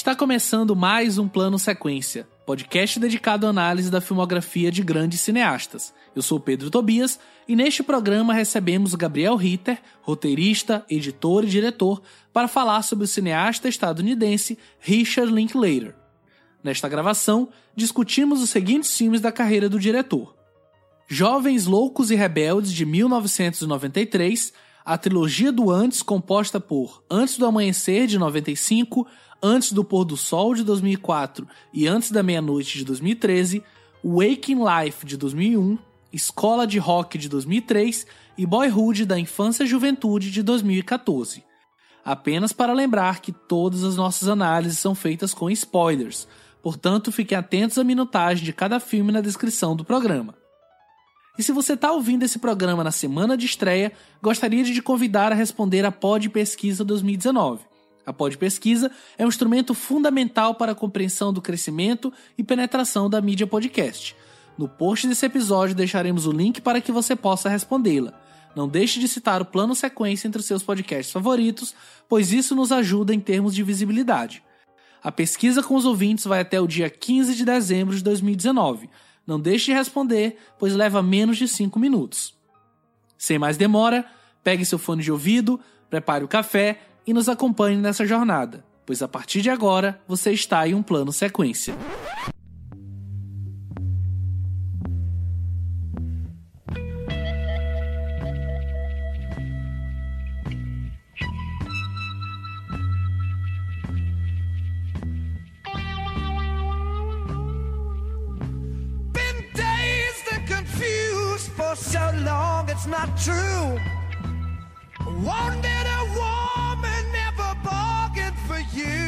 Está começando mais um Plano Sequência, podcast dedicado à análise da filmografia de grandes cineastas. Eu sou Pedro Tobias e neste programa recebemos Gabriel Ritter, roteirista, editor e diretor, para falar sobre o cineasta estadunidense Richard Linklater. Nesta gravação, discutimos os seguintes filmes da carreira do diretor: Jovens Loucos e Rebeldes de 1993, a trilogia do Antes, composta por Antes do Amanhecer de 95, Antes do Pôr do Sol de 2004 e Antes da Meia-Noite de 2013, Waking Life de 2001, Escola de Rock de 2003 e Boyhood da Infância e Juventude de 2014. Apenas para lembrar que todas as nossas análises são feitas com spoilers, portanto fiquem atentos à minutagem de cada filme na descrição do programa. E se você está ouvindo esse programa na semana de estreia, gostaria de te convidar a responder a Pod Pesquisa 2019. A Pod Pesquisa é um instrumento fundamental para a compreensão do crescimento e penetração da mídia podcast. No post desse episódio deixaremos o link para que você possa respondê-la. Não deixe de citar o plano sequência entre os seus podcasts favoritos, pois isso nos ajuda em termos de visibilidade. A pesquisa com os ouvintes vai até o dia 15 de dezembro de 2019. Não deixe de responder, pois leva menos de 5 minutos. Sem mais demora, pegue seu fone de ouvido, prepare o café e nos acompanhe nessa jornada, pois a partir de agora você está em um plano sequência. So long it's not true. You.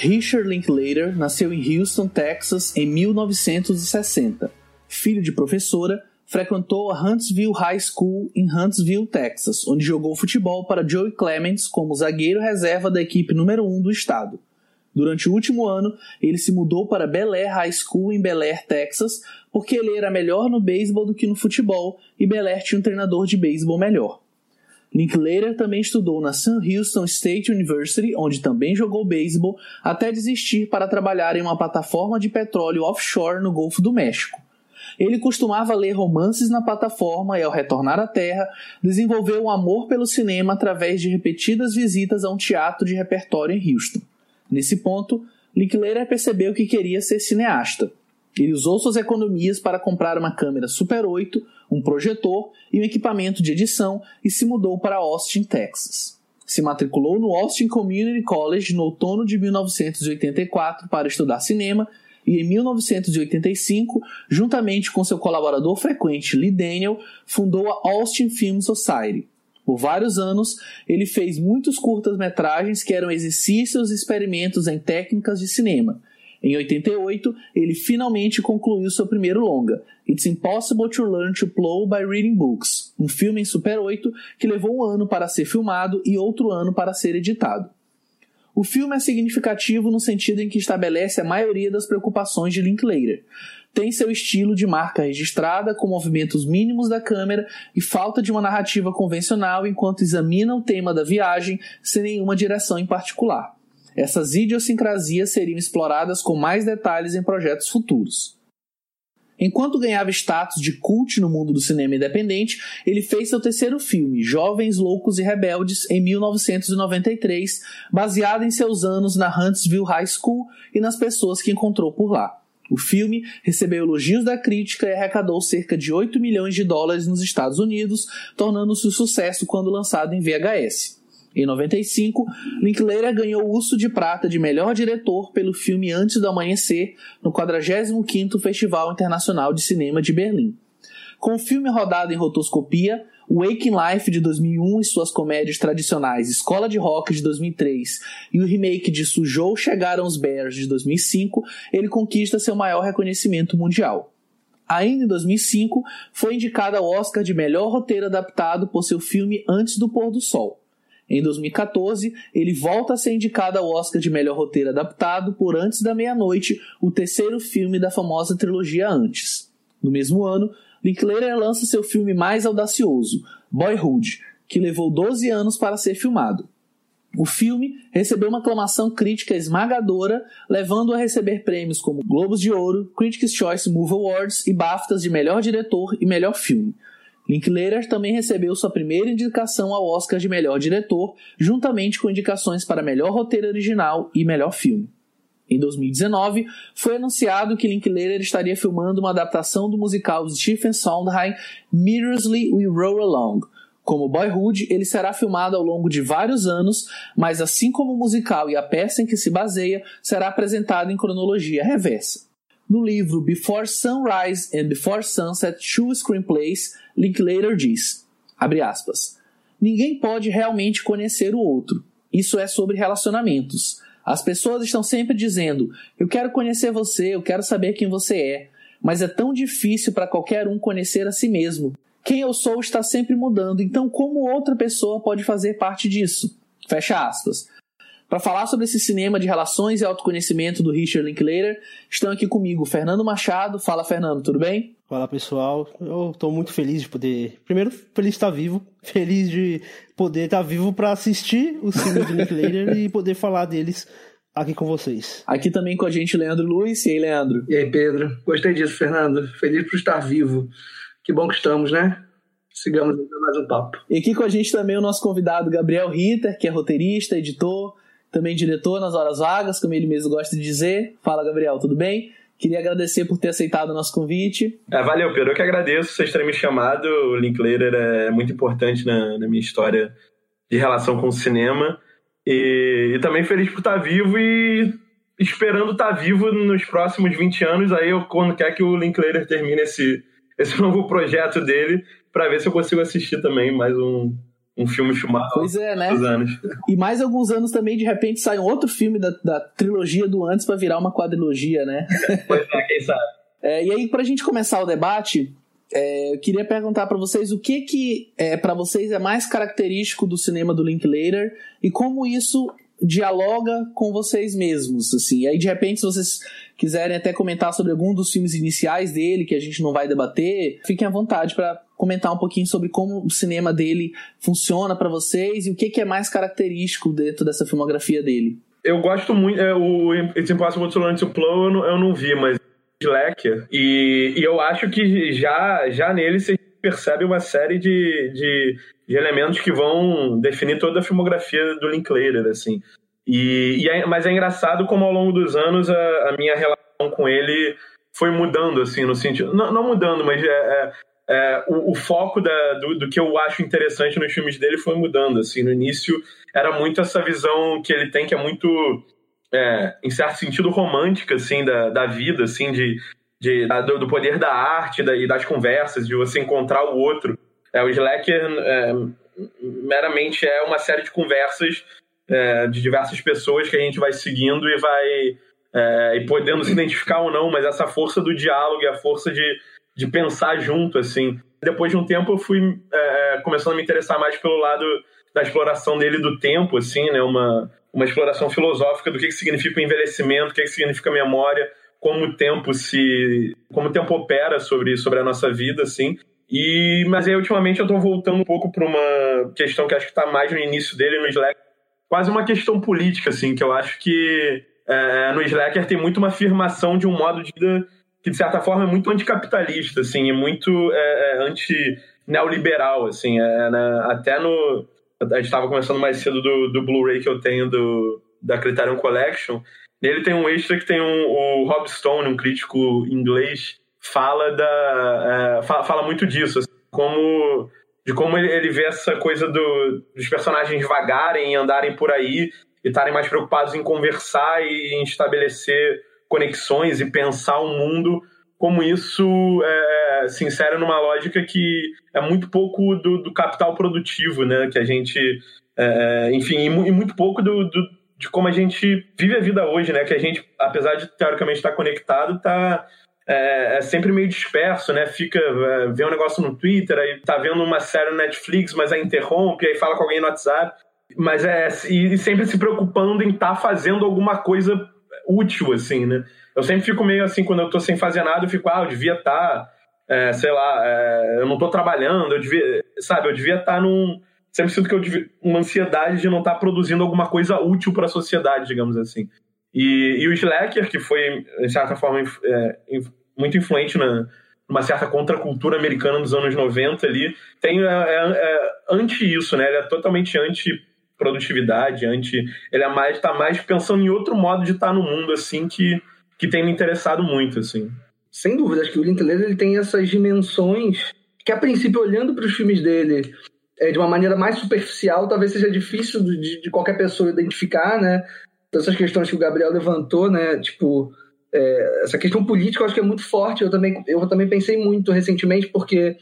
Richard Linklater nasceu em Houston, Texas, em 1960. Filho de professora, frequentou a Huntsville High School em Huntsville, Texas, onde jogou futebol para Joey Clements como zagueiro reserva da equipe número 1 do estado. Durante o último ano, ele se mudou para Bel Air High School em Bel Air, Texas, porque ele era melhor no beisebol do que no futebol e Bel Air tinha um treinador de beisebol melhor. Linklater também estudou na Sam Houston State University, onde também jogou beisebol, até desistir para trabalhar em uma plataforma de petróleo offshore no Golfo do México. Ele costumava ler romances na plataforma e, ao retornar à Terra, desenvolveu um amor pelo cinema através de repetidas visitas a um teatro de repertório em Houston. Nesse ponto, Linklater percebeu que queria ser cineasta. Ele usou suas economias para comprar uma câmera Super 8, um projetor e um equipamento de edição e se mudou para Austin, Texas. Se matriculou no Austin Community College no outono de 1984 para estudar cinema e em 1985, juntamente com seu colaborador frequente Lee Daniel, fundou a Austin Film Society. Por vários anos, ele fez muitos curtas-metragens que eram exercícios e experimentos em técnicas de cinema. Em 88, ele finalmente concluiu seu primeiro longa, It's Impossible to Learn to Plow by Reading Books, um filme em Super 8 que levou um ano para ser filmado e outro ano para ser editado. O filme é significativo no sentido em que estabelece a maioria das preocupações de Linklater. Tem seu estilo de marca registrada, com movimentos mínimos da câmera e falta de uma narrativa convencional enquanto examina o tema da viagem sem nenhuma direção em particular. Essas idiosincrasias seriam exploradas com mais detalhes em projetos futuros. Enquanto ganhava status de cult no mundo do cinema independente, ele fez seu terceiro filme, Jovens Loucos e Rebeldes, em 1993, baseado em seus anos na Huntsville High School e nas pessoas que encontrou por lá. O filme recebeu elogios da crítica e arrecadou cerca de 8 milhões de dólares nos Estados Unidos, tornando-se um sucesso quando lançado em VHS. Em 95, Linklater ganhou o Urso de Prata de melhor diretor pelo filme Antes do Amanhecer, no 45º Festival Internacional de Cinema de Berlim. Com o filme rodado em rotoscopia, Waking Life de 2001 e suas comédias tradicionais Escola de Rock de 2003 e o remake de Sujou Chegaram os Bears de 2005, ele conquista seu maior reconhecimento mundial. Ainda em 2005, foi indicado ao Oscar de melhor roteiro adaptado por seu filme Antes do Pôr do Sol. Em 2014, ele volta a ser indicado ao Oscar de melhor roteiro adaptado por Antes da Meia-Noite, o terceiro filme da famosa trilogia Antes. No mesmo ano, Linklater lança seu filme mais audacioso, Boyhood, que levou 12 anos para ser filmado. O filme recebeu uma aclamação crítica esmagadora, levando a receber prêmios como Globos de Ouro, Critics' Choice Movie Awards e BAFTAs de melhor diretor e melhor filme. Linklater também recebeu sua primeira indicação ao Oscar de melhor diretor, juntamente com indicações para melhor roteiro original e melhor filme. Em 2019, foi anunciado que Linklater estaria filmando uma adaptação do musical de Stephen Sondheim, Mirrorlessly We Roll Along, como Boyhood, ele será filmado ao longo de vários anos, mas assim como o musical e a peça em que se baseia, será apresentado em cronologia reversa. No livro Before Sunrise and Before Sunset Two Screenplays, Linklater diz, aspas, Ninguém pode realmente conhecer o outro. Isso é sobre relacionamentos. As pessoas estão sempre dizendo: Eu quero conhecer você, eu quero saber quem você é. Mas é tão difícil para qualquer um conhecer a si mesmo. Quem eu sou está sempre mudando, então como outra pessoa pode fazer parte disso? Fecha aspas. Para falar sobre esse cinema de relações e autoconhecimento do Richard Linklater, estão aqui comigo Fernando Machado. Fala, Fernando, tudo bem? Fala, pessoal. Eu estou muito feliz de poder. Primeiro, feliz de estar vivo. Feliz de poder estar vivo para assistir os filmes do Linklater e poder falar deles aqui com vocês. Aqui também com a gente, Leandro Luiz. E aí, Leandro? E aí, Pedro? Gostei disso, Fernando. Feliz por estar vivo. Que bom que estamos, né? Sigamos mais um papo. E aqui com a gente também o nosso convidado Gabriel Ritter, que é roteirista, editor, também diretor nas horas vagas, como ele mesmo gosta de dizer. Fala, Gabriel, tudo bem? Queria agradecer por ter aceitado o nosso convite. É, valeu, Pedro. Eu que agradeço vocês terem me chamado. O Linklater é muito importante na, na minha história de relação com o cinema. E, e, também feliz por estar vivo e esperando estar vivo nos próximos 20 anos. Aí, eu, quando quer que o Linklater termine esse, esse novo projeto dele para ver se eu consigo assistir também mais um, um filme filmado. Pois é, né? Anos. E mais alguns anos também, de repente, sai um outro filme da, da trilogia do antes para virar uma quadrilogia, né? Pois é, quem sabe. É, e aí, pra gente começar o debate, é, eu queria perguntar para vocês o que que é, para vocês é mais característico do cinema do Linklater e como isso dialoga com vocês mesmos, assim. E aí, de repente, se vocês quiserem até comentar sobre algum dos filmes iniciais dele, que a gente não vai debater, fiquem à vontade para comentar um pouquinho sobre como o cinema dele funciona para vocês e o que, que é mais característico dentro dessa filmografia dele. Eu gosto muito, é, o It's Impossible to Learn to Blow eu não, eu não vi, mas Slacker, e, e eu acho que já, já nele você percebe uma série de, de de elementos que vão definir toda a filmografia do Linklater, assim. E, e é, mas é engraçado como ao longo dos anos a, a, minha relação com ele foi mudando, assim, no sentido... Não, não mudando, mas é, é, é o, o, foco da, do, do, que eu acho interessante nos filmes dele foi mudando, assim. No início era muito essa visão que ele tem, que é muito, é, em certo sentido, romântica, assim, da, da vida, assim, de, de, da, do, do, poder da arte da, e das conversas, de você encontrar o outro é, o Slacker é, meramente é uma série de conversas é, de diversas pessoas que a gente vai seguindo e vai é, e podendo se identificar ou não, mas essa força do diálogo e a força de, de pensar junto, assim. Depois de um tempo eu fui é, começando a me interessar mais pelo lado da exploração dele do tempo, assim, né? Uma, uma exploração filosófica do que, que significa o envelhecimento, o que, que significa memória, como o tempo se como o tempo opera sobre sobre a nossa vida assim e, mas aí, ultimamente, eu estou voltando um pouco para uma questão que acho que está mais no início dele, no Slacker. Quase uma questão política, assim, que eu acho que é, no Slacker tem muito uma afirmação de um modo de vida que, de certa forma, é muito anticapitalista, assim, é muito é, é anti-neoliberal, assim. É, né? Até no... A gente estava conversando mais cedo do, do Blu-ray que eu tenho do, da Criterion Collection. Nele tem um extra que tem um, o Rob Stone, um crítico inglês, fala da é, fala, fala, muito disso, assim, como de como ele, ele vê essa coisa do, dos personagens vagarem, andarem por aí e estarem mais preocupados em conversar e em estabelecer conexões e pensar o mundo como isso é, se insere numa lógica que é muito pouco do, do capital produtivo, né? Que a gente, é, enfim, e, muito pouco do, do, de como a gente vive a vida hoje, né? Que a gente, apesar de teoricamente estar conectado, está é, é, sempre meio disperso, né? Fica, é, vê um negócio no Twitter, aí tá vendo uma série no Netflix, mas aí interrompe, aí fala com alguém no WhatsApp. Mas é, e, e sempre se preocupando em estar tá fazendo alguma coisa útil, assim, né? Eu sempre fico meio assim, quando eu tô sem fazer nada, eu fico, ah, eu devia estar, tá, é, sei lá, é, eu não tô trabalhando, eu devia, sabe, eu devia estar tá num. Sempre sinto que eu devia, uma ansiedade de não estar tá produzindo alguma coisa útil para a sociedade, digamos assim. E, e o Slacker, que foi, de certa forma, é, muito influente na, numa certa contracultura americana dos anos 90 ali, tem, é, é, é anti isso, né? Ele é totalmente anti produtividade, anti, ele é mais tá mais pensando em outro modo de estar no mundo assim que que tem me interessado muito assim. Sem dúvida, acho que o Linklater ele tem essas dimensões que a princípio olhando para os filmes dele é, de uma maneira mais superficial, talvez seja difícil de, de qualquer pessoa identificar, né? Essas questões que o Gabriel levantou, né? Tipo, é, essa questão política eu acho que é muito forte. Eu também, eu também pensei muito recentemente, porque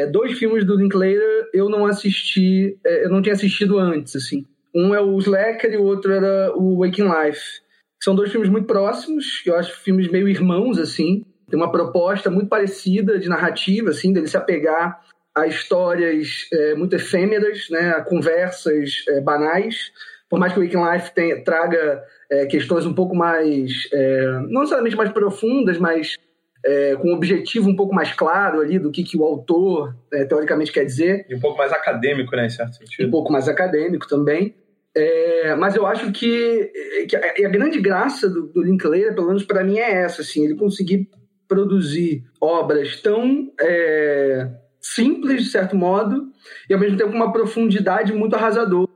é, dois filmes do Linklater eu não assisti, é, eu não tinha assistido antes, assim. Um é o Slacker e o outro era o Waking Life. São dois filmes muito próximos, que eu acho filmes meio irmãos, assim. Tem uma proposta muito parecida de narrativa, assim, dele se apegar a histórias é, muito efêmeras, né, a conversas é, banais. Por mais que o Waking Life tenha, traga é, questões um pouco mais, é, não necessariamente mais profundas, mas é, com um objetivo um pouco mais claro ali do que, que o autor é, teoricamente quer dizer. E um pouco mais acadêmico, né, em certo sentido. Um pouco mais acadêmico também. É, mas eu acho que, que a, a, grande graça do, do Linklater, pelo menos para mim, é essa, assim, ele conseguir produzir obras tão é, simples, de certo modo, e ao mesmo tempo com uma profundidade muito arrasadora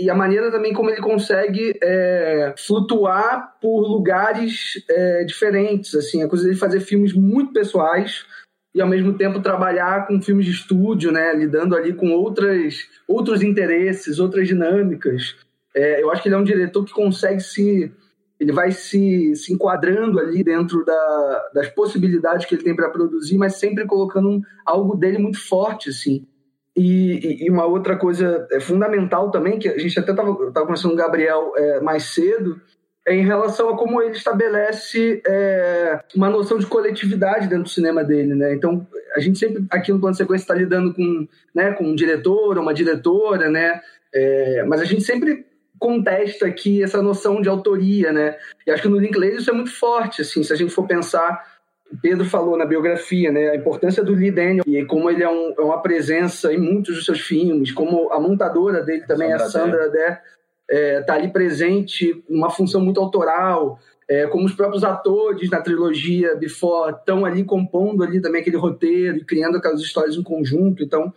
e a maneira também como ele consegue é, flutuar por lugares é, diferentes, assim, a coisa de fazer filmes muito pessoais e ao mesmo tempo trabalhar com filmes de estúdio, né, lidando ali com outras, outros interesses, outras dinâmicas. É, eu acho que ele é um diretor que consegue se ele vai se, se enquadrando ali dentro da, das possibilidades que ele tem para produzir, mas sempre colocando algo dele muito forte, assim. E, e, uma outra coisa é fundamental também, que a gente até estava conversando com o Gabriel é, mais cedo, é em relação a como ele estabelece é, uma noção de coletividade dentro do cinema dele, né? Então, a gente sempre, aqui no plano sequência, está lidando com, né, com um diretor ou uma diretora, né? É, mas a gente sempre contesta aqui essa noção de autoria, né? E acho que no Linklater isso é muito forte, assim, se a gente for pensar Pedro falou na biografia, né, a importância do Lee Daniel e como ele é, um, é, uma presença em muitos dos seus filmes, como a montadora dele também, Sandra a Sandra Dé, está é, ali presente, uma função muito autoral, é, como os próprios atores na trilogia Before estão ali compondo ali também aquele roteiro e criando aquelas histórias em conjunto, então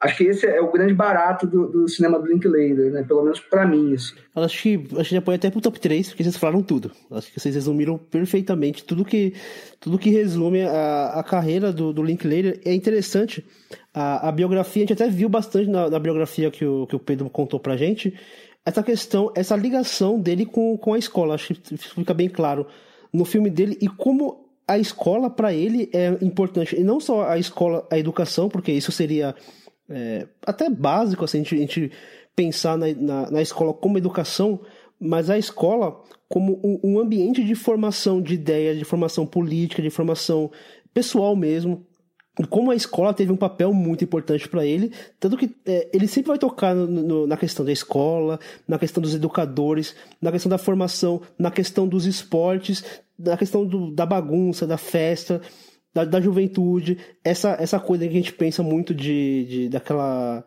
Acho que esse é o grande barato do, do cinema do Linklater, né? Pelo menos para mim, assim. Acho que a gente já põe até pro top 3, porque vocês falaram tudo. Acho que vocês resumiram perfeitamente tudo que, tudo que resume a, a carreira do, do Linklater. É interessante, a, a biografia, a gente até viu bastante na, na biografia que o, que o Pedro contou pra gente, essa questão, essa ligação dele com, com a escola. Acho que fica bem claro no filme dele e como a escola para ele é importante. E não só a escola, a educação, porque isso seria é, até básico assim, a, gente, a gente pensar na, na, na, escola como educação, mas a escola como um, um, ambiente de formação de ideias, de formação política, de formação pessoal mesmo. E como a escola teve um papel muito importante para ele, tanto que é, ele sempre vai tocar no, no, na questão da escola, na questão dos educadores, na questão da formação, na questão dos esportes, na questão do, da bagunça, da festa da, da juventude, essa, essa coisa que a gente pensa muito de, de daquela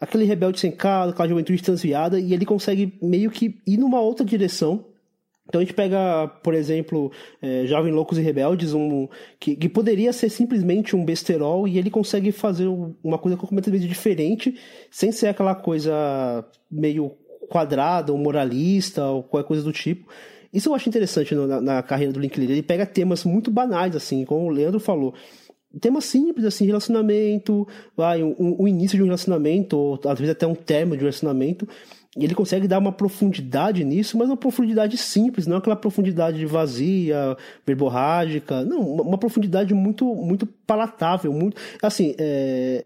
aquele rebelde sem casa, aquela juventude transviada, e ele consegue meio que ir numa outra direção. Então a gente pega, por exemplo, é, Jovem Loucos e Rebeldes, um, que, que poderia ser simplesmente um besterol, e ele consegue fazer uma coisa completamente diferente, sem ser aquela coisa meio quadrada, ou moralista, ou qualquer coisa do tipo. Isso eu acho interessante na, na carreira do Linklater. Ele pega temas muito banais, assim, como o Leandro falou. Temas simples, assim, relacionamento, vai, um, um início de um relacionamento, ou às vezes até um termo de um relacionamento. E ele consegue dar uma profundidade nisso, mas uma profundidade simples, não aquela profundidade vazia, verborrágica. Não, uma profundidade muito, muito palatável, muito. Assim, é,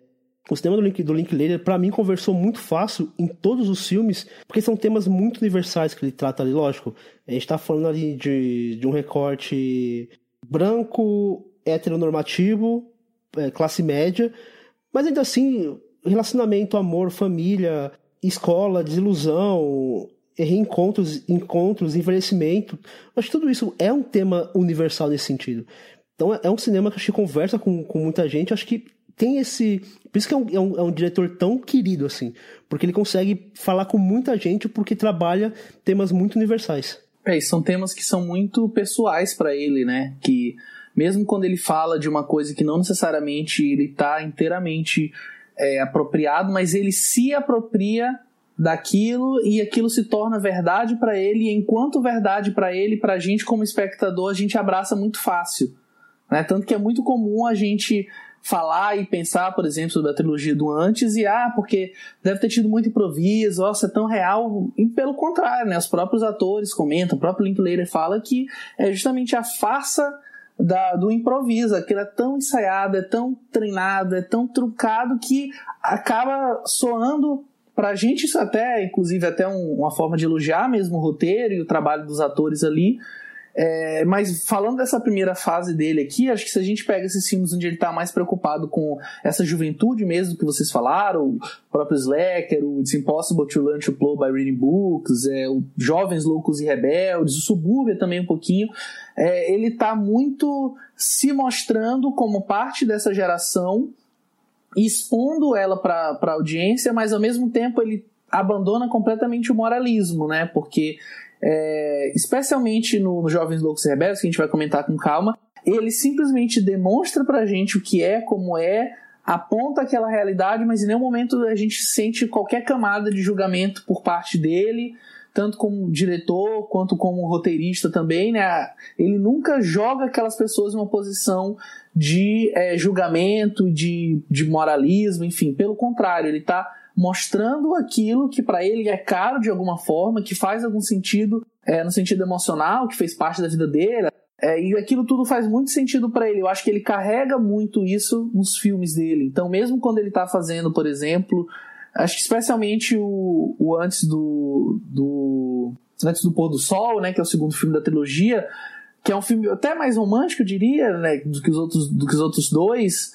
o cinema do, Link, do Linklater, para mim, conversou muito fácil em todos os filmes, porque são temas muito universais que ele trata ali, lógico. A gente tá falando ali de, de um recorte branco, heteronormativo, é, classe média, mas ainda assim, relacionamento, amor, família, escola, desilusão, reencontros, encontros, envelhecimento. Acho que tudo isso é um tema universal nesse sentido. Então é um cinema que acho que conversa com, com muita gente, acho que tem esse. Por isso que é um, é, um, é um, diretor tão querido, assim. Porque ele consegue falar com muita gente porque trabalha temas muito universais. É, e são temas que são muito pessoais para ele, né? Que mesmo quando ele fala de uma coisa que não necessariamente ele está inteiramente é, apropriado, mas ele se apropria daquilo e aquilo se torna verdade para ele, e enquanto verdade para ele, para a gente como espectador, a gente abraça muito fácil. Né? Tanto que é muito comum a gente falar e pensar, por exemplo, sobre a trilogia do antes e ah, porque deve ter tido muito improviso, nossa, é tão real. E pelo contrário, né? Os próprios atores comentam, o próprio Linklater fala que é justamente a farsa da, do improviso. Aquilo é tão ensaiado, é tão treinado, é tão trucado que acaba soando pra gente isso até, inclusive, até um, uma forma de elogiar mesmo o roteiro e o trabalho dos atores ali, é, mas falando dessa primeira fase dele aqui, acho que se a gente pega esses filmes onde ele está mais preocupado com essa juventude mesmo que vocês falaram, o próprio Slacker, o It's Impossible to Learn to Blow by Reading Books, é, o Jovens Loucos e Rebeldes, o Subúrbia também um pouquinho, é, ele está muito se mostrando como parte dessa geração, expondo ela para a audiência, mas ao mesmo tempo ele abandona completamente o moralismo, né? Porque é, especialmente no, no Jovens Loucos e Rebeldes, que a gente vai comentar com calma, ele simplesmente demonstra pra gente o que é, como é, aponta aquela realidade, mas em nenhum momento a gente sente qualquer camada de julgamento por parte dele, tanto como diretor quanto como roteirista também, né? Ele nunca joga aquelas pessoas em uma posição de é, julgamento, de, de moralismo, enfim, pelo contrário, ele está mostrando aquilo que para ele é caro de alguma forma, que faz algum sentido é, no sentido emocional, que fez parte da vida dele. É, e aquilo tudo faz muito sentido para ele. Eu acho que ele carrega muito isso nos filmes dele. Então, mesmo quando ele está fazendo, por exemplo, acho que especialmente o, o antes do, do antes do pôr do sol, né, que é o segundo filme da trilogia, que é um filme até mais romântico, eu diria, né, do que os outros, do que os outros dois.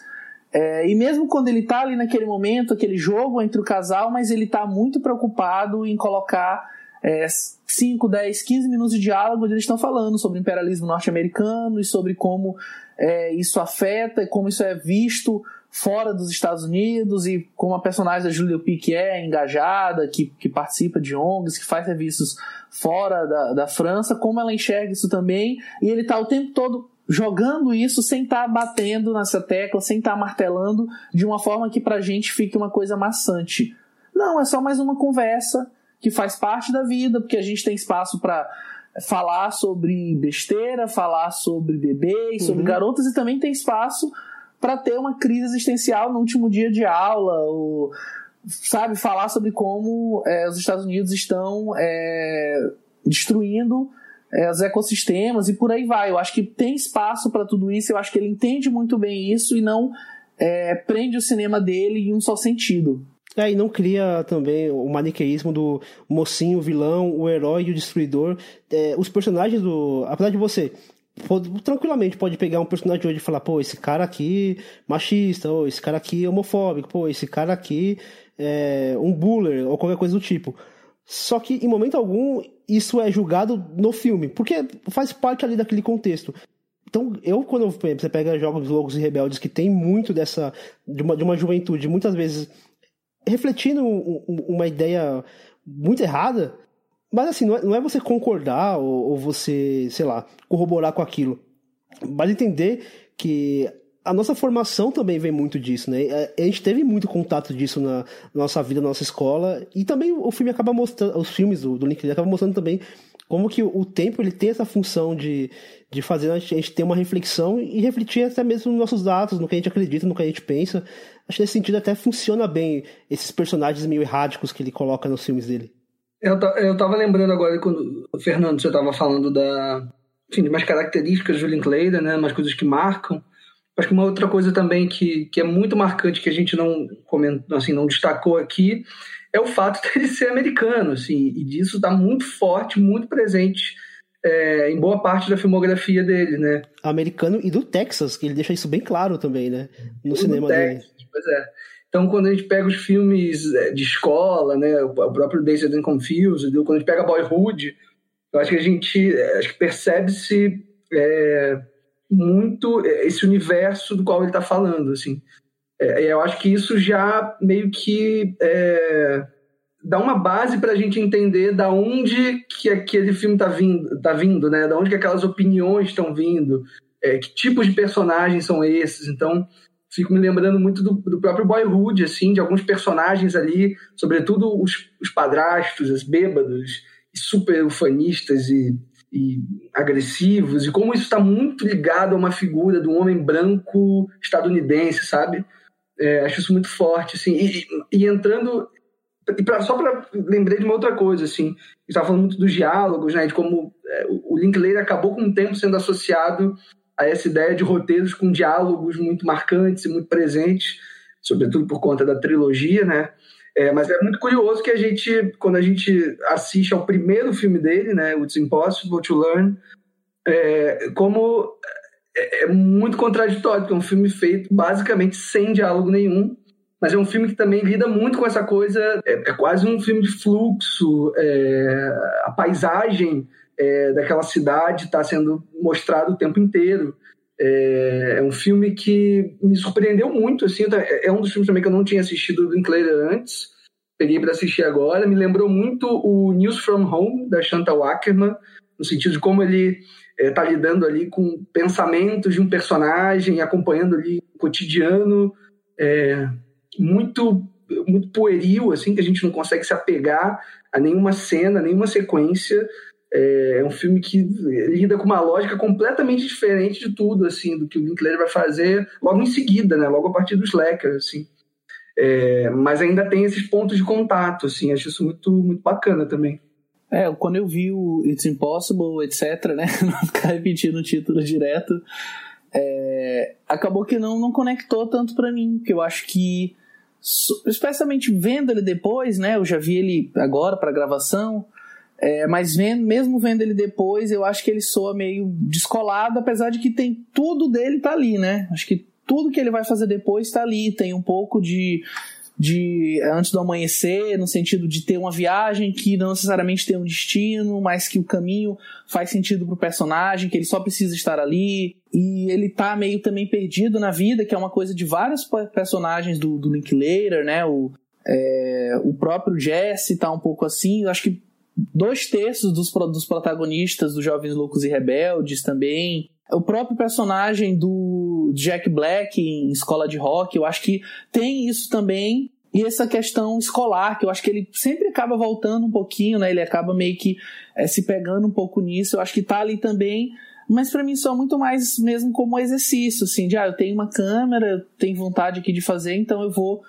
É, e mesmo quando ele tá ali naquele momento, aquele jogo entre o casal, mas ele tá muito preocupado em colocar é, 5, 10, 15 minutos de diálogo onde eles estão falando sobre o imperialismo norte-americano e sobre como é, isso afeta como isso é visto fora dos Estados Unidos e como a personagem da Julia Pique é engajada, que, que participa de ONGs, que faz serviços fora da, da França, como ela enxerga isso também, e ele está o tempo todo jogando isso sem estar tá batendo nessa tecla, sem estar tá martelando de uma forma que pra gente fique uma coisa maçante. Não, é só mais uma conversa que faz parte da vida, porque a gente tem espaço para falar sobre besteira, falar sobre bebês, uhum. sobre garotas e também tem espaço para ter uma crise existencial no último dia de aula, ou, sabe, falar sobre como é, os Estados Unidos estão é, destruindo é, os ecossistemas e por aí vai. Eu acho que tem espaço para tudo isso, eu acho que ele entende muito bem isso e não é, prende o cinema dele em um só sentido. É, e não cria também o maniqueísmo do mocinho, vilão, o herói e o destruidor. É, os personagens do. Apesar de você pode, tranquilamente pode pegar um personagem hoje e falar, pô, esse cara aqui machista, ou esse cara aqui homofóbico, pô, esse cara aqui é um buller, ou qualquer coisa do tipo. Só que em momento algum isso é julgado no filme, porque faz parte ali daquele contexto. Então, eu, quando você pega jogos loucos e rebeldes que tem muito dessa. de uma, de uma juventude, muitas vezes refletindo uma ideia muito errada, mas assim, não é, não é você concordar ou, ou, você, sei lá, corroborar com aquilo, mas entender que a nossa formação também vem muito disso, né? A gente teve muito contato disso na nossa vida, na nossa escola, e também o filme acaba mostrando, os filmes do, do Linklater acabam mostrando também como que o tempo ele tem essa função de, de fazer a gente, ter uma reflexão e refletir até mesmo nos nossos dados, no que a gente acredita, no que a gente pensa. Acho que nesse sentido até funciona bem esses personagens meio erráticos que ele coloca nos filmes dele. Eu, eu tava lembrando agora quando Fernando você tava falando da enfim, de umas características do Linklater, né, umas coisas que marcam. Acho que uma outra coisa também que, que é muito marcante que a gente não comentou, assim, não destacou aqui é o fato de ele ser americano, assim, e disso está muito forte, muito presente é, em boa parte da filmografia dele, né? Americano e do Texas, que ele deixa isso bem claro também, né? No E cinema Texas, dele. Pois é. Então, quando a gente pega os filmes é, de escola, né, o próprio Dazed and Confused, quando a gente pega Boyhood, eu acho que a gente é, acho que percebe-se é, muito esse universo do qual ele está falando, assim. É, eu acho que isso já meio que é, dá uma base para a gente entender da onde que aquele filme está vindo, tá vindo, né? Da onde que aquelas opiniões estão vindo, é, que tipos de personagens são esses. Então, fico me lembrando muito do, do, próprio Boyhood, assim, de alguns personagens ali, sobretudo os, os padrastos, os bêbados, super ufanistas e, e, agressivos, e como isso está muito ligado a uma figura do homem branco estadunidense, sabe? É, acho isso muito forte, assim, e, e entrando e pra, só para lembrei de uma outra coisa, assim, estava falando muito dos diálogos, né, de como é, o Linklater acabou com o tempo sendo associado a essa ideia de roteiros com diálogos muito marcantes e muito presentes, sobretudo por conta da trilogia, né? É, mas é muito curioso que a gente, quando a gente assiste ao primeiro filme dele, né, It's Impossible to Learn, é, como é, é muito contraditório, porque é um filme feito basicamente sem diálogo nenhum, mas é um filme que também lida muito com essa coisa, é, é quase um filme de fluxo, é, a paisagem é, daquela cidade está sendo mostrado o tempo inteiro. É, é, um filme que me surpreendeu muito, assim, é um dos filmes também que eu não tinha assistido do Linklater antes, peguei para assistir agora, me lembrou muito o News from Home, da Chantal Ackerman, no sentido de como ele está lidando ali com pensamentos de um personagem, acompanhando ali o cotidiano, é, muito muito pueril, assim, que a gente não consegue se apegar a nenhuma cena, nenhuma sequência. É, é um filme que lida com uma lógica completamente diferente de tudo, assim, do que o Linklater vai fazer logo em seguida, né? Logo a partir dos Slacker, assim. É, mas ainda tem esses pontos de contato, assim. Acho isso muito, muito bacana também. É, quando eu vi o It's Impossible, etc., né? Não ficar repetindo o título direto. É, acabou que não, não conectou tanto para mim, porque eu acho que especialmente vendo ele depois, né? Eu já vi ele agora para gravação, é, mas vendo, mesmo vendo ele depois, eu acho que ele soa meio descolado, apesar de que tem tudo dele tá ali, né? Acho que tudo que ele vai fazer depois tá ali, tem um pouco de de antes do amanhecer, no sentido de ter uma viagem que não necessariamente tem um destino, mas que o caminho faz sentido pro personagem, que ele só precisa estar ali. E ele tá meio também perdido na vida, que é uma coisa de vários personagens do, do Linklater, né? O, é, o próprio Jesse tá um pouco assim. Eu acho que dois terços dos, dos protagonistas dos Jovens Loucos e Rebeldes também o próprio personagem do Jack Black em Escola de Rock, eu acho que tem isso também. E essa questão escolar, que eu acho que ele sempre acaba voltando um pouquinho, né? Ele acaba meio que é, se pegando um pouco nisso. Eu acho que tá ali também. Mas para mim só muito mais mesmo como exercício, assim, de ah, eu tenho uma câmera, eu tenho vontade aqui de fazer, então eu vou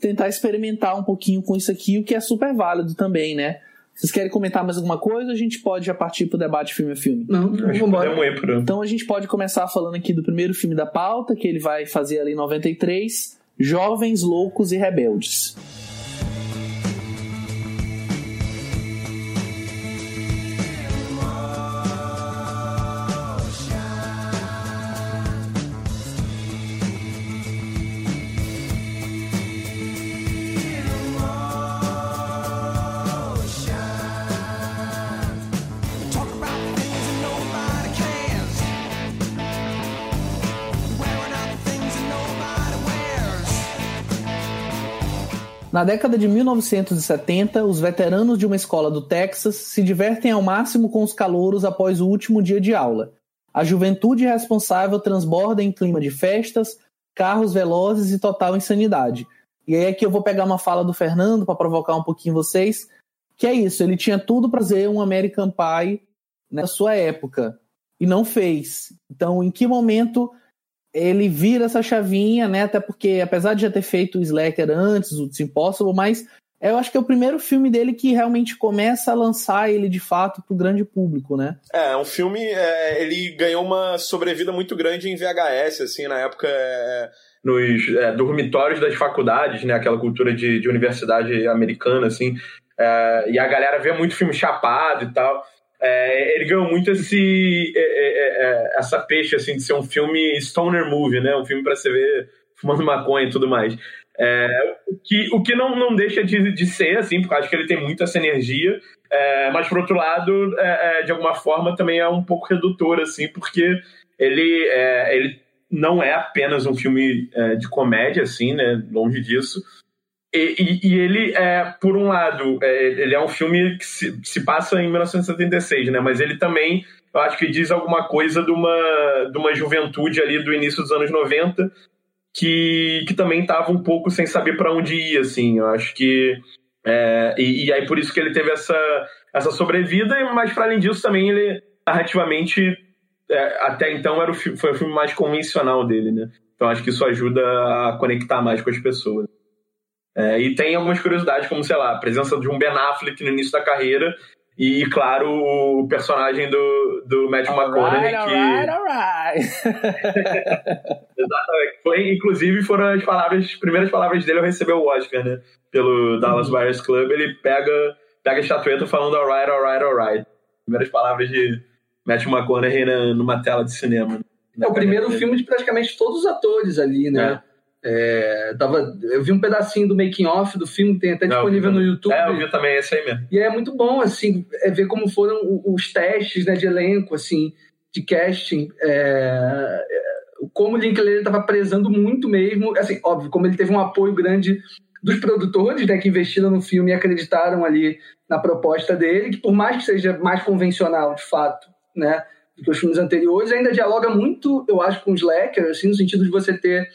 tentar experimentar um pouquinho com isso aqui, o que é super válido também, né? Vocês querem comentar mais alguma coisa ou a gente pode já partir pro debate filme a filme? Não, vamos embora. Então a gente pode começar falando aqui do primeiro filme da pauta, que ele vai fazer ali em 93, Jovens Loucos e Rebeldes. Na década de 1970, os veteranos de uma escola do Texas se divertem ao máximo com os calouros após o último dia de aula. A juventude responsável transborda em clima de festas, carros velozes e total insanidade. E aí aqui eu vou pegar uma fala do Fernando para provocar um pouquinho vocês, que é isso, ele tinha tudo para ser um American Pie na sua época e não fez. Então, em que momento ele vira essa chavinha, né? Até porque, apesar de já ter feito o Slacker antes, o Impossible, mas eu acho que é o primeiro filme dele que realmente começa a lançar ele de fato pro grande público, né? É, um filme, é, ele ganhou uma sobrevida muito grande em VHS, assim, na época. É... Nos é, dormitórios das faculdades, né? Aquela cultura de, de universidade americana, assim. É, e a galera vê muito filme chapado e tal. É, ele ganhou muito esse é, é, é, essa peixe assim de ser um filme stoner movie, né? Um filme para você ver fumando maconha e tudo mais. É, o que, o que não, não deixa de, de ser, assim, porque acho que ele tem muito essa energia, é, mas por outro lado, é, de alguma forma também é um pouco redutor, assim, porque ele, ele não é apenas um filme de comédia, assim, né? Longe disso. E, e, e, ele é, por um lado, é, ele é um filme que se, se, passa em 1976, né? Mas ele também, eu acho que diz alguma coisa de uma, de uma juventude ali do início dos anos 90 que, que também estava um pouco sem saber para onde ir, assim. Eu acho que é, e, e, aí por isso que ele teve essa, essa sobrevida, mas para além disso também ele narrativamente é, até então era o, foi o filme mais convencional dele, né? Então acho que isso ajuda a conectar mais com as pessoas. É, e tem algumas curiosidades, como, sei lá, a presença de um Ben Affleck no início da carreira e, claro, o personagem do, do Matthew all McConaughey right, que... Alright, alright. Exatamente. Foi, inclusive, foram as palavras, as primeiras palavras dele ao receber o Oscar, né? Pelo Dallas Uhum. Buyers Club. Ele pega, pega a estatueta falando alright, alright, alright. Primeiras palavras de Matthew McConaughey na, numa tela de cinema. É o primeiro filme de praticamente todos os atores ali, né? É, tava, eu vi um pedacinho do making off do filme, que tem até Não, disponível vi no. YouTube. É, eu vi também esse aí mesmo. E é muito bom, assim, é ver como foram os testes né, de elenco, assim, de casting. é, é, como o Linklater estava prezando muito mesmo. Assim, óbvio, como ele teve um apoio grande dos produtores, né, que investiram no filme e acreditaram ali na proposta dele, que por mais que seja mais convencional, de fato, né, do que os filmes anteriores, ainda dialoga muito, eu acho, com o Slacker, assim, no sentido de você ter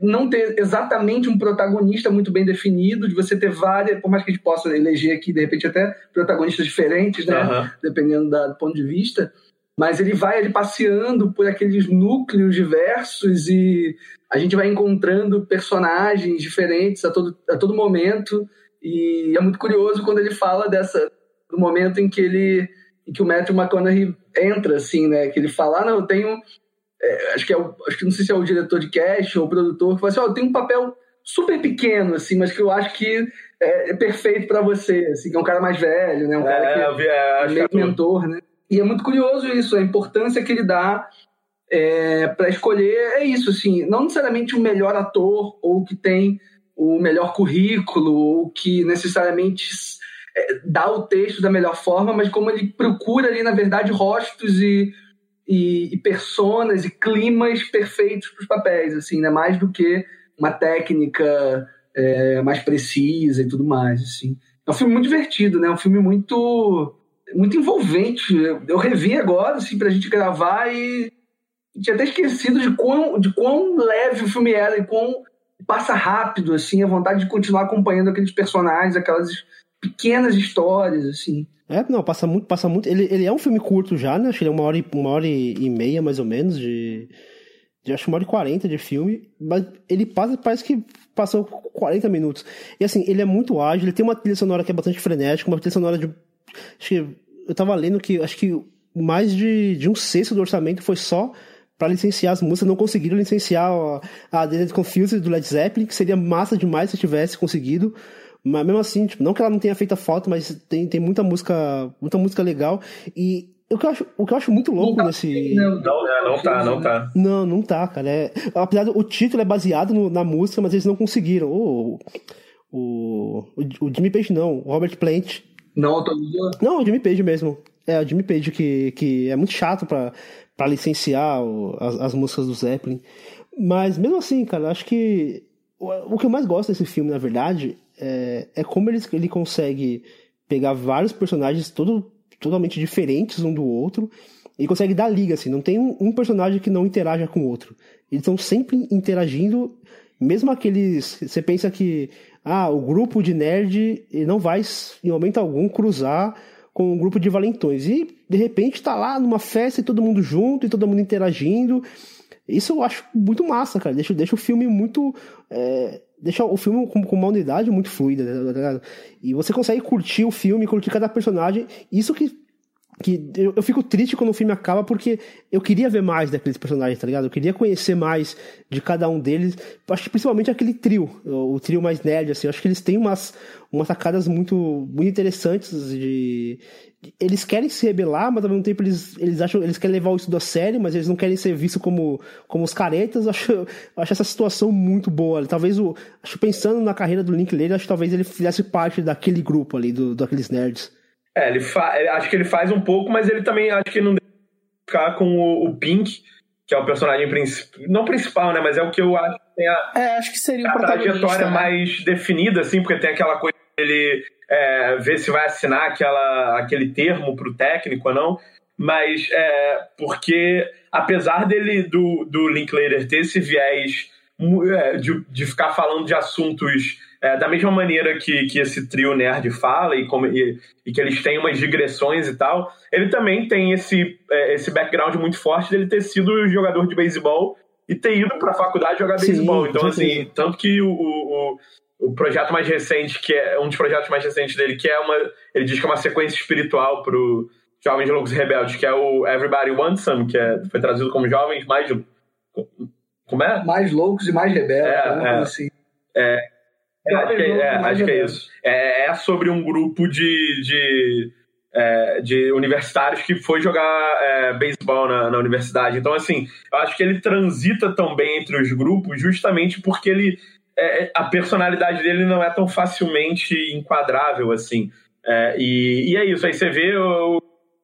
não ter exatamente um protagonista muito bem definido, de você ter várias, por mais que a gente possa eleger aqui, de repente, até protagonistas diferentes, né? Aham. Dependendo da- do ponto de vista. Mas ele vai ali passeando por aqueles núcleos diversos e a gente vai encontrando personagens diferentes a todo, a todo momento. E é muito curioso quando ele fala dessa do momento em que ele em que o Matthew McConaughey entra assim, né? Que ele fala: ah, "Não, eu tenho é, acho que é o, acho que não sei se é o diretor de cast ou o produtor que fala assim, ó, eu tenho um papel super pequeno assim, mas que eu acho que é, é perfeito para você, assim, que é um cara mais velho, né? Um cara É, que eu vi, é, que meio é mentor, né? E é muito curioso isso, a importância que ele dá é, para escolher é isso, assim, não necessariamente o melhor ator ou que tem o melhor currículo ou que necessariamente é, dá o texto da melhor forma, mas como ele procura ali, na verdade, rostos e, e, e personas e climas perfeitos para os papéis, assim, né? Mais do que uma técnica é, mais precisa e tudo mais, assim. É um filme muito divertido, né? É um filme muito muito envolvente. Eu, revi agora, assim, pra gente gravar e tinha até esquecido de quão, de quão leve o filme era e quão passa rápido, assim, a vontade de continuar acompanhando aqueles personagens, aquelas pequenas histórias, assim. É, não, passa muito, passa muito. Ele, ele é um filme curto já, né? Acho que ele é uma hora e, uma hora e, meia, mais ou menos, de, de. Acho uma hora e quarenta de filme. Mas ele passa, parece que passou 40 minutos. E assim, ele é muito ágil, ele tem uma trilha sonora que é bastante frenética, uma trilha sonora de. Acho que eu tava lendo que acho que mais de, de um sexto do orçamento foi só para licenciar as músicas, não conseguiram licenciar a, a The Confused do Led Zeppelin, que seria massa demais se tivesse conseguido. Mas mesmo assim, tipo, não que ela não tenha feito a falta, mas tem, tem muita música, muita música legal. E o que eu acho, o que eu acho muito louco tá nesse. né, Não, é, não tá, não tá. Não, não tá, cara. É, apesar do o título é baseado no- na música, mas eles não conseguiram. O, o, o, Jimmy Page não, o Robert Plant. Não autorizou? Não, o Jimmy Page mesmo. É, o Jimmy Page que, que é muito chato pra, pra licenciar o- as, as músicas do Zeppelin. Mas mesmo assim, cara, acho que o, o que eu mais gosto desse filme, na verdade, é, é como ele, ele consegue pegar vários personagens todo, totalmente diferentes um do outro e consegue dar liga, assim. Não tem um, um personagem que não interaja com o outro. Eles estão sempre interagindo, mesmo aqueles. Você pensa que ah, o grupo de nerd não vai, em momento algum, cruzar com um grupo de valentões. E, de repente, tá lá numa festa e todo mundo junto e todo mundo interagindo. Isso eu acho muito massa, cara. Deixa, deixa o filme muito. é, deixa o filme com, com uma unidade muito fluida. tá ligado? E você consegue curtir o filme, curtir cada personagem. Isso que que eu, eu, fico triste quando o filme acaba porque eu queria ver mais daqueles personagens, tá ligado? Eu queria conhecer mais de cada um deles. Acho que principalmente aquele trio, o, o trio mais nerd, assim. Acho que eles têm umas, umas sacadas muito, muito interessantes de, Eles querem se rebelar, mas ao mesmo tempo eles, eles acham eles querem levar o estudo a sério, mas eles não querem ser vistos como, como os caretas. Eu acho, eu acho essa situação muito boa. Talvez o. Acho pensando na carreira do Linklater, acho que talvez ele fizesse parte daquele grupo ali, do, daqueles nerds. É, ele fa... acho que ele faz um pouco, mas ele também acho que não deve ficar com o, o Pink, que é o personagem principal. Não principal, né? Mas é o que eu acho que tem a, é, acho que seria a trajetória né? mais definida, assim, porque tem aquela coisa ele é, ver se vai assinar aquela, aquele termo para o técnico ou não. Mas é, porque, apesar dele, do, do Linklater ter esse viés é, de, de ficar falando de assuntos é, da mesma maneira que, que esse trio nerd fala e, como, e, e, que eles têm umas digressões e tal, ele também tem esse, é, esse background muito forte dele ter sido jogador de beisebol e ter ido para a faculdade jogar beisebol. Então, assim, tanto que o, o, o, projeto mais recente, que é um dos projetos mais recentes dele, que é uma. Ele diz que é uma sequência espiritual pro Jovens Loucos e Rebeldes, que é o Everybody Wants Some, que é, foi traduzido como Jovens Mais. Como é? Mais loucos e mais rebeldes. É, é, assim. é, é, acho que, é, acho que é isso. É, é, sobre um grupo de, de, é, de universitários que foi jogar é, beisebol na, na, universidade. Então, assim, eu acho que ele transita tão bem entre os grupos justamente porque ele é, a personalidade dele não é tão facilmente enquadrável, assim. É, e, e é isso. Aí você vê os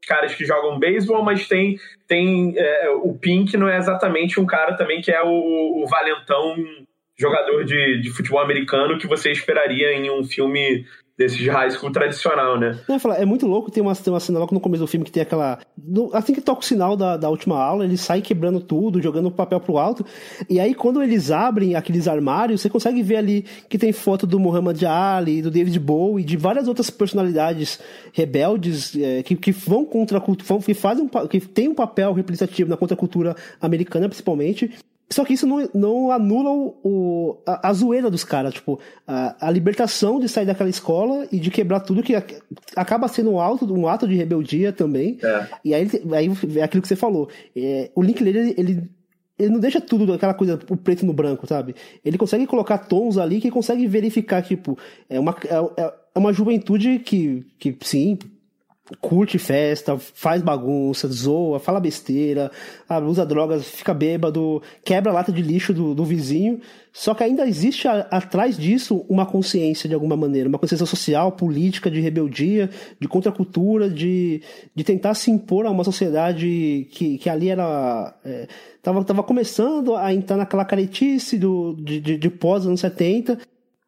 caras que jogam beisebol, mas tem, tem o Pink não é exatamente um cara também que é o, o valentão jogador de, de futebol americano que você esperaria em um filme desses de high school tradicional, né? é muito louco, tem uma, tem uma cena logo no começo do filme que tem aquela. Assim que toca o sinal da, da última aula, ele sai quebrando tudo, jogando o papel pro alto. E aí, quando eles abrem aqueles armários, você consegue ver ali que tem foto do Muhammad Ali, do David Bowie, de várias outras personalidades rebeldes é, que, que vão contra a cultura, que fazem que tem um papel representativo na contracultura americana, principalmente. Só que isso não, não anula o, o a, a, zoeira dos caras, tipo, a, a, libertação de sair daquela escola e de quebrar tudo que acaba sendo um, alto, um ato de rebeldia também. É. E aí, aí é aquilo que você falou. É, o Linklater, ele, ele, ele não deixa tudo aquela coisa, o preto no branco, sabe? Ele consegue colocar tons ali que consegue verificar, tipo, é uma, é, é, é uma juventude que, que sim, curte festa, faz bagunça, zoa, fala besteira, usa drogas, fica bêbado, quebra a lata de lixo do, do vizinho. Só que ainda existe a, atrás disso uma consciência de alguma maneira, uma consciência social, política, de rebeldia, de contracultura, de, de tentar se impor a uma sociedade que, que ali era. É, tava, tava começando a entrar naquela caretice do, de, de, de pós-anos 70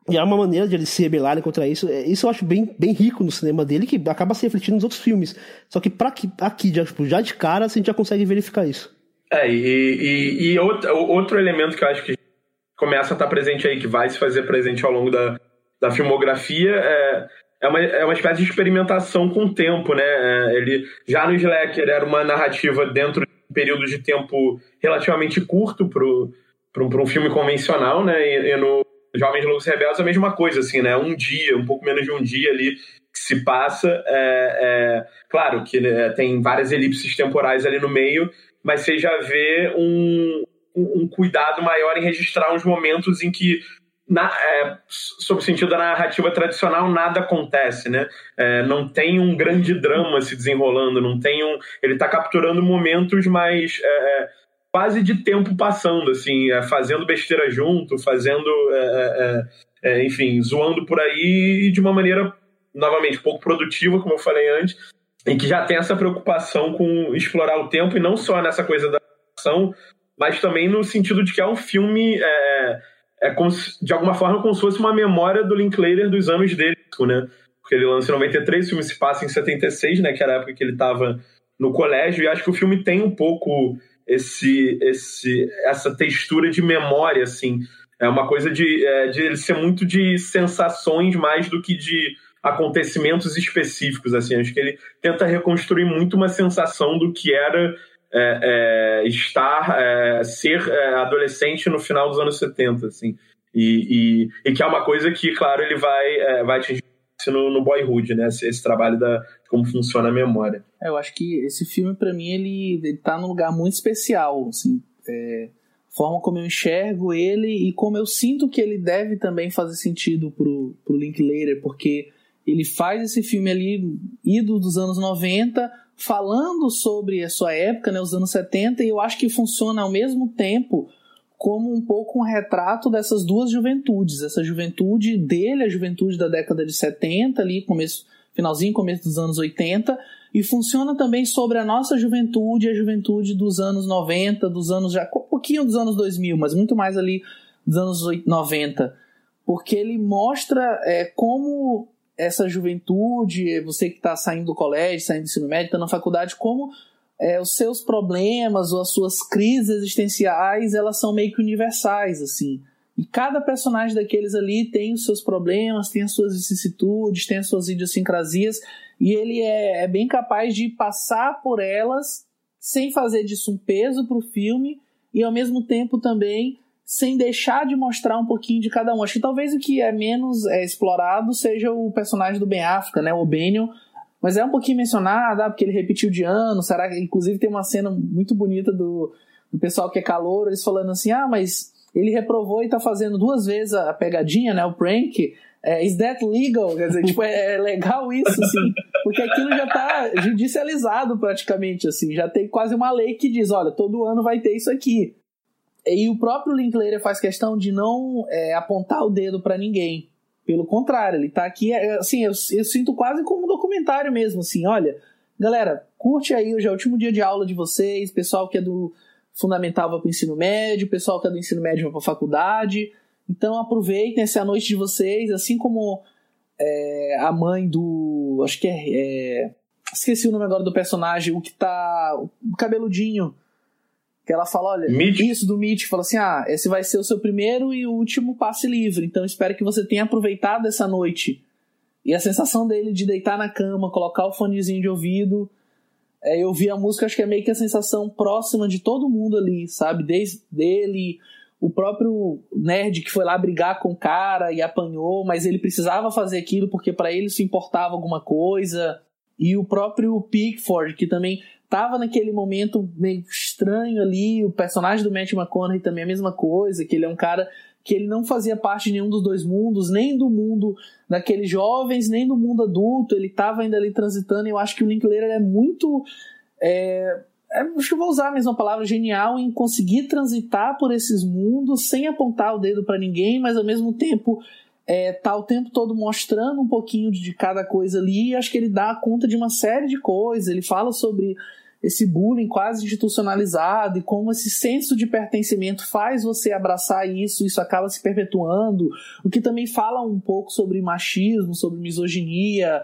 e é uma maneira de eles se rebelarem contra isso. É, isso eu acho bem, bem rico no cinema dele, que acaba se refletindo nos outros filmes. Só que pra aqui, aqui já, tipo, já de cara, a gente já consegue verificar isso. É, e, e, e outro, outro elemento que eu acho que começa a estar presente aí, que vai se fazer presente ao longo da, da filmografia, é, é, uma, é uma espécie de experimentação com o tempo, né? É, ele, já no Slacker era uma narrativa dentro de um período de tempo relativamente curto para um, um filme convencional, né? E, e no Jovens Loucos Rebeldes é a mesma coisa, assim, né? Um dia, um pouco menos de um dia ali que se passa. É, é, claro que né, tem várias elipses temporais ali no meio, mas você já vê um, um cuidado maior em registrar uns momentos em que na, é, sob o sentido da narrativa tradicional, nada acontece, né? É, não tem um grande drama se desenrolando, não tem um. Ele está capturando momentos mais é, é quase de tempo passando, assim, é, fazendo besteira junto, fazendo, é, é, é, enfim, zoando por aí de uma maneira, novamente, pouco produtiva, como eu falei antes, e que já tem essa preocupação com explorar o tempo, e não só nessa coisa da ação, mas também no sentido de que é um filme, é, é como se, de alguma forma, como se fosse uma memória do Linklater dos anos dele, né? Porque ele lança em 93, o filme se passa em 76, né? Que era a época que ele estava no colégio, e acho que o filme tem um pouco esse, esse, essa textura de memória, assim. É uma coisa de, é, de ele ser muito de sensações mais do que de acontecimentos específicos, assim. Acho que ele tenta reconstruir muito uma sensação do que era é, é, estar, é, ser é, adolescente no final dos anos 70, assim. E, e, e, que é uma coisa que, claro, ele vai, é, vai atingir no, no Boyhood, né? Esse, esse, trabalho da como funciona a memória. É, eu acho que esse filme, para mim, ele, ele tá num lugar muito especial, assim, é, forma como eu enxergo ele e como eu sinto que ele deve também fazer sentido pro, pro Linklater, porque ele faz esse filme ali, ido dos anos 90, falando sobre a sua época, né, os anos 70, e eu acho que funciona ao mesmo tempo como um pouco um retrato dessas duas juventudes, essa juventude dele, a juventude da década de 70, ali, começo, finalzinho, começo dos anos 80, e funciona também sobre a nossa juventude, a juventude dos anos 90, dos anos já, um pouquinho dos anos 2000, mas muito mais ali dos anos 90, porque ele mostra é, como essa juventude, você que está saindo do colégio, saindo do ensino médio, está na faculdade, como é, os seus problemas ou as suas crises existenciais, elas são meio que universais, assim. E cada personagem daqueles ali tem os seus problemas, tem as suas vicissitudes, tem as suas idiosincrasias, e ele é, é bem capaz de passar por elas sem fazer disso um peso para o filme, e ao mesmo tempo também sem deixar de mostrar um pouquinho de cada um. Acho que talvez o que é menos é, explorado seja o personagem do Ben Affleck, né, o Benio, mas é um pouquinho mencionado, ah, porque ele repetiu de ano. Será que, inclusive, tem uma cena muito bonita do, do pessoal que é calor, eles falando assim: ah, mas ele reprovou e tá fazendo duas vezes a pegadinha, né? O prank. É, is that legal? Quer dizer, tipo, é, é, legal isso, assim, porque aquilo já tá judicializado praticamente, assim, já tem quase uma lei que diz, olha, todo ano vai ter isso aqui. E o próprio Linklater faz questão de não é, apontar o dedo para ninguém. Pelo contrário, ele tá aqui, é, assim, eu, eu, sinto quase como um documentário mesmo, assim, olha, galera, curte aí, hoje é o último dia de aula de vocês, pessoal que é do fundamental vai pro ensino médio, pessoal que é do ensino médio vai pra faculdade, então aproveitem essa noite de vocês, assim como é, a mãe do, acho que é, é, esqueci o nome agora do personagem, o que tá, o cabeludinho, que ela fala, olha, Mitch? isso do Mitch, fala assim, ah, esse vai ser o seu primeiro e último passe livre, então espero que você tenha aproveitado essa noite. E a sensação dele de deitar na cama, colocar o fonezinho de ouvido, é, eu vi a música, acho que é meio que a sensação próxima de todo mundo ali, sabe? Desde dele, o próprio nerd que foi lá brigar com o cara e apanhou, mas ele precisava fazer aquilo porque para ele isso importava alguma coisa. E o próprio Pickford, que também tava naquele momento meio estranho ali. O personagem do Matt McConaughey também é a mesma coisa, que ele é um cara que ele não fazia parte de nenhum dos dois mundos, nem do mundo daqueles jovens, nem do mundo adulto. Ele estava ainda ali transitando. E eu acho que o Linklater é muito. É, acho que vou usar a mesma palavra, genial em conseguir transitar por esses mundos sem apontar o dedo para ninguém, mas ao mesmo tempo é, tá o tempo todo mostrando um pouquinho de cada coisa ali. E acho que ele dá conta de uma série de coisas. Ele fala sobre esse bullying quase institucionalizado e como esse senso de pertencimento faz você abraçar isso, isso acaba se perpetuando, o que também fala um pouco sobre machismo, sobre misoginia.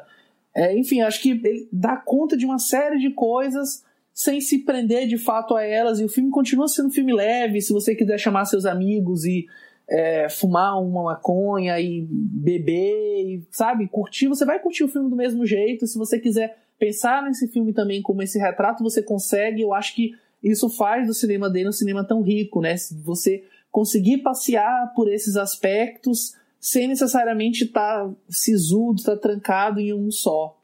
É, enfim, acho que ele dá conta de uma série de coisas sem se prender de fato a elas, e o filme continua sendo um filme leve, se você quiser chamar seus amigos e é, fumar uma maconha e beber, e, sabe, curtir, você vai curtir o filme do mesmo jeito, se você quiser pensar nesse filme também como esse retrato, você consegue. Eu acho que isso faz do cinema dele um cinema tão rico, né? Você conseguir passear por esses aspectos sem necessariamente estar tá sisudo, estar tá trancado em um só.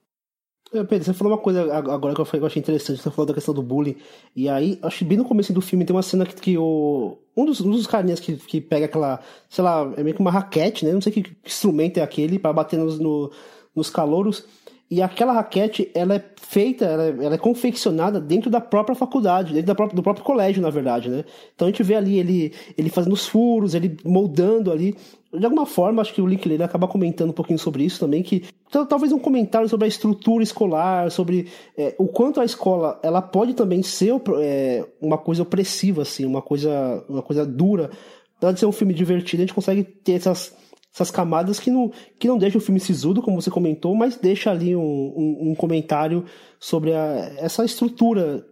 É, Pedro, você falou uma coisa agora que eu achei interessante, você falou da questão do bullying, e aí, acho que bem no começo do filme tem uma cena que, que o, um, dos, um dos carinhas que, que pega aquela, sei lá, é meio que uma raquete, né, não sei que instrumento é aquele, para bater nos, no, nos calouros, e aquela raquete, ela é feita, ela é, ela é confeccionada dentro da própria faculdade, dentro da própria, do próprio colégio, na verdade, né? Então a gente vê ali ele, ele fazendo os furos, ele moldando ali. De alguma forma, acho que o Linklater acaba comentando um pouquinho sobre isso também, que talvez um comentário sobre a estrutura escolar, sobre é, o quanto a escola ela pode também ser é, uma coisa opressiva, assim, uma coisa, uma coisa dura. Apesar de ser um filme divertido, a gente consegue ter essas essas camadas que não, que não deixa o filme sisudo, como você comentou, mas deixa ali um, um, um comentário sobre a, essa estrutura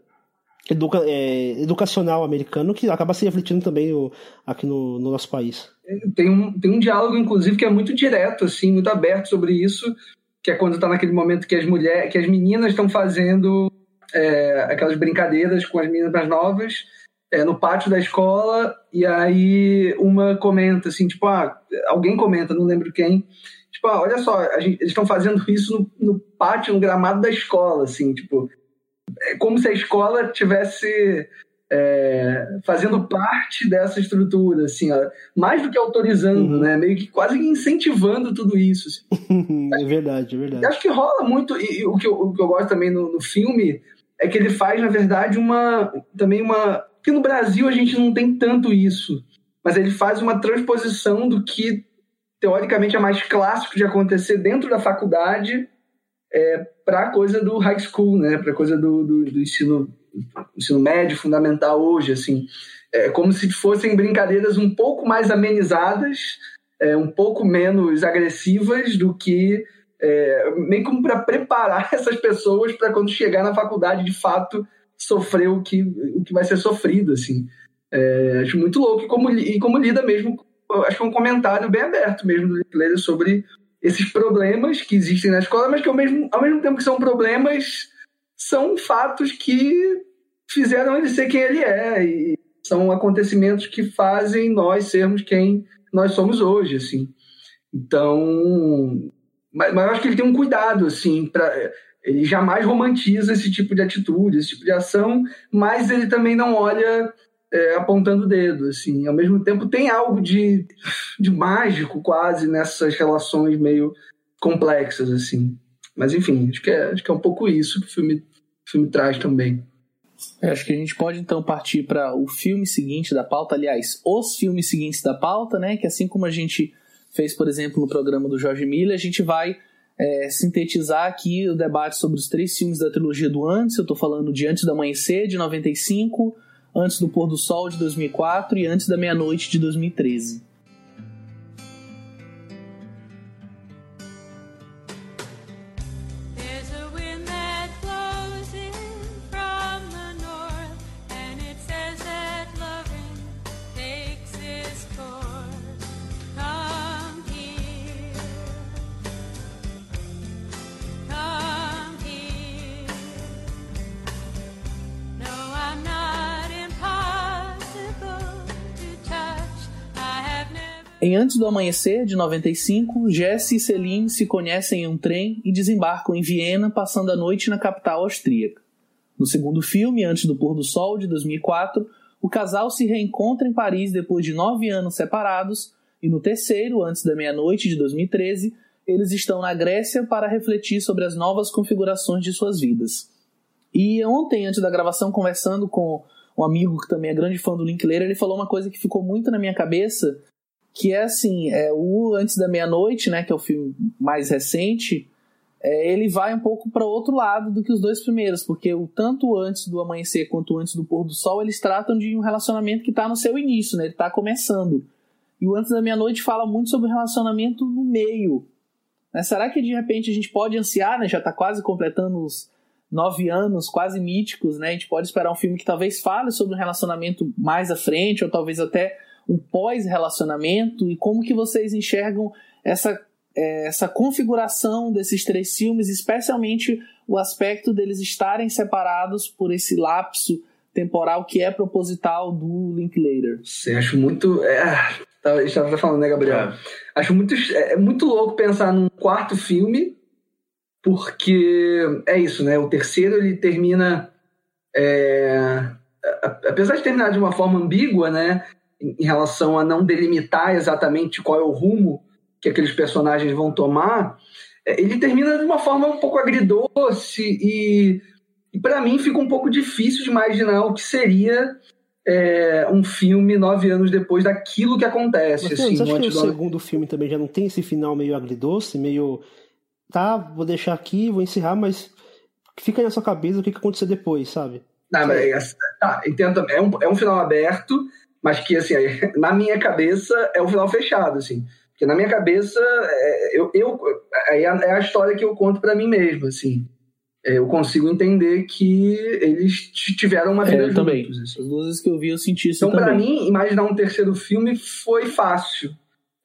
educa, é, educacional americano que acaba se refletindo também o, aqui no, no, nosso país. Tem um, tem um diálogo, inclusive, que é muito direto, assim, muito aberto sobre isso, que é quando está naquele momento que as mulheres, que as meninas estão fazendo é, aquelas brincadeiras com as meninas mais novas é, no pátio da escola, e aí uma comenta assim, tipo, ah, alguém comenta, não lembro quem, Tipo, ah, olha só, gente, eles estão fazendo isso no, no, pátio, no gramado da escola, assim, tipo, é como se a escola tivesse é, fazendo parte dessa estrutura, assim, ó, mais do que autorizando, uhum. né, meio que quase incentivando tudo isso. Assim. é verdade, é verdade. acho que rola muito, e, e o, que eu, o que eu gosto também no, no filme é que ele faz, na verdade, uma também uma. Porque no Brasil a gente não tem tanto isso, mas ele faz uma transposição do que teoricamente é mais clássico de acontecer dentro da faculdade é, para a coisa do high school, né? Para a coisa do, do, do, ensino, ensino médio, fundamental hoje, assim. É como se fossem brincadeiras um pouco mais amenizadas, é, um pouco menos agressivas do que é, meio como para preparar essas pessoas para quando chegar na faculdade de fato sofrer o que, o que vai ser sofrido, assim. É, acho muito louco e como, e como lida mesmo, acho que é um comentário bem aberto mesmo do Linklater sobre esses problemas que existem na escola, mas que ao mesmo, ao mesmo tempo que são problemas, são fatos que fizeram ele ser quem ele é e são acontecimentos que fazem nós sermos quem nós somos hoje, assim. Então, mas, mas eu acho que ele tem um cuidado, assim, para ele jamais romantiza esse tipo de atitude, esse tipo de ação, mas ele também não olha é, apontando o dedo, assim. Ao mesmo tempo tem algo de, de mágico quase nessas relações meio complexas, assim. Mas enfim, acho que é, acho que é um pouco isso que o filme, o filme traz também. É, acho que a gente pode então partir para o filme seguinte da pauta, aliás, os filmes seguintes da pauta, né? Que assim como a gente fez, por exemplo, no programa do Jorge Miller, a gente vai é, sintetizar aqui o debate sobre os três filmes da trilogia do Antes. Eu estou falando de Antes do Amanhecer, de 95, Antes do Pôr do Sol, de 2004 e Antes da Meia-Noite, de 2013. Em Antes do Amanhecer, de 95, Jesse e Celine se conhecem em um trem e desembarcam em Viena, passando a noite na capital austríaca. No segundo filme, Antes do Pôr do Sol, de 2004, o casal se reencontra em Paris depois de nove anos separados, e no terceiro, Antes da Meia-Noite, de 2013, eles estão na Grécia para refletir sobre as novas configurações de suas vidas. E ontem, antes da gravação, conversando com um amigo que também é grande fã do Linklater, ele falou uma coisa que ficou muito na minha cabeça, que é assim, é o Antes da Meia-Noite, né, que é o filme mais recente, é, ele vai um pouco para outro lado do que os dois primeiros, porque o tanto antes do amanhecer quanto antes do pôr do sol, eles tratam de um relacionamento que está no seu início, né, ele está começando. E o Antes da Meia-Noite fala muito sobre relacionamento no meio. Né? Será que de repente a gente pode ansiar, né, já está quase completando os nove anos quase míticos, né, a gente pode esperar um filme que talvez fale sobre um relacionamento mais à frente, ou talvez até um pós-relacionamento e como que vocês enxergam essa, é, essa configuração desses três filmes, especialmente o aspecto deles estarem separados por esse lapso temporal que é proposital do Linklater. Sim, acho muito... É, tá, a gente estava falando, né, Gabriel? É. Acho muito, é, é muito louco pensar num quarto filme, porque é isso, né? O terceiro, ele termina... É, apesar de terminar de uma forma ambígua, né? Em relação a não delimitar exatamente qual é o rumo que aqueles personagens vão tomar, é, ele termina de uma forma um pouco agridoce e, e para mim fica um pouco difícil de imaginar o que seria é, um filme nove anos depois daquilo que acontece. Mas, assim, você acha que o segundo filme também já não tem esse final meio agridoce, meio tá, vou deixar aqui, vou encerrar, mas fica na sua cabeça o que, que aconteceu depois, sabe? Não, mas, tá, entendo, é um, é um final aberto, mas que, assim, na minha cabeça é um final fechado, assim. Porque na minha cabeça, é, eu, eu, é, é a história que eu conto para mim mesmo, assim. É, eu consigo entender que eles tiveram uma vida é, juntos. Também. Assim. As vezes que eu vi, eu senti isso Então, para mim, imaginar um terceiro filme foi fácil.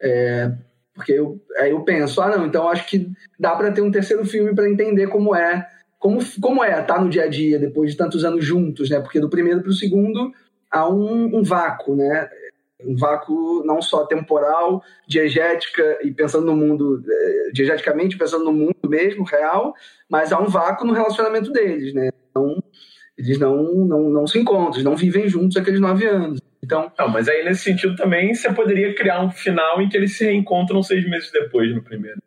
É, porque eu, aí eu penso, ah, não, então acho que dá para ter um terceiro filme para entender como é como, como é estar tá no dia a dia depois de tantos anos juntos, né? Porque do primeiro para o segundo há um, um vácuo, né? Um vácuo não só temporal, diegética e pensando no mundo, eh, diegeticamente pensando no mundo mesmo, real, mas há um vácuo no relacionamento deles, né? Então, eles não, não, não se encontram, eles não vivem juntos aqueles nove anos. Então, Não, mas aí nesse sentido também você poderia criar um final em que eles se reencontram seis meses depois no primeiro.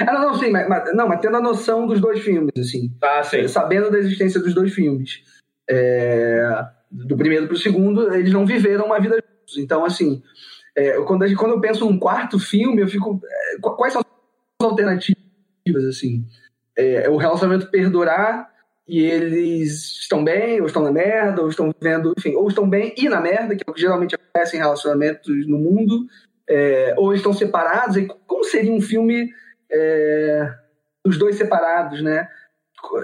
ah, não, não, sim, mas, mas- não, mas tendo a noção dos dois filmes, assim, Ah, sim. sabendo da existência dos dois filmes, é, do primeiro para o segundo, eles não viveram uma vida juntos. Então, assim, é, quando, quando eu penso num quarto filme, eu fico. é, qu- quais são as alternativas, assim? É, é o relacionamento perdurar e eles estão bem, ou estão na merda, ou estão vivendo, enfim, ou estão bem e na merda, que é o que geralmente acontece em relacionamentos no mundo, é, ou estão separados. E como seria um filme é, os dois separados, né?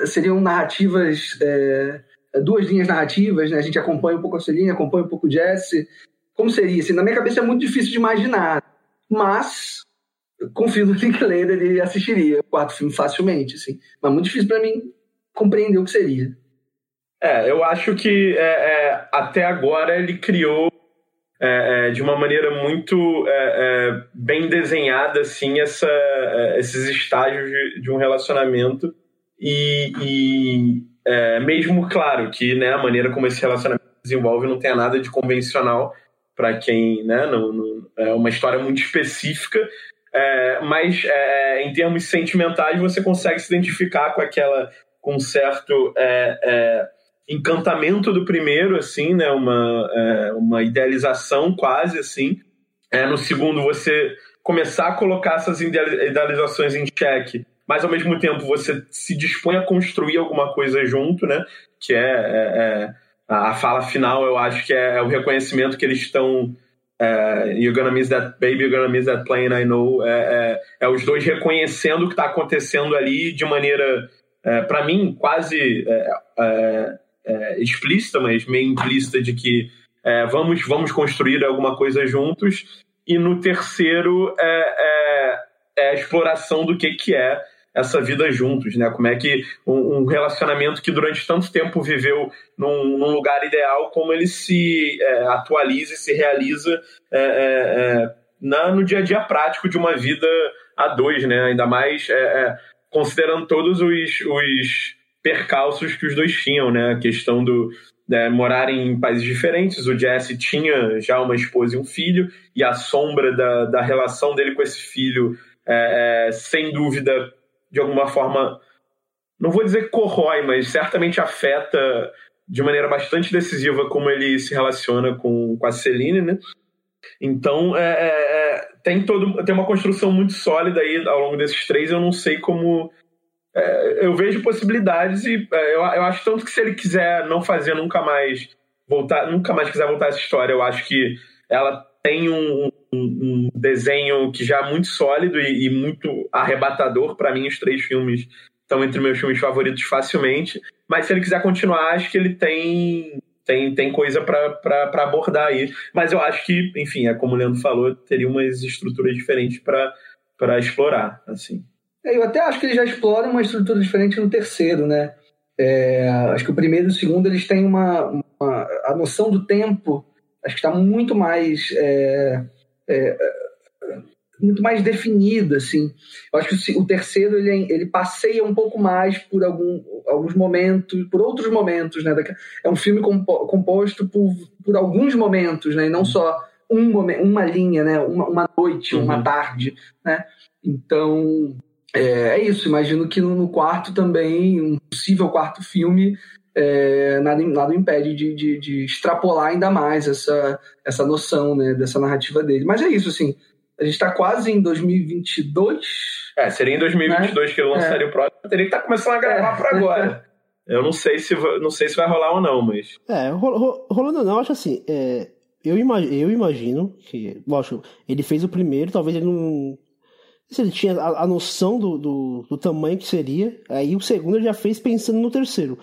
seriam narrativas, é, duas linhas narrativas, né? A gente acompanha um pouco a Celine, acompanha um pouco o Jesse. Como seria? Assim, na minha cabeça é muito difícil de imaginar, mas confio no Linklater, ele assistiria o quarto filme facilmente, assim. Mas muito difícil para mim compreender o que seria. É, eu acho que é, é, até agora ele criou é, é, de uma maneira muito é, é, bem desenhada assim essa, esses estágios de, de um relacionamento e, e, é, mesmo claro que né, a maneira como esse relacionamento se desenvolve não tem nada de convencional para quem né, não, não- é uma história muito específica é, mas é, em termos sentimentais você consegue se identificar com aquela com um certo é, é, encantamento do primeiro, assim, né? Uma, é, uma idealização quase, assim. No segundo, você começar a colocar essas ideali- idealizações em xeque, mas ao mesmo tempo você se dispõe a construir alguma coisa junto, né? Que é, é- é a fala final, eu acho que é, o reconhecimento que eles estão. É, you're gonna miss that baby, you're gonna miss that plane, I know. É, é, é os dois reconhecendo o que está acontecendo ali de maneira, é, para mim, quase é, é, é, explícita, mas meio implícita de que é, vamos, vamos construir alguma coisa juntos. E no terceiro é, é, é a exploração do que, que é essa vida juntos, né? Como é que um, um relacionamento que durante tanto tempo viveu num, num lugar ideal, como ele se é, atualiza e se realiza é, é, é, na, no dia a dia prático de uma vida a dois, né? Ainda mais é, considerando todos os, os percalços que os dois tinham, né? A questão do né, morarem em países diferentes. O Jesse tinha já uma esposa e um filho, e a sombra da, da relação dele com esse filho, é, é, sem dúvida, de alguma forma, não vou dizer corrói, mas certamente afeta de maneira bastante decisiva como ele se relaciona com, com a Celine, né? Então, é, é, é, tem, todo, tem uma construção muito sólida aí ao longo desses três. Eu não sei como. é, eu vejo possibilidades e é, eu, eu acho tanto que se ele quiser não fazer nunca mais voltar, nunca mais quiser voltar essa história, eu acho que ela tem um, um, um desenho que já é muito sólido e, e muito arrebatador. Para mim, os três filmes estão entre meus filmes favoritos facilmente. Mas se ele quiser continuar, acho que ele tem tem, tem coisa para abordar aí. Mas eu acho que, enfim, é como o Leandro falou, teria umas estruturas diferentes para explorar, assim. É, Eu até acho que eles já exploram uma estrutura diferente no terceiro, né? É, acho que o primeiro e o segundo eles têm uma, uma a noção do tempo acho que está muito mais é, é, muito mais definida assim. Eu acho que o, terceiro ele, ele passeia um pouco mais por algum, alguns momentos por outros momentos né? É um filme compo- composto por, por alguns momentos né? E não só um uma linha né? Uma, uma noite uma Uhum. tarde né? Então é, é isso, imagino que no, no quarto também, um possível quarto filme, é, nada, nada impede de, de, de extrapolar ainda mais essa, essa noção né, dessa narrativa dele. Mas é isso, assim, a gente está quase em 2022. É, seria em 2022 que ele lançaria o próximo. Teria que estar começando a gravar por agora. Eu não sei se vai, não sei se vai rolar ou não, mas É, ro- ro- rolando ou não, acho assim, é, eu, ima- eu imagino que, lógico, ele fez o primeiro, talvez ele não. não sei Se ele tinha a, a noção do, do, do tamanho que seria, aí o segundo ele já fez pensando no terceiro.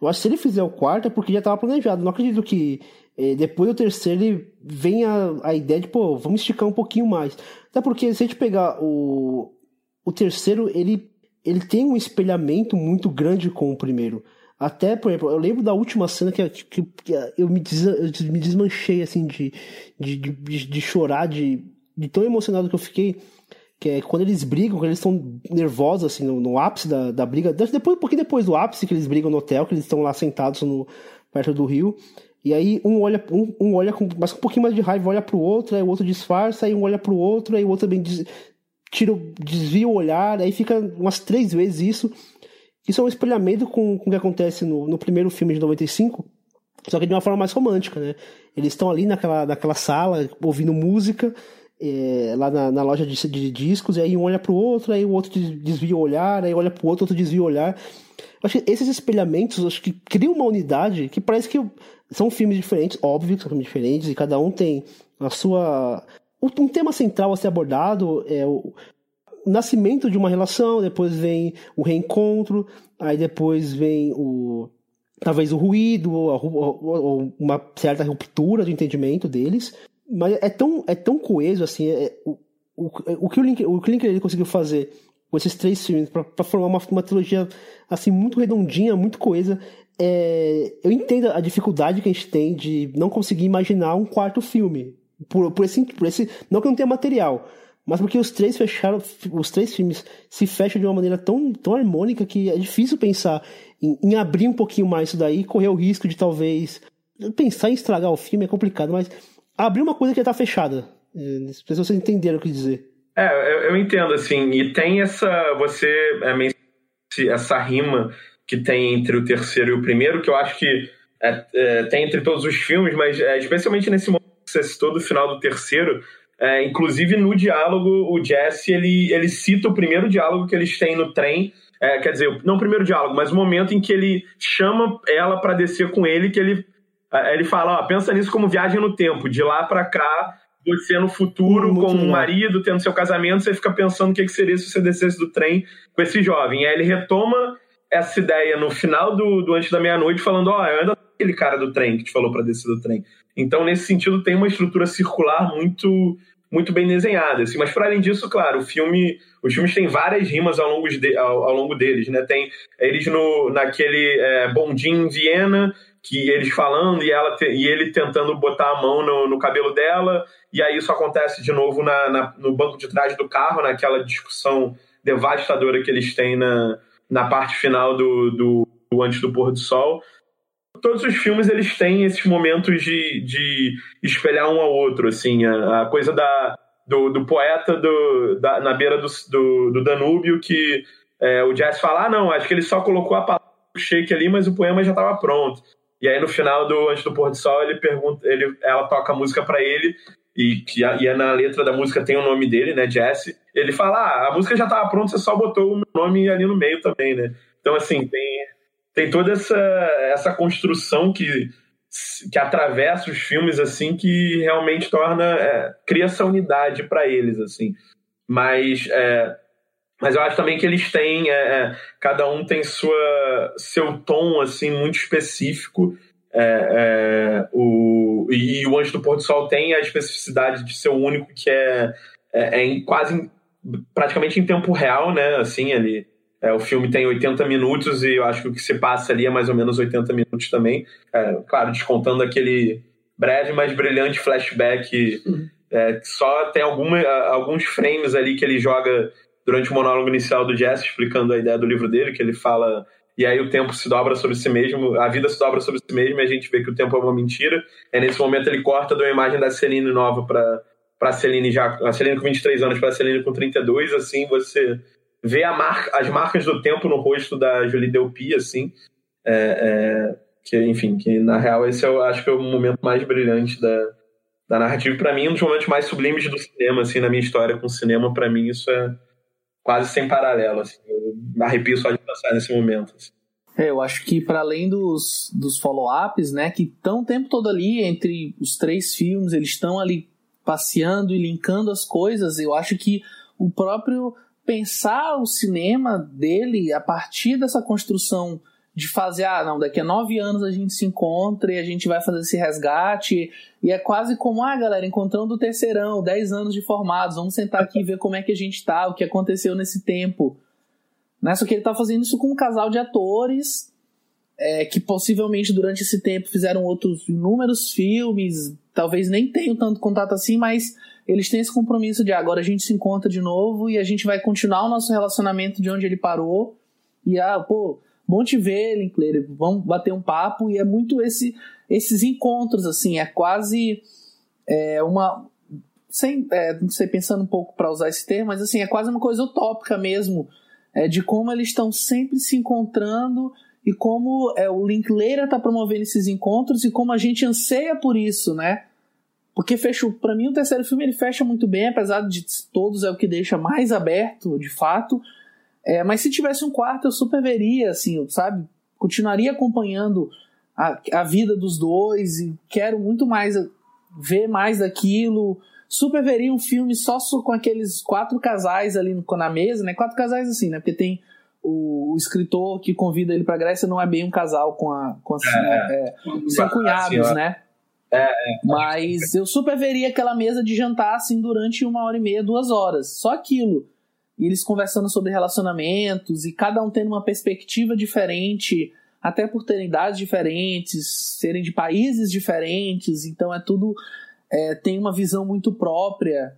Eu acho que se ele fizer o quarto é porque já estava planejado. Não acredito que eh, depois do terceiro ele venha a ideia de, pô, vamos esticar um pouquinho mais. Até porque se a gente pegar o, o terceiro, ele, ele tem um espelhamento muito grande com o primeiro. Até, por exemplo, eu lembro da última cena que, que, que eu, me des, eu me desmanchei, assim, de, de, de, de chorar, de, de tão emocionado que eu fiquei que é quando eles brigam, quando eles estão nervosos, assim, no, no, ápice da, da briga, depois, um pouquinho depois do ápice, que eles brigam no hotel, que eles estão lá sentados no, perto do rio, e aí um olha, um, um olha com, mas um pouquinho mais de raiva, olha pro outro, aí o outro disfarça, aí um olha pro outro, aí o outro também des, tira, desvia o olhar, aí fica umas três vezes isso. Isso é um espelhamento com, com o que acontece no, no primeiro filme de 95, só que de uma forma mais romântica, né? Eles estão ali naquela, naquela sala, ouvindo música, é, lá na, na, loja de, de, discos, e aí um olha pro outro, aí o outro desvia o olhar, aí olha pro outro, outro desvia o olhar. Eu acho que esses espelhamentos acho que criam uma unidade que parece que são filmes diferentes, óbvio que são filmes diferentes, e cada um tem a sua. Um tema central a ser abordado é o nascimento de uma relação, depois vem o reencontro, aí depois vem o. talvez o ruído, ou, ou uma certa ruptura do entendimento deles. Mas é tão, é tão coeso, assim, é, o, o, o, que o Link, o que o conseguiu fazer com esses três filmes para formar uma, uma trilogia assim muito redondinha, muito coesa. É, eu entendo a dificuldade que a gente tem de não conseguir imaginar um quarto filme. Por, por, esse, por esse. Não que não tenha material, mas porque os três fecharam. Os três filmes se fecham de uma maneira tão, tão harmônica que é difícil pensar em, em abrir um pouquinho mais isso daí, correr o risco de talvez. Pensar em estragar o filme é complicado, mas abrir uma coisa que está fechada. É, se vocês entenderam o que dizer. É, eu, eu, entendo, assim, e tem essa. Você é, essa rima que tem entre o terceiro e o primeiro, que eu acho que é, é, tem entre todos os filmes, mas é, especialmente nesse momento que você citou do final do terceiro, é, inclusive no diálogo, o Jesse ele, ele cita o primeiro diálogo que eles têm no trem. É, quer dizer, não o primeiro diálogo, mas o momento em que ele chama ela para descer com ele, que ele, ele fala: ó, pensa nisso como viagem no tempo, de lá para cá você no futuro, Muito com um marido, tendo seu casamento, você fica pensando o que, que seria se você descesse do trem com esse jovem. E aí ele retoma essa ideia no final do, do Antes da Meia-Noite, falando: Ó, oh, eu ainda aquele cara do trem que te falou para descer do trem. Então, nesse sentido, tem uma estrutura circular muito muito bem desenhada. Assim. Mas, para além disso, claro, o filme, os filmes têm várias rimas ao longo, de, ao, ao longo deles. Né? Tem eles no, naquele é, bondinho em Viena que eles falando e, ela e ele tentando botar a mão no, no, cabelo dela, e aí isso acontece de novo na, na, no banco de trás do carro, naquela discussão devastadora que eles têm na, na parte final do, do, do Antes do Pôr do Sol. Todos os filmes eles têm esses momentos de, de espelhar um ao outro, assim, a, a coisa da, do, do poeta do, da, na beira do, do, do Danúbio que é, o Jazz fala, ah, não, acho que ele só colocou a palavra shake ali, mas o poema já estava pronto. E aí no final do Antes do Pôr do Sol, ele pergunta, ele, ela toca a música para ele e que e é na letra da música tem o nome dele, né, Jesse. Ele fala: "Ah, a música já estava pronta, você só botou o meu nome ali no meio também, né?" Então assim, tem tem toda essa essa construção que que atravessa os filmes assim que realmente torna é, cria essa unidade para eles assim. Mas é, mas eu acho também que eles têm, é, é, cada um tem sua, seu tom assim muito específico. É, é o, e, o Anjo do Pôr do Sol tem a especificidade de ser o único que é, é, é em, quase praticamente em tempo real, né? Assim, ele, é, o filme tem 80 minutos e eu acho que o que se passa ali é mais ou menos 80 minutos também. claro, descontando aquele breve, mas brilhante flashback. Uhum. só tem alguma, alguns frames ali que ele joga durante o monólogo inicial do Jesse, explicando a ideia do livro dele, que ele fala. E aí o tempo se dobra sobre si mesmo, a vida se dobra sobre si mesmo e a gente vê que o tempo é uma mentira. É nesse momento ele corta de uma imagem da Celine nova para para Celine já, a Celine com 23 anos para a Celine com 32, assim, você vê as marcas do tempo no rosto da Julie Delpy, assim, é, é, que enfim, que na real esse eu acho que é o momento mais brilhante da, da narrativa, para mim um dos momentos mais sublimes do cinema, assim, na minha história com o cinema, para mim isso é quase sem paralelo. Assim. Eu arrepio só de passar nesse momento. Assim. É, eu acho que para além dos, dos follow-ups, né, que estão o tempo todo ali entre os três filmes, eles estão ali passeando e linkando as coisas, eu acho que o próprio pensar o cinema dele a partir dessa construção de fazer, ah, não, daqui a nove anos a gente se encontra e a gente vai fazer esse resgate. E é quase como, ah, galera, encontrando o terceirão, dez anos de formados, vamos sentar aqui e ver como é que a gente tá, o que aconteceu nesse tempo. Né? Só que ele tá fazendo isso com um casal de atores é, que possivelmente durante esse tempo fizeram outros inúmeros filmes, talvez nem tenham tanto contato assim, mas eles têm esse compromisso de ah, agora a gente se encontra de novo e a gente vai continuar o nosso relacionamento de onde ele parou. E ah, pô, bom te ver, Linklater, vamos bater um papo. E é muito esse, esses encontros, assim, é quase é, uma. Sem, é, não sei, pensando um pouco para usar esse termo, mas assim, é quase uma coisa utópica mesmo, é, de como eles estão sempre se encontrando e como é, o Linklater está promovendo esses encontros e como a gente anseia por isso, né? Porque fecha, para mim o terceiro filme ele fecha muito bem, apesar de todos é o que deixa mais aberto, de fato. É, mas se tivesse um quarto eu super veria, assim, sabe? Continuaria acompanhando a, a vida dos dois e quero muito mais ver mais daquilo. Super veria um filme só com aqueles quatro casais ali na mesa, né? Quatro casais assim, né? Porque tem o, o escritor que convida ele pra Grécia não é bem um casal com a. Com a é, é, são cunhados, né? É, é, Mas eu super veria aquela mesa de jantar assim durante uma hora e meia, duas horas. Só aquilo. E eles conversando sobre relacionamentos e cada um tendo uma perspectiva diferente, até por terem idades diferentes, serem de países diferentes. Então é tudo. É, tem uma visão muito própria.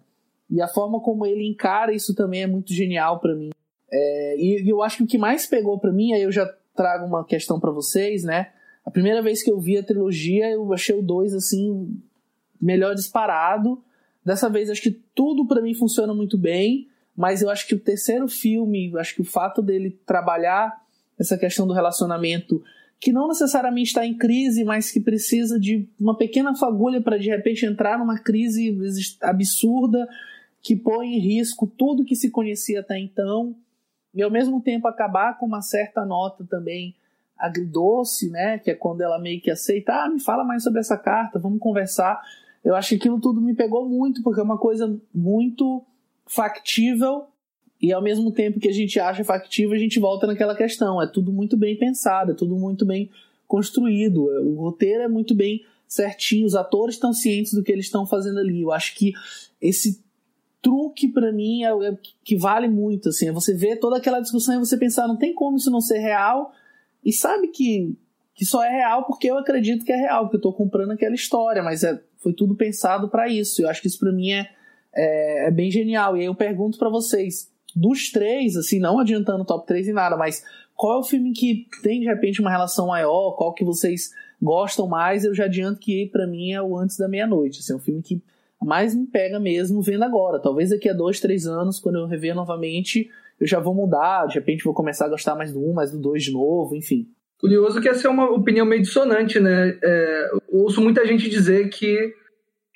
E a forma como ele encara isso também é muito genial para mim. É, e, eu acho que o que mais pegou para mim, aí eu já trago uma questão para vocês, né? A primeira vez que eu vi a trilogia, eu achei o 2 assim melhor disparado. Dessa vez acho que tudo para mim funciona muito bem, mas eu acho que o terceiro filme, acho que o fato dele trabalhar essa questão do relacionamento que não necessariamente está em crise, mas que precisa de uma pequena fagulha para de repente entrar numa crise absurda que põe em risco tudo que se conhecia até então e ao mesmo tempo acabar com uma certa nota também agridoce, né? Que é quando ela meio que aceita, ah, me fala mais sobre essa carta, vamos conversar. Eu acho que aquilo tudo me pegou muito, porque é uma coisa muito factível e ao mesmo tempo que a gente acha factível, a gente volta naquela questão. É tudo muito bem pensado, é tudo muito bem construído. O roteiro é muito bem certinho, os atores estão cientes do que eles estão fazendo ali. Eu acho que esse truque para mim é, é, que vale muito, assim, é você ver toda aquela discussão e você pensar, não tem como isso não ser real, e sabe que, que só é real porque eu acredito que é real, porque eu tô comprando aquela história, mas é, foi tudo pensado para isso, eu acho que isso para mim é, é, é, bem genial, e aí eu pergunto para vocês, dos três, assim, não adiantando top 3 em nada, mas qual é o filme que tem de repente uma relação maior, qual que vocês gostam mais, eu já adianto que para mim é o Antes da Meia-Noite, assim, é um filme que mais me pega mesmo vendo agora. Talvez daqui a dois, três anos, quando eu rever novamente, eu já vou mudar, de repente vou começar a gostar mais do um, mais do dois de novo, enfim. Curioso que essa é uma opinião meio dissonante, né? É, ouço muita gente dizer que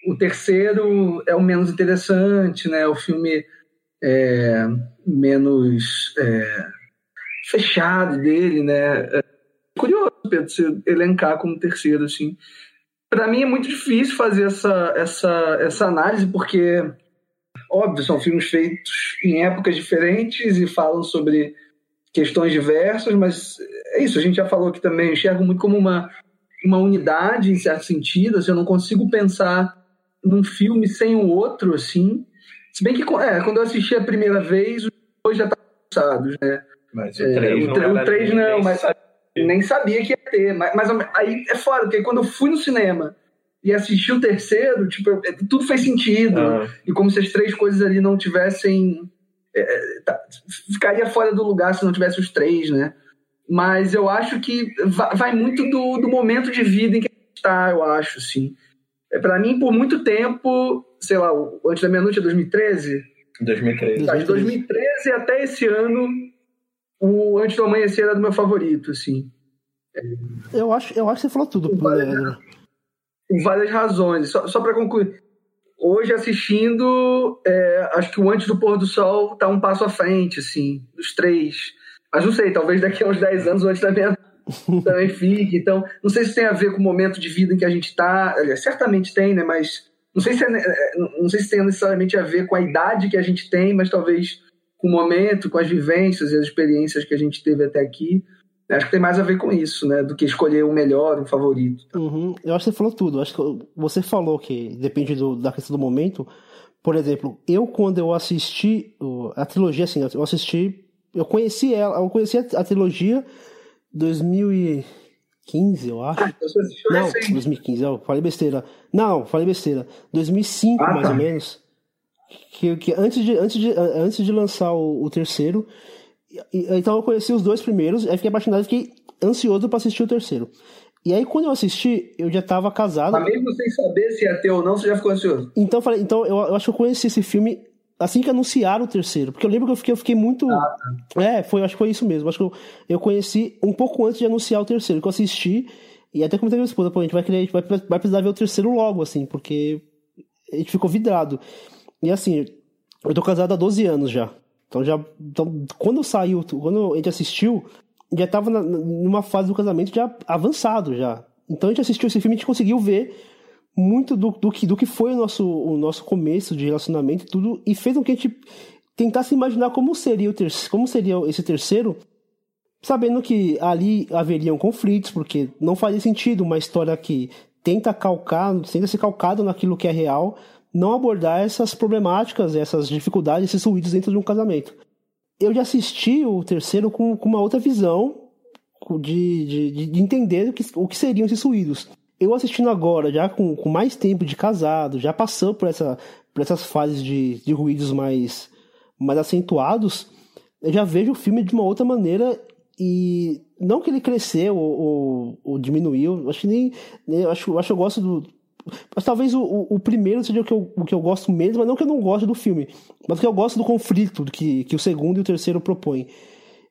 o terceiro é o menos interessante, né? O filme é, menos é, fechado dele, né? É curioso, Pedro, você elencar como terceiro, assim para mim é muito difícil fazer essa, essa, essa análise, porque, óbvio, são filmes feitos em épocas diferentes e falam sobre questões diversas, mas é isso, a gente já falou aqui também, eu enxergo muito como uma, uma unidade, em certo sentido, assim, eu não consigo pensar num filme sem o outro, assim, se bem que é, quando eu assisti a primeira vez, os dois já estavam passados, né? Mas o 3 é, não, o, o 3 não mas nem sabia que ia ter. Mas, mas aí é foda, porque quando eu fui no cinema e assisti o terceiro, tipo, é, tudo fez sentido. Ah. E como se as três coisas ali não tivessem. É, é tá, ficaria fora do lugar se não tivesse os três, né? Mas eu acho que vai muito do, do momento de vida em que a gente está, eu acho, assim. É, para mim, por muito tempo, sei lá, antes da meia-noite é 2013? 2013. Tá, de 2013 até esse ano, o Antes do Amanhecer era do meu favorito, assim. Eu acho, eu acho que você falou tudo, por várias, por várias razões. Só, só para concluir. Hoje, assistindo, é, acho que o Antes do Pôr do Sol tá um passo à frente, assim, dos três. Mas não sei, talvez daqui a uns 10 anos o Antes da Meia também fique. Então, não sei se tem a ver com o momento de vida em que a gente está. Certamente tem, né? Mas não sei se é, é, não sei se tem necessariamente a ver com a idade que a gente tem, mas talvez com o momento, com as vivências e as experiências que a gente teve até aqui. Acho que tem mais a ver com isso, né? Do que escolher o melhor, um favorito. Uhum. Eu acho que você falou tudo. Eu acho que você falou que depende do, da questão do momento. Por exemplo, eu quando eu assisti a trilogia, assim, eu assisti, eu conheci ela, eu conheci a, trilogia 2000 2015, eu acho. Ah, então Não, recente. 2015, eu falei besteira. Não, falei besteira. 2005, Ah, mais tá. ou menos. Que, que antes, de, antes, de, antes de lançar o, o terceiro. Então eu conheci os dois primeiros, aí fiquei apaixonado e fiquei ansioso pra assistir o terceiro. E aí quando eu assisti, eu já tava casado. Mas mesmo sem saber se ia ter ou não, você já ficou ansioso. Então, falei, então eu, eu acho que eu conheci esse filme assim que anunciaram o terceiro. Porque eu lembro que eu fiquei, eu fiquei muito. É, foi, acho que foi isso mesmo. Acho que eu, eu conheci um pouco antes de anunciar o terceiro, que eu assisti. E até comentei com a minha esposa, pô, a gente vai, querer, a gente vai, vai precisar ver o terceiro logo, assim, porque a gente ficou vidrado. E assim, eu tô casado há 12 anos já. Então já. Então, quando saiu, quando a gente assistiu, já tava na- numa fase do casamento já avançado já. Então a gente assistiu esse filme e a gente conseguiu ver muito do, do, que, do que foi o nosso, o nosso começo de relacionamento e tudo, e fez com que a gente tentasse imaginar como seria, o ter, como seria esse terceiro, sabendo que ali haveriam conflitos, porque não fazia sentido uma história que tenta calcar, tenta ser calcada naquilo que é real, não abordar essas problemáticas, essas dificuldades, esses ruídos dentro de um casamento. Eu já assisti o terceiro com, com uma outra visão de, de, de entender o que, o que seriam esses ruídos eu assistindo agora, já com, com mais tempo de casado, já passando por, essa, por essas fases de, de ruídos mais, mais acentuados, eu já vejo o filme de uma outra maneira e não que ele cresceu ou, ou, ou diminuiu, acho que nem, nem acho, acho que eu gosto do mas talvez o, o, o primeiro seja o que, eu, o que eu gosto mesmo, mas não que eu não gosto do filme, mas que eu gosto do conflito que, que o segundo e o terceiro propõem.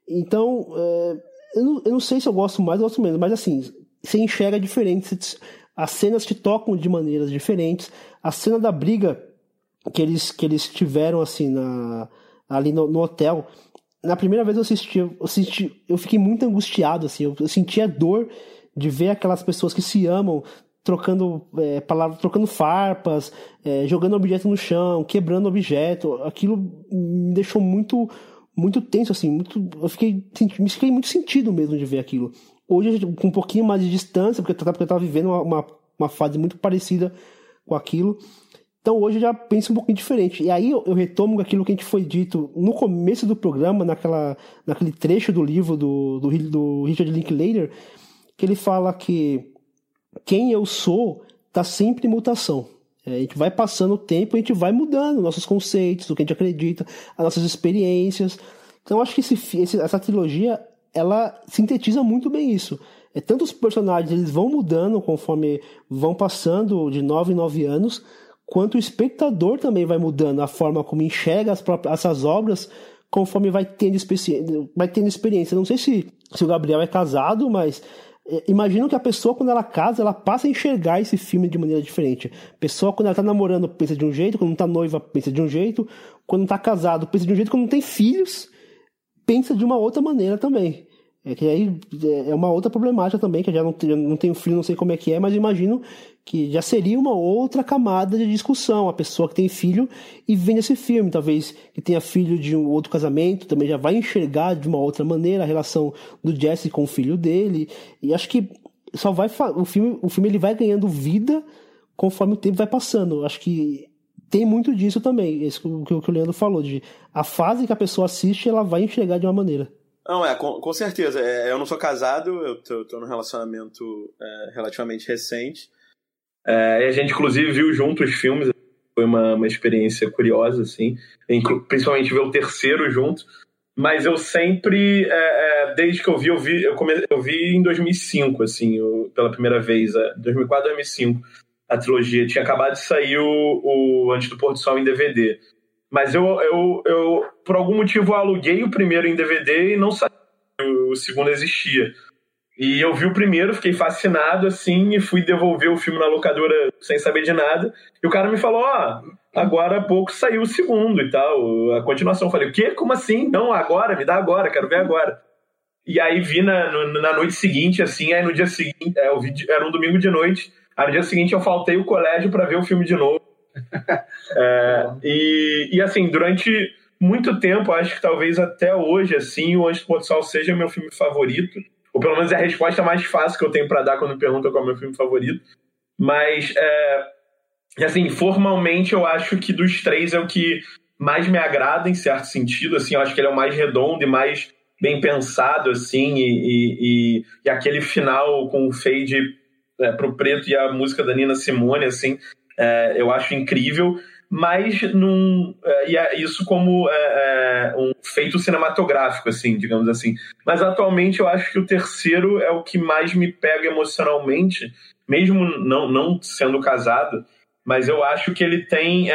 Então, é, eu, não, eu não sei se eu gosto mais ou gosto menos, mas assim, você enxerga diferente, as cenas te tocam de maneiras diferentes. A cena da briga que eles, que eles tiveram assim na, ali no, no hotel, na primeira vez eu assisti, eu, assisti, eu fiquei muito angustiado, assim, eu, eu sentia dor de ver aquelas pessoas que se amam trocando é, palavras, trocando farpas, é, jogando objeto no chão, quebrando objeto. Aquilo me deixou muito muito tenso assim, muito, eu fiquei me fiquei muito sentido mesmo de ver aquilo. Hoje, com um pouquinho mais de distância, porque eu estava vivendo uma, uma, uma, fase muito parecida com aquilo. Então hoje eu já penso um pouquinho diferente. E aí eu, eu retomo aquilo que a gente foi dito no começo do programa, naquela, naquele trecho do livro do, do, do Richard Linklater, que ele fala que quem eu sou está sempre em mutação. É, a gente vai passando o tempo, a gente vai mudando nossos conceitos, o que a gente acredita, as nossas experiências. Então acho que esse, essa trilogia ela sintetiza muito bem isso. É, tanto os personagens eles vão mudando conforme vão passando de 9 em 9 anos, quanto o espectador também vai mudando a forma como enxerga as próprias, essas obras conforme vai tendo, vai tendo experiência. Não sei se, se o Gabriel é casado, mas é, imagino que a pessoa, quando ela casa, ela passa a enxergar esse filme de maneira diferente. A pessoa, quando ela tá namorando, pensa de um jeito, quando tá noiva, pensa de um jeito, quando tá casado, pensa de um jeito, quando não tem filhos, pensa de uma outra maneira também. É que aí é uma outra problemática também, que eu já não, tenho, não tenho filho, não sei como é que é, mas imagino que já seria uma outra camada de discussão. A pessoa que tem filho e vê esse filme, talvez que tenha filho de um outro casamento, também já vai enxergar de uma outra maneira a relação do Jesse com o filho dele. E acho que só vai o filme, o filme ele vai ganhando vida conforme o tempo vai passando. Acho que tem muito disso também, isso que o Leandro falou, de a fase que a pessoa assiste, ela vai enxergar de uma maneira. Não, é, com, com certeza. É, eu não sou casado, eu tô, tô num relacionamento é, relativamente recente. É, a gente, inclusive, viu juntos os filmes. Foi uma, uma experiência curiosa, assim. Principalmente ver o terceiro junto. Mas eu sempre, é, desde que eu vi, eu vi, eu, come, eu vi em 2005, assim, eu, pela primeira vez. 2004, 2005. A trilogia. Tinha acabado de sair o, o Antes do Pôr do Sol em DVD. Mas eu, eu, eu, por algum motivo, aluguei o primeiro em DVD e não sabia que o segundo existia. E eu vi o primeiro, fiquei fascinado, assim, e fui devolver o filme na locadora sem saber de nada. E o cara me falou, ó, oh, agora há pouco saiu o segundo e tal, a continuação. Eu falei, o quê? Como assim? Não, agora, me dá agora, quero ver agora. E aí vi na, na noite seguinte, assim, aí no dia seguinte, é, eu vi, era um domingo de noite, aí no dia seguinte eu faltei o colégio para ver o filme de novo. é, e, e assim, durante muito tempo, acho que talvez até hoje, assim, o Antes do Pôr do Sol seja meu filme favorito. Ou pelo menos é a resposta mais fácil que eu tenho para dar quando me perguntam qual é o meu filme favorito. Mas, é, assim, formalmente eu acho que dos três é o que mais me agrada em certo sentido. Assim, eu acho que ele é o mais redondo e mais bem pensado, assim, e, e, e aquele final com o fade é, pro preto e a música da Nina Simone, assim, é, eu acho incrível, mas num, é, é isso como é, é, um feito cinematográfico, assim, digamos assim. Mas atualmente eu acho que o terceiro é o que mais me pega emocionalmente, mesmo não, não sendo casado, mas eu acho que ele tem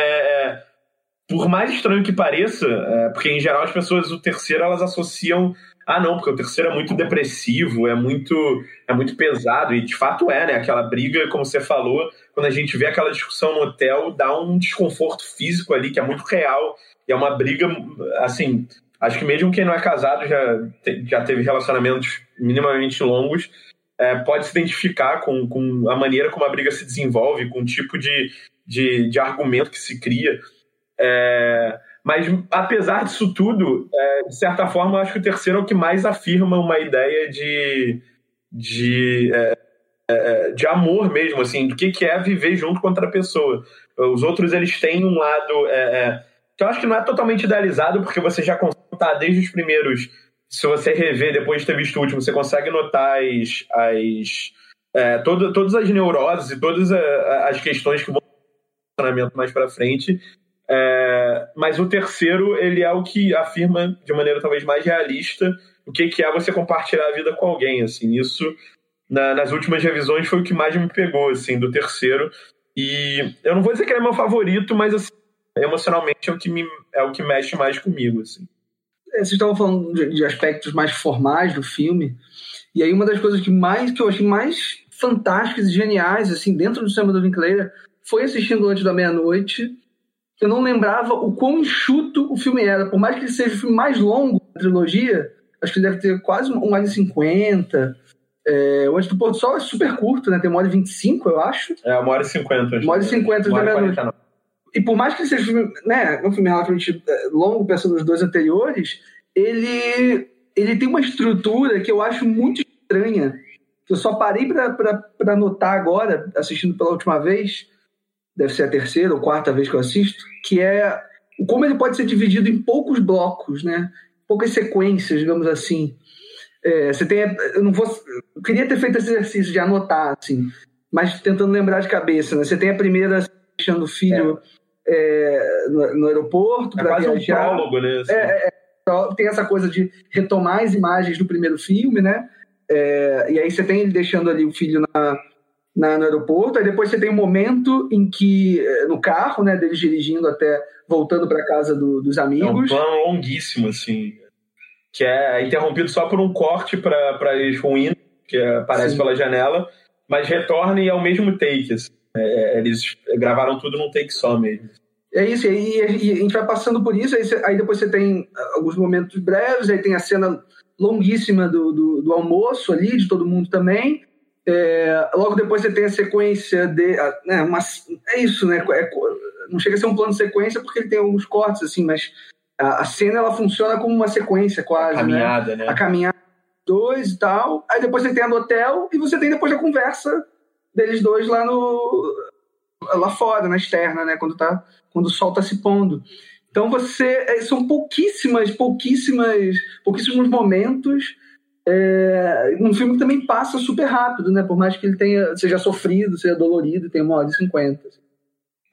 por mais estranho que pareça, porque em geral as pessoas, o terceiro, elas associam. Ah, não, porque o terceiro é muito depressivo, é muito, é muito pesado, e de fato é, né? Aquela briga, como você falou, quando a gente vê aquela discussão no hotel, dá um desconforto físico ali que é muito real, e é uma briga, assim. Acho que mesmo quem não é casado já, já teve relacionamentos minimamente longos, é, pode se identificar com, com a maneira como a briga se desenvolve, com o tipo de, de, de argumento que se cria. É, mas, apesar disso tudo, é, de certa forma, eu acho que o terceiro é o que mais afirma uma ideia de, de, é, é de amor mesmo, assim, do que, que é viver junto com outra pessoa. Os outros, eles têm um lado é, é, que eu acho que não é totalmente idealizado, porque você já consegue notar desde os primeiros, se você rever depois de ter visto o último, você consegue notar as, as é, todo, todas as neuroses e todas as questões que vão funcionamento mais para frente é, mas o terceiro, ele é o que afirma de maneira talvez mais realista o que, que é você compartilhar a vida com alguém, assim, isso na, nas últimas revisões foi o que mais me pegou, assim, do terceiro, e eu não vou dizer que ele é meu favorito, mas, assim, emocionalmente é o que, me, é o que mexe mais comigo, assim. É, vocês estavam falando de, de aspectos mais formais do filme, e aí uma das coisas que mais que eu achei mais fantásticas e geniais, assim, dentro do cinema do Linklater, foi assistindo Antes da Meia-Noite, eu não lembrava o quão enxuto o filme era. Por mais que ele seja o filme mais longo da trilogia, acho que ele deve ter quase uma hora e cinquenta. É, o Antes do Pôr do Sol é super curto, né? Tem uma hora e vinte e cinco, eu acho. É, uma hora e cinquenta. Uma hora e cinquenta da meia-noite. E por mais que ele seja um filme, né, um filme relativamente é, longo, pensando nos dois anteriores, ele, ele tem uma estrutura que eu acho muito estranha. Que eu só parei para notar agora, assistindo pela última vez, deve ser a terceira ou quarta vez que eu assisto, que é como ele pode ser dividido em poucos blocos, né? Poucas sequências, digamos assim. É, você tem, eu não vou, eu queria ter feito esse exercício de anotar, assim, mas tentando lembrar de cabeça, né? Você tem a primeira deixando o filho é. É, no, no, aeroporto é para viajar. Um prólogo, né? Assim. É, é, tem essa coisa de retomar as imagens do primeiro filme, né? É, e aí você tem ele deixando ali o filho na, na, no aeroporto. Aí depois você tem um momento em que, eh, no carro, né, deles dirigindo até, voltando para casa do, dos amigos. É um plano longuíssimo, assim, que é interrompido só por um corte para eles ruínas, que aparece Sim. pela janela, mas retorna e é o mesmo take. Assim. É, é, eles gravaram tudo num take só mesmo. É isso, e, e, a gente vai passando por isso, aí, você, aí, depois você tem alguns momentos breves, aí tem a cena longuíssima do, do, do almoço ali, de todo mundo também, é, logo depois você tem a sequência de. Né, uma, é isso, né? É, não chega a ser um plano de sequência porque ele tem alguns cortes, assim, mas a, a cena ela funciona como uma sequência quase. A caminhada, né? né? A caminhada dois e tal. Aí depois você tem a do hotel e você tem depois a conversa deles dois lá no. lá fora, na externa, né? Quando, tá, quando o sol tá se pondo. Então você. É, são pouquíssimas, pouquíssimas, pouquíssimos momentos é, um filme que também passa super rápido, né? Por mais que ele tenha, seja sofrido, seja dolorido, tenha uma hora e cinquenta.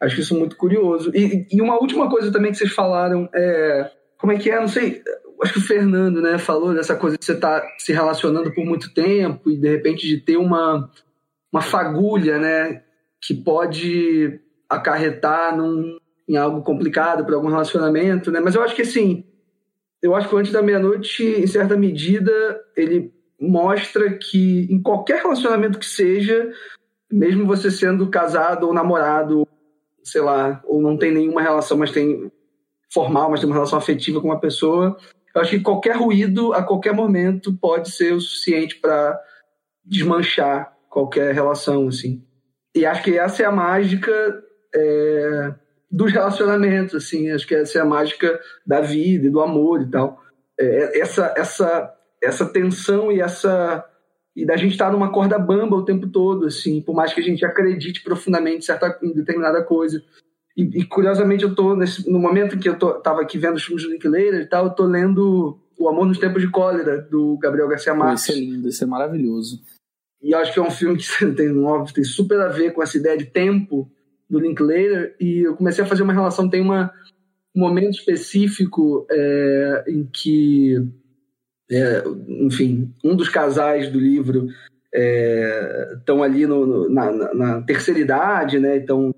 Acho isso muito curioso. E, e, uma última coisa também que vocês falaram é. Como é que é? Não sei. Acho que o Fernando, né, falou dessa coisa de você estar tá se relacionando por muito tempo e de repente de ter uma, uma fagulha, né? Que pode acarretar num, em algo complicado para algum relacionamento, né? Mas eu acho que assim eu acho que Antes da Meia-Noite, em certa medida, ele mostra que em qualquer relacionamento que seja, mesmo você sendo casado ou namorado, sei lá, ou não tem nenhuma relação, mas tem formal, mas tem uma relação afetiva com uma pessoa, eu acho que qualquer ruído, a qualquer momento, pode ser o suficiente para desmanchar qualquer relação, assim. E acho que essa é a mágica é, dos relacionamentos, assim, acho que essa é a mágica da vida e do amor e tal. É, essa, essa, essa tensão e essa e da gente estar numa corda bamba o tempo todo, assim, por mais que a gente acredite profundamente em, certa, em determinada coisa. E, e, curiosamente eu tô nesse, no momento em que eu tô, tava aqui vendo os filmes do Linklater e tal, eu tô lendo O Amor nos Tempos de Cólera, do Gabriel Garcia Marques. Esse é lindo, esse é maravilhoso. E acho que é um filme que tem, óbvio, tem super a ver com essa ideia de tempo do Linklater. E eu comecei a fazer uma relação. Tem uma, um momento específico é, em que, é, enfim, um dos casais do livro estão é, ali no, no, na, na, terceira idade, né? Estão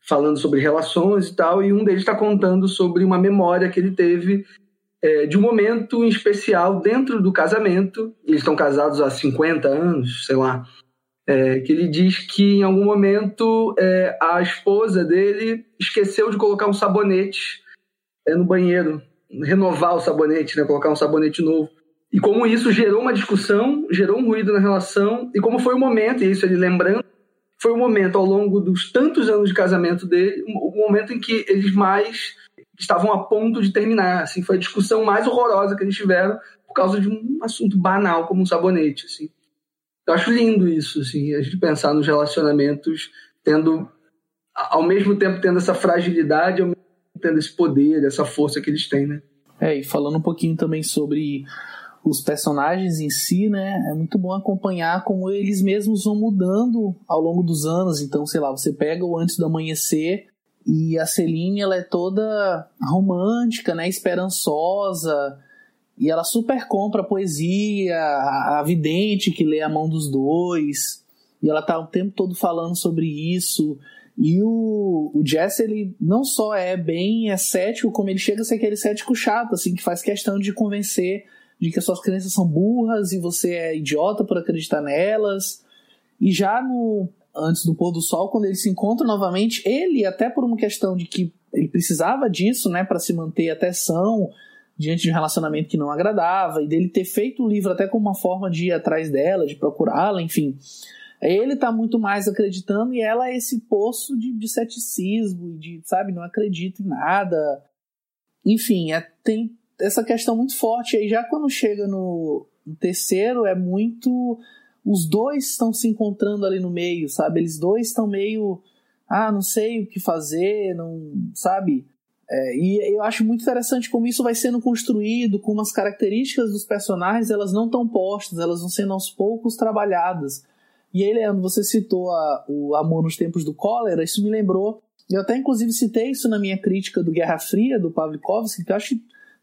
falando sobre relações e tal, e um deles está contando sobre uma memória que ele teve é, de um momento em especial dentro do casamento. Eles estão casados há 50 anos, sei lá. É, que ele diz que em algum momento é, a esposa dele esqueceu de colocar um sabonete é, no banheiro, renovar o sabonete, né, colocar um sabonete novo. E como isso gerou uma discussão, gerou um ruído na relação, e como foi o momento, e isso ele lembrando, foi o momento ao longo dos tantos anos de casamento dele, o momento em que eles mais estavam a ponto de terminar. Assim, foi a discussão mais horrorosa que eles tiveram por causa de um assunto banal como um sabonete. Assim. Eu acho lindo isso, assim, a gente pensar nos relacionamentos tendo, ao mesmo tempo, tendo essa fragilidade, ao mesmo tempo tendo esse poder, essa força que eles têm, né? É, e falando um pouquinho também sobre os personagens em si, né? É muito bom acompanhar como eles mesmos vão mudando ao longo dos anos. Então, sei lá, você pega o Antes do Amanhecer e a Celine, ela é toda romântica, né? Esperançosa. E ela super compra a poesia, a, a vidente que lê a mão dos dois. E ela tá o tempo todo falando sobre isso. E o, o Jesse, ele não só é bem é cético, como ele chega a ser aquele cético chato, assim, que faz questão de convencer de que as suas crenças são burras e você é idiota por acreditar nelas. E já no antes do pôr do sol, quando eles se encontram novamente, ele até por uma questão de que ele precisava disso, né, para se manter até são diante de um relacionamento que não agradava e dele ter feito o livro até como uma forma de ir atrás dela, de procurá-la, enfim. Ele tá muito mais acreditando e ela é esse poço de, de ceticismo, de, sabe, não acredita em nada. Enfim, é, tem essa questão muito forte. Aí já quando chega no, no terceiro, é muito. Os dois estão se encontrando ali no meio, sabe? Eles dois estão meio. Ah, não sei o que fazer, não. Sabe? É, e eu acho muito interessante como isso vai sendo construído, como as características dos personagens elas não estão postas, elas vão sendo aos poucos trabalhadas. E aí, Leandro, você citou a, o Amor nos Tempos do Cólera, isso me lembrou. Eu até, inclusive, citei isso na minha crítica do Guerra Fria, do Pavlikovski, que eu acho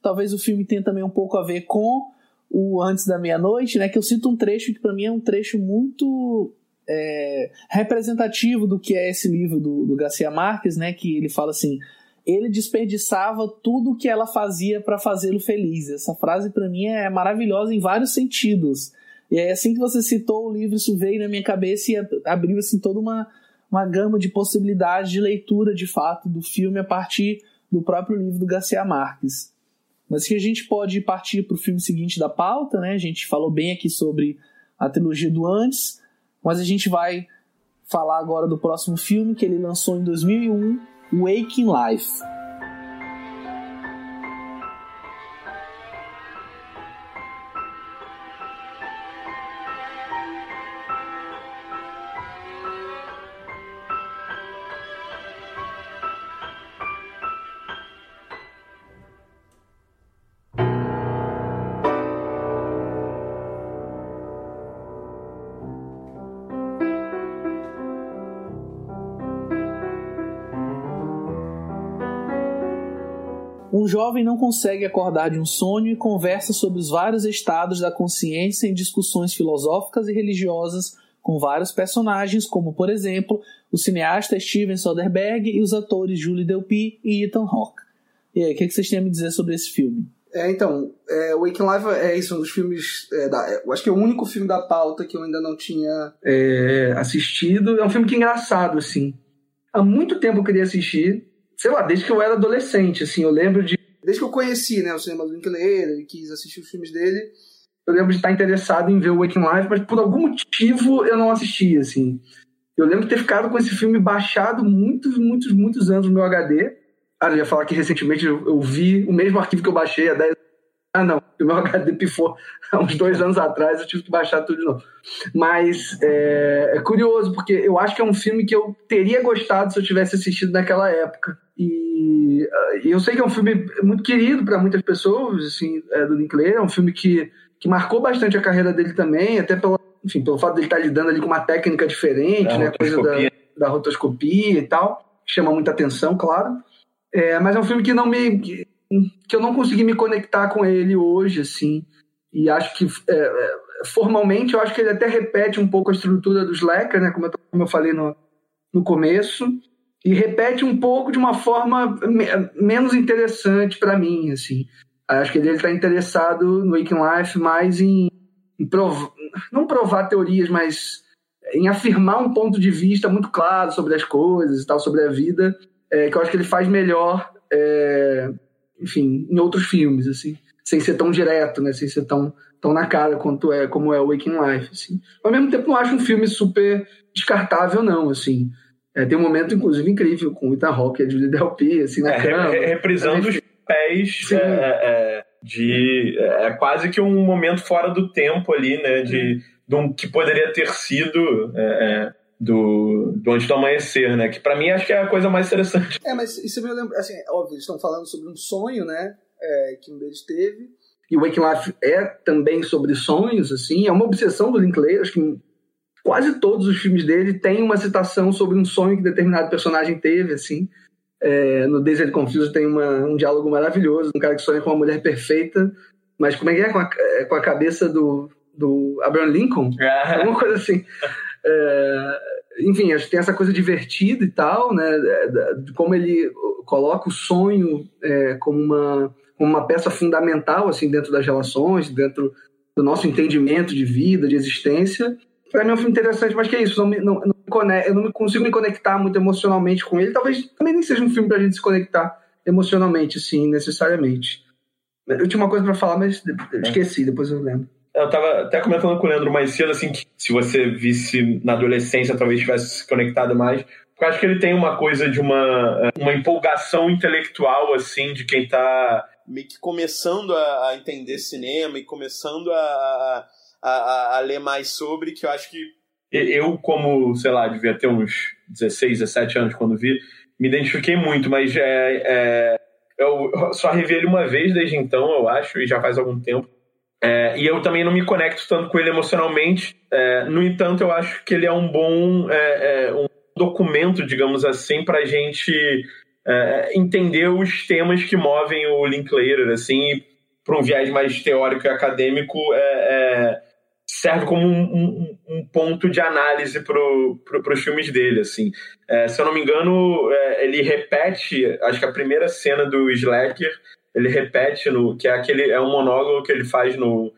Talvez o filme tenha também um pouco a ver com o Antes da Meia-Noite, né? Que eu cito um trecho que para mim é um trecho muito é, representativo do que é esse livro do, do Garcia Marques, né? Que ele fala assim: ele desperdiçava tudo o que ela fazia para fazê-lo feliz. Essa frase para mim é maravilhosa em vários sentidos. E é assim que você citou o livro, isso veio na minha cabeça e abriu assim toda uma, uma gama de possibilidades de leitura de fato do filme a partir do próprio livro do Garcia Marques. Mas que a gente pode partir para o filme seguinte da pauta, né? A gente falou bem aqui sobre a trilogia do antes, mas a gente vai falar agora do próximo filme que ele lançou em 2001, Waking Life. Jovem não consegue acordar de um sonho e conversa sobre os vários estados da consciência em discussões filosóficas e religiosas com vários personagens, como, por exemplo, o cineasta Steven Soderbergh e os atores Julie Delpy e Ethan Hawke. E aí, o que, vocês têm a me dizer sobre esse filme? É, então, é, Waking Life é isso, um dos filmes. É, da, eu acho que é o único filme da pauta que eu ainda não tinha é, assistido. É um filme que é engraçado, assim. Há muito tempo eu queria assistir, sei lá, desde que eu era adolescente, assim, eu lembro de desde que eu conheci né, o cinema do Linklater e quis assistir os filmes dele, eu lembro de estar interessado em ver o Waking Life, mas por algum motivo eu não assisti, assim. Eu lembro de ter ficado com esse filme baixado muitos, muitos, muitos anos no meu HD. Ah, eu ia falar que recentemente eu, eu vi o mesmo arquivo que eu baixei há 10 ah, não, o meu HD pifou há uns dois anos atrás, eu tive que baixar tudo de novo. Mas é, é, curioso, porque eu acho que é um filme que eu teria gostado se eu tivesse assistido naquela época. E E, uh, e eu sei que é um filme muito querido para muitas pessoas, assim, é, do Linklater. É um filme que, que marcou bastante a carreira dele também, até pelo, enfim, pelo fato dele estar lidando ali com uma técnica diferente, Da né? Coisa da, da rotoscopia e tal. que Chama muita atenção, claro. É, mas é um filme que não me. Que, que eu não consegui me conectar com ele hoje, assim. E acho que é, é, formalmente eu acho que ele até repete um pouco a estrutura do Slacker, né? Como eu, como eu falei no, no começo e repete um pouco de uma forma me- menos interessante para mim, assim. Acho que ele está interessado no Waking Life mais em, em prov- não provar teorias, mas em afirmar um ponto de vista muito claro sobre as coisas e tal, sobre a vida, é, que eu acho que ele faz melhor, é, enfim, em outros filmes, assim, sem ser tão direto, né, sem ser tão, tão na cara quanto é, como é o Waking Life, assim. Ao mesmo tempo, não acho um filme super descartável, não, assim. É, tem um momento, inclusive, incrível com o Ethan Hawke e a Julie Delpy, assim, na É, cama. re- reprisando os pés Sim. é, é, de. É quase que um momento fora do tempo ali, né? De, de um que poderia ter sido é, é, do, do Antes do Amanhecer, né? Que pra mim acho que é a coisa mais interessante. É, mas isso me lembra, assim, é óbvio, eles estão falando sobre um sonho, né? é, que um deles teve. E o Waking Life é também sobre sonhos, assim, é uma obsessão do Linklater, acho que quase todos os filmes dele têm uma citação sobre um sonho que determinado personagem teve, assim. É, no Desert Confused tem uma, um diálogo maravilhoso, um cara que sonha com uma mulher perfeita, mas como é que é? Com a, é, com a cabeça do, do Abraham Lincoln? Alguma coisa assim. É, enfim, acho que tem essa coisa divertida e tal, né? é, De como ele coloca o sonho é, como, uma, como uma peça fundamental assim dentro das relações, dentro do nosso entendimento de vida, de existência. Para mim é um filme interessante, mas que é isso, não me, não, não me cone- eu não me consigo me conectar muito emocionalmente com ele. Talvez também nem seja um filme pra gente se conectar emocionalmente, assim, necessariamente. Eu tinha uma coisa para falar, mas eu esqueci, depois eu lembro. Eu tava até comentando com o Leandro mais cedo, assim, que se você visse na adolescência, talvez tivesse se conectado mais. Porque eu acho que ele tem uma coisa de uma, uma empolgação intelectual, assim, de quem tá. meio que começando a, a entender cinema e começando a, a, a, a ler mais sobre, que eu acho que Eu, como, sei lá, devia ter uns 16, 17 anos quando vi, me identifiquei muito, mas é, é, eu só revi ele uma vez desde então, eu acho, e já faz algum tempo. É, e eu também não me conecto tanto com ele emocionalmente. É, no entanto, eu acho que ele é um bom é, é, um documento, digamos assim, para a gente entender os temas que movem o Linklater, assim, para um viés mais teórico e acadêmico, é, serve como um, um- um ponto de análise para pro, os filmes dele, assim. É, se eu não me engano, é, ele repete, acho que a primeira cena do Slacker, ele repete no que é aquele é um monólogo que ele faz no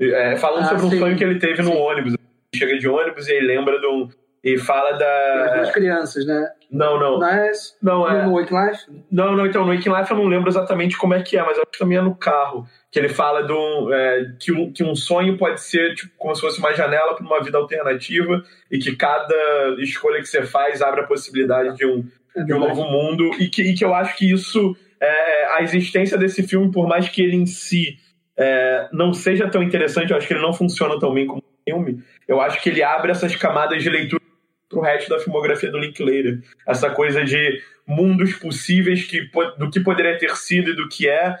é, falando Ah, sobre um sim. sonho que ele teve no Sim. ônibus. Ele chega de ônibus e ele lembra de um e fala da duas crianças, né? não não Mas não é no Waking Life, não, não, então, no Waking Life eu não lembro exatamente como é que é, mas eu acho que também é no carro. Que ele fala um, é, que, um, que um sonho pode ser tipo, como se fosse uma janela para uma vida alternativa e que cada escolha que você faz abre a possibilidade de um, de um novo mundo. E que, e que eu acho que isso, é, a existência desse filme, por mais que ele em si é, não seja tão interessante, eu acho que ele não funciona tão bem como filme, eu acho que ele abre essas camadas de leitura pro resto da filmografia do Linklater. Essa coisa de mundos possíveis que, do que poderia ter sido e do que é.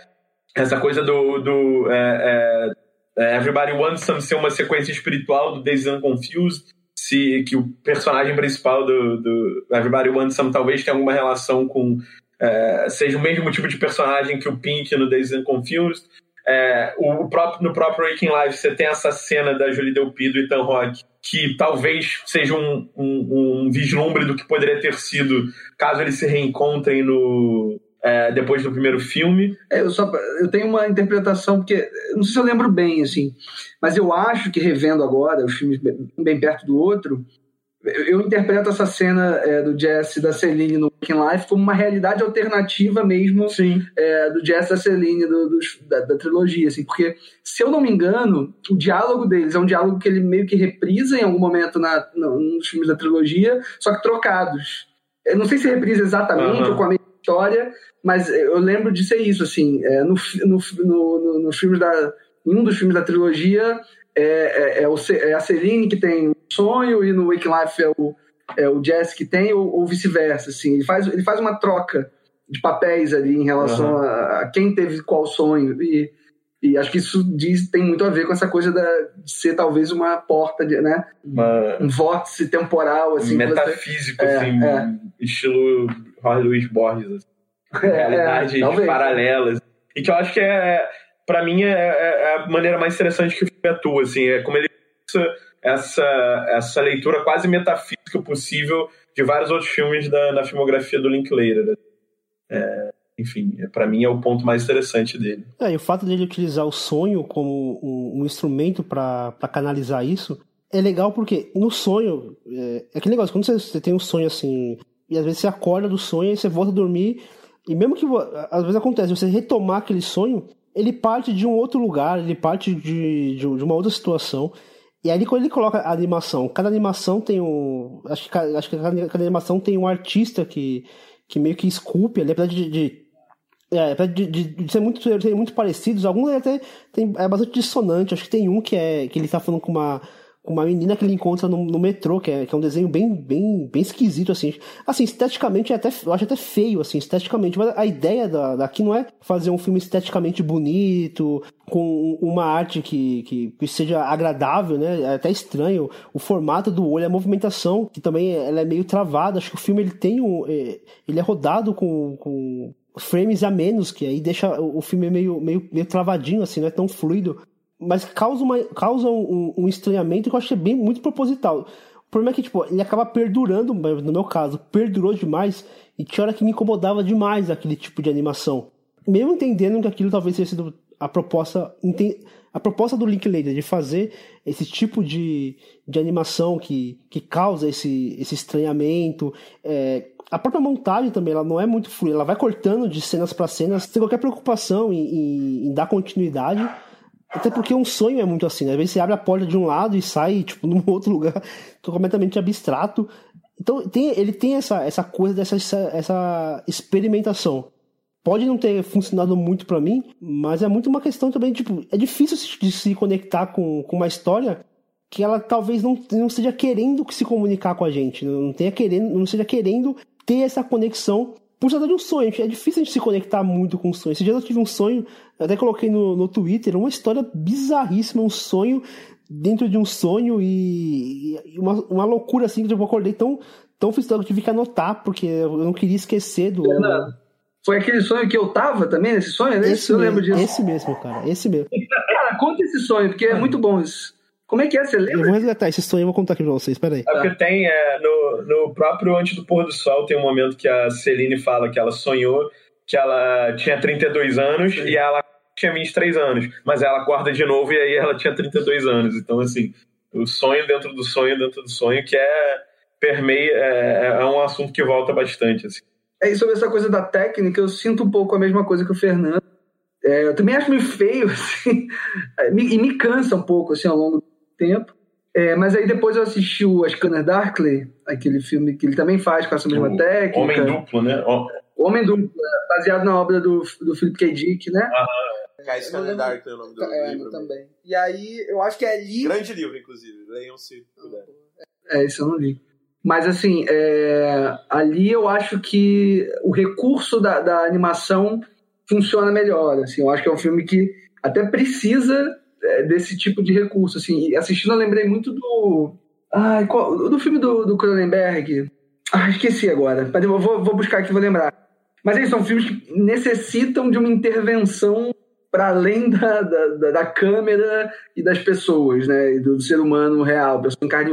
Essa coisa do, do é, é, é, Everybody Wants Some ser uma sequência espiritual do Dazed and Confused. Se, que o personagem principal do, do Everybody Wants Some talvez tenha alguma relação com... é, seja o mesmo tipo de personagem que o Pink no Dazed and Confused. É, o próprio, no próprio Waking Life você tem essa cena da Julie Delpy e Ethan Hawke que talvez seja um, um, um vislumbre do que poderia ter sido caso eles se reencontrem no é, depois do primeiro filme. É, eu, só, eu tenho uma interpretação, porque não sei se eu lembro bem, assim, mas eu acho que revendo agora os filmes bem, bem perto do outro, eu, eu interpreto essa cena é, do Jesse e da Celine no Waking Life como uma realidade alternativa mesmo é, do Jesse e da Celine do, dos- da, da trilogia, assim, porque se eu não me engano, o diálogo deles é um diálogo que ele meio que reprisa em algum momento na, no, nos filmes da trilogia, só que trocados. Eu não sei se reprisa exatamente Aham. ou com a mesma história, mas eu lembro de ser isso, assim, é, no, no, no, no, nos filmes da, em um dos filmes da trilogia é, é, é o é a Celine que tem o sonho e no Wake Life é o, é o Jesse que tem, ou, ou vice-versa, assim, ele faz, ele faz uma troca de papéis ali em relação Uhum. a, a quem teve qual sonho. E, e acho que isso diz, tem muito a ver com essa coisa da, de ser talvez uma porta, de, né? Uma, Um vórtice temporal, assim. metafísico, É, assim, é. estilo Jorge Luiz Borges. Assim. É, realidades talvez. paralelas. E que eu acho que é, para mim, é, é a maneira mais interessante que o filme atua, assim, é como ele essa, essa leitura quase metafísica possível de vários outros filmes da, da filmografia do Linklater. né? É, enfim, para mim é o ponto mais interessante dele. É, e o fato dele utilizar o sonho como um, um instrumento para canalizar isso é legal porque no sonho, é, é aquele negócio, quando você, você tem um sonho assim, e às vezes você acorda do sonho e você volta a dormir, e mesmo que às vezes acontece, você retomar aquele sonho, ele parte de um outro lugar, ele parte de, de, uma outra situação. E aí quando ele coloca a animação, cada animação tem um. Acho que, acho que cada, cada animação tem um artista que, que meio que esculpe ali, apesar de- de é, de, de, de ser muito, serem muito parecidos, alguns até tem, é bastante dissonante. Acho que tem um que é que ele tá falando com uma, com uma menina que ele encontra no, no metrô, que é, que é um desenho bem, bem, bem esquisito, assim. Assim, esteticamente é até, eu acho até feio, assim, esteticamente. Mas a ideia da, daqui não é fazer um filme esteticamente bonito, com uma arte que, que, que seja agradável, né? É até estranho. O formato do olho, a movimentação, que também ela é meio travada. Acho que o filme ele tem um. é, Ele é rodado com, com frames a menos, que aí deixa o filme meio, meio, meio travadinho, assim, não é tão fluido. Mas causa, uma, causa um, um estranhamento que eu achei bem muito proposital. O problema é que, tipo, ele acaba perdurando, no meu caso, perdurou demais, e tinha hora que me incomodava demais aquele tipo de animação. Mesmo entendendo que aquilo talvez tenha sido a proposta. A proposta do Linklater de fazer esse tipo de, de animação que, que causa esse, esse estranhamento. é, a própria montagem também, ela não é muito fluida, ela vai cortando de cenas para cenas sem qualquer preocupação em, em- em dar continuidade. Até porque um sonho é muito assim, né? Às vezes você abre a porta de um lado e sai, tipo, num outro lugar completamente abstrato. Então tem, ele tem essa, essa coisa dessa essa, experimentação. Pode não ter funcionado muito pra mim, mas é muito uma questão também, tipo, é difícil de se conectar com, com uma história que ela talvez não, não esteja querendo se comunicar com a gente, não tenha querendo, não esteja querendo ter essa conexão por causa de um sonho. É difícil a gente se conectar muito com um sonho. Esse dia eu tive um sonho, até coloquei no, no Twitter, uma história bizarríssima, um sonho dentro de um sonho e, e uma, uma loucura assim, que eu acordei tão, tão frustrado que eu tive que anotar, porque eu não queria esquecer do. Fernando, Foi aquele sonho que eu tava também, nesse sonho? né? Esse eu mesmo, lembro disso. esse mesmo, cara, esse mesmo. Cara, conta esse sonho, porque é muito bom isso. Como é que é? Você Eu lembra? vou resgatar esse sonho e vou contar aqui pra vocês, peraí. É porque tem, é, no, no próprio Antes do Pôr do Sol, tem um momento que a Celine fala que ela sonhou que ela tinha 32 anos e ela tinha 23 anos. Mas ela acorda de novo e aí ela tinha 32 anos. Então, assim, o sonho dentro do sonho dentro do sonho, que é permeia, é, é um assunto que volta bastante, assim. É, e sobre essa coisa da técnica, eu sinto um pouco a mesma coisa que o Fernando. É, eu também acho meio feio, assim, e me cansa um pouco, assim, ao longo do tempo. É, mas aí depois eu assisti o As Scanner Darkly, aquele filme que ele também faz com essa mesma O técnica. Homem duplo, né? Ó, Homem Duplo, é, baseado na obra do, do Philip K. Dick, né? Kai Scanner Dark é o nome do É, livro. também. E aí, eu acho que é ali. Grande livro, inclusive. Leiam se puder. É, isso eu não li. Mas, assim, é, ali eu acho que o recurso da, da animação funciona melhor. Assim, eu acho que é um filme que até precisa é, desse tipo de recurso. Assim, e assistindo, eu lembrei muito do. Ai, qual- do filme do, do Cronenberg. Ah, esqueci agora. Mas eu vou, vou buscar aqui vou lembrar. Mas eles são filmes que necessitam de uma intervenção para além da, da, da- câmera e das pessoas, né? E do ser humano real, pessoa em carne.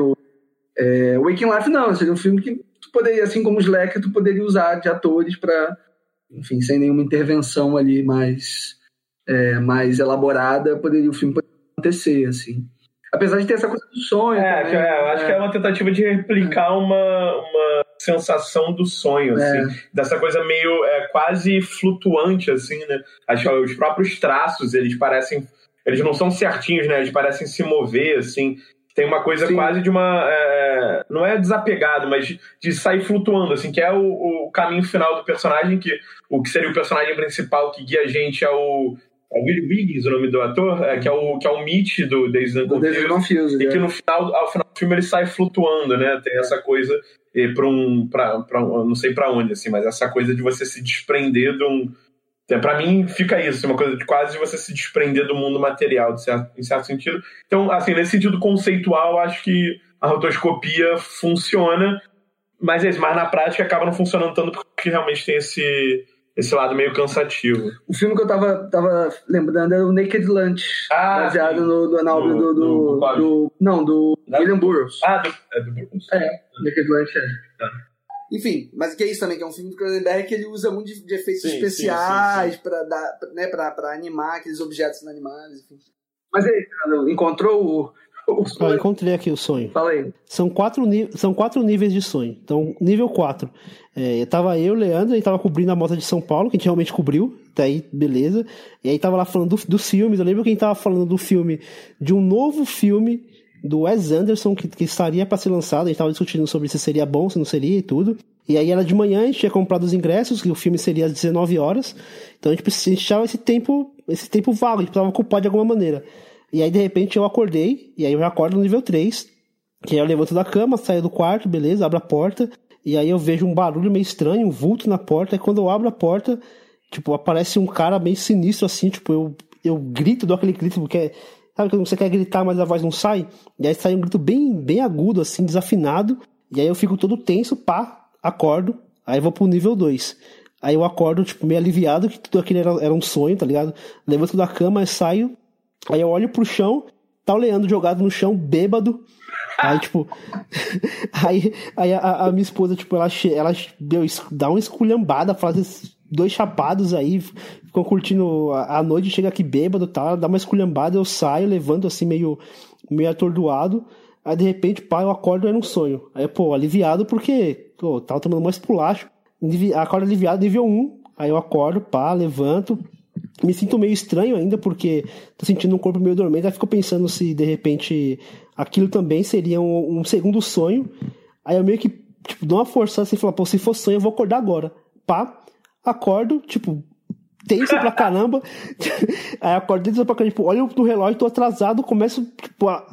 É, Waking Life não, seria um filme que tu poderia, assim como o Slacker, tu poderia usar de atores para, enfim, sem nenhuma intervenção ali mais, é, mais elaborada, poderia o filme poderia acontecer, assim. Apesar de ter essa coisa do sonho. É, também, é, eu acho que é uma tentativa de replicar uma, uma sensação do sonho, É. assim, dessa coisa meio é, quase flutuante, assim, né? Acho que os próprios traços, eles parecem, eles não são certinhos, né? Eles parecem se mover, assim. Tem uma coisa Sim. quase de uma, é, não é desapegado, mas de, de sair flutuando, assim, que é o, o caminho final do personagem, que o que seria o personagem principal que guia a gente é o é Wiggins, o nome do ator, é, que é o que é o Mitch do Days Confused. E é. que no final, ao final do filme ele sai flutuando, né? Tem essa coisa, para um, pra, pra, não sei para onde, assim, mas essa coisa de você se desprender de um. Para mim, fica isso, uma coisa de quase de você se desprender do mundo material, de certo, em certo sentido. Então, assim, nesse sentido conceitual, acho que a rotoscopia funciona, mas, é mas na prática acaba não funcionando tanto porque realmente tem esse, esse lado meio cansativo. O filme que eu tava, tava lembrando era o Naked Lunch, Ah, baseado no, no- na obra Do- do, do, do do- Não, do Da- William Burroughs. Ah, do, é do Burroughs. É, Naked Lunch é. Enfim, mas que é isso também, que é um filme do Cronenberg que ele usa muito de, de efeitos Sim, especiais pra dar, né, pra, pra animar aqueles objetos inanimados, enfim. Mas aí, cara, encontrou o. Ó, encontrei aqui o sonho. Fala aí. São quatro, são quatro níveis de sonho. Então, nível 4. É, tava eu, Leandro, e tava cobrindo a moto de São Paulo, que a gente realmente cobriu. Daí, beleza. E aí tava lá falando do- dos filmes. Eu lembro que a gente tava falando do filme, de um novo filme do Wes Anderson, que, que estaria para ser lançado. A gente tava discutindo sobre se seria bom, se não seria e tudo. E aí era de manhã, a gente tinha comprado os ingressos, que o filme seria às 19 horas. Então a gente precisava esse tempo, esse tempo vago, a gente precisava ocupar de alguma maneira. E aí, de repente, eu acordei, e aí eu já acordo no nível 3. Que aí eu levanto da cama, saio do quarto, beleza, abro a porta, e aí eu vejo um barulho meio estranho, um vulto na porta, e quando eu abro a porta, tipo, aparece um cara meio sinistro assim, tipo, eu, eu grito, dou aquele grito, porque sabe quando você quer gritar, mas a voz não sai? E aí sai um grito bem, bem agudo, assim, desafinado, e aí eu fico todo tenso, pá, acordo, aí vou pro nível 2. Aí eu acordo, tipo, meio aliviado, que tudo aquilo era, era um sonho, tá ligado? Levanto da cama, saio, aí eu olho pro chão, tá o Leandro jogado no chão, bêbado, Aí, tipo. aí aí a, a minha esposa, tipo, ela, ela deu, dá uma esculhambada, faz esses dois chapados aí, ficam curtindo a, a noite, chega aqui bêbado e tal, ela dá uma esculhambada, eu saio, levanto assim, meio, meio atordoado. Aí de repente, pá, eu acordo era um sonho. Aí, pô, aliviado porque, pô, tava tomando mais pulacho. Acordo aliviado, nível 1. Aí eu acordo, pá, levanto. Me sinto meio estranho ainda, porque tô sentindo um corpo meio dormente. Aí fico pensando se de repente aquilo também seria um, um segundo sonho. Aí eu meio que tipo, dou uma forçada assim e falo, pô, se for sonho, eu vou acordar agora. Pá, acordo, tipo, tenso pra caramba. Aí acordo tenso pra caramba, tipo, olho no relógio, tô atrasado, começo, tipo, a,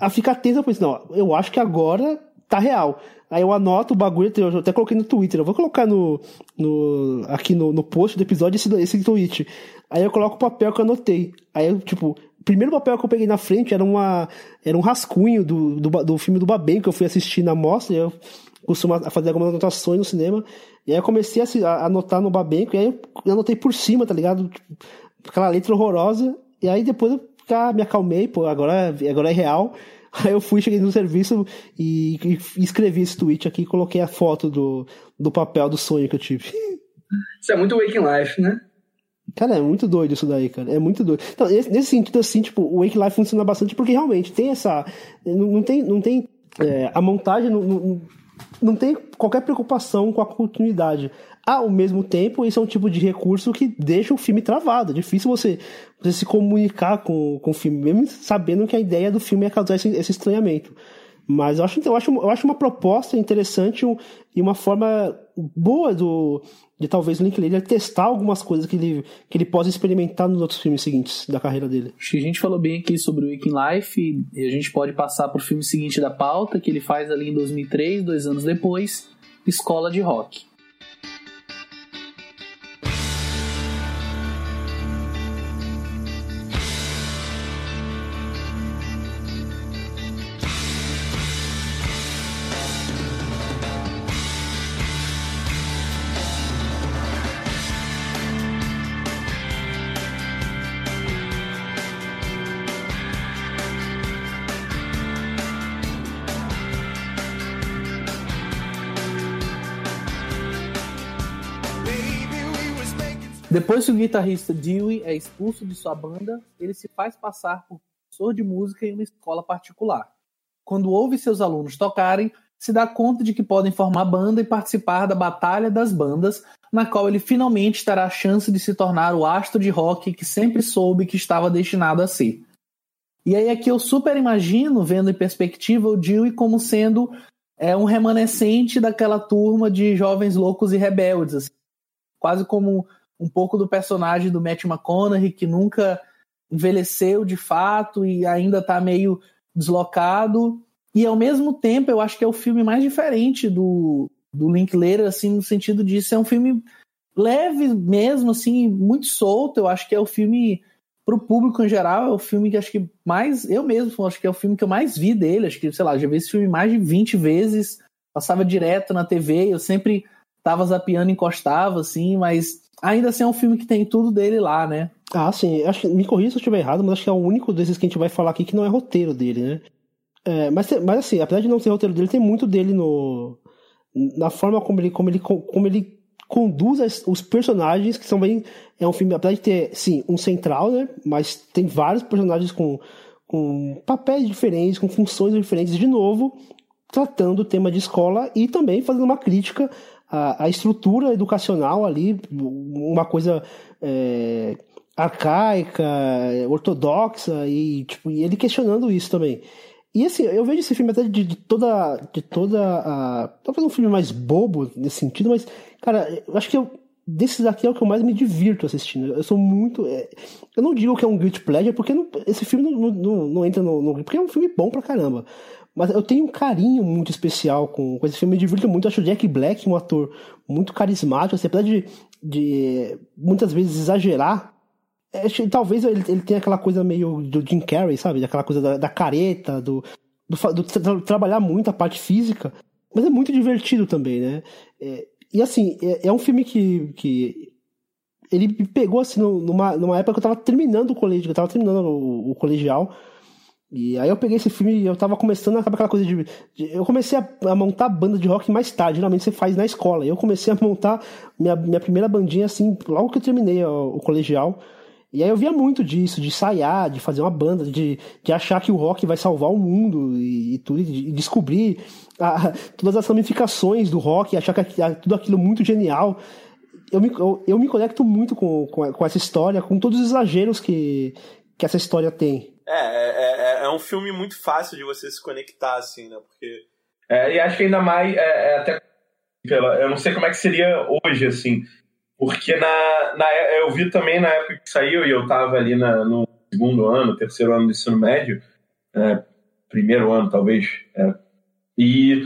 a ficar tenso. Eu penso, não, eu acho que agora tá real. Aí eu anoto o bagulho, eu até coloquei no Twitter, eu vou colocar no, no aqui no, no post do episódio esse, esse tweet. Aí eu coloco o papel que eu anotei. Aí eu, tipo, o primeiro papel que eu peguei na frente era uma era um rascunho do, do, do filme do Babem que eu fui assistir na mostra, eu costumo fazer algumas anotações no cinema. E aí eu comecei a, anotar no Babenco, e aí eu anotei por cima, tá ligado? Tipo, aquela letra horrorosa. E aí depois eu ah, me acalmei, pô, agora, agora é real. Aí eu fui, cheguei no serviço e, e escrevi esse tweet aqui e coloquei a foto do, do papel do sonho que eu tive. Isso é muito Waking Life, né? Cara, é muito doido isso daí, cara. É muito doido. Então, nesse, sentido, assim, tipo, o Wake Life funciona bastante porque realmente tem essa. Não, não tem. Não tem é, a montagem não, não, não tem qualquer preocupação com a continuidade. Ao mesmo tempo, isso é um tipo de recurso que deixa o filme travado. É difícil você, você se comunicar com, com o filme, mesmo sabendo que a ideia do filme é causar esse, esse estranhamento. Mas eu acho, eu acho, eu acho uma proposta interessante um- e uma forma boa do, de talvez o Linklater testar algumas coisas que ele, que ele possa experimentar nos outros filmes seguintes da carreira dele. Acho que a gente falou bem aqui sobre o Waking Life e- a gente pode passar pro filme seguinte da pauta, que ele faz ali em 2003, dois anos depois, Escola de Rock. Depois que o guitarrista Dewey é expulso de sua banda, ele se faz passar por professor de música em uma escola particular. Quando ouve seus alunos tocarem, se dá conta de que podem formar banda e participar da Batalha das Bandas, na qual ele finalmente terá a chance de se tornar o astro de rock que sempre soube que estava destinado a ser. E aí aqui eu super imagino, vendo em perspectiva, o Dewey como sendo é, um remanescente daquela turma de jovens loucos e rebeldes, assim. quase como um pouco do personagem do Matt McConaughey, que nunca envelheceu de fato e ainda está meio deslocado, E ao mesmo tempo, eu acho que é o filme mais diferente do, do Linklater, assim, no sentido de ser um filme leve mesmo, assim, muito solto. Eu acho que é o filme, pro público em geral, é o filme que acho que mais. Eu mesmo acho que é o filme que eu mais vi dele. Acho que, sei lá, já vi esse filme mais de 20 vezes, passava direto na TV, eu sempre tava zapeando encostava, assim, mas ainda assim é um filme que tem tudo dele lá, né? Ah, sim. Acho me corrija se eu estiver errado, mas acho que é o único desses que a gente vai falar aqui que não é roteiro dele, né? É, mas, mas assim, apesar de não ser roteiro dele, tem muito dele no na forma como ele como ele como ele conduz as, os personagens que são bem é um filme apesar de ter sim um central né mas tem vários personagens com com papéis diferentes com funções diferentes de novo tratando o tema de escola e também fazendo uma crítica à estrutura educacional ali uma coisa é, arcaica ortodoxa e tipo e ele questionando isso também e assim, eu vejo esse filme até de, de toda. De toda a. Talvez um filme mais bobo nesse sentido, mas, cara, eu acho que eu, desses aqui é o que eu mais me divirto assistindo. Eu sou muito. É, eu não digo que é um guilty pleasure, porque não, esse filme não, não, não entra no, no, Porque é um filme bom pra caramba. Mas eu tenho um carinho muito especial com, com esse filme, me divirto muito. Eu acho o Jack Black um ator muito carismático, assim, apesar de, de muitas vezes exagerar é, talvez ele, ele tenha aquela coisa meio do Jim Carrey, sabe? Aquela coisa da, da careta, do, do, do tra trabalhar muito a parte física. Mas é muito divertido também, né? É, e assim, é, é, um filme que, que ele me pegou assim numa, numa época que eu tava terminando o colégio, eu tava terminando o, o colegial. E aí eu peguei esse filme e eu tava começando aquela coisa de. de eu comecei a, a, montar banda de rock mais tarde, geralmente você faz na escola. Eu comecei a montar minha, minha primeira bandinha assim, logo que eu terminei o, o colegial. E aí eu via muito disso, de ensaiar, de fazer uma banda, de, de achar que o rock vai salvar o mundo e, e tudo, e descobrir a, todas as ramificações do rock, achar que tudo aquilo muito genial. Eu me, eu, eu me conecto muito com, com, com, essa história, com todos os exageros que, que essa história tem. É, é, é, é um filme muito fácil de você se conectar, assim, né? Porque. É, e acho que ainda mais, é, é até pela, eu não sei como é que seria hoje, assim, porque na, na, eu vi também na época que saiu, e eu estava ali na, no segundo ano, terceiro ano do ensino médio, é, primeiro ano talvez, é, e...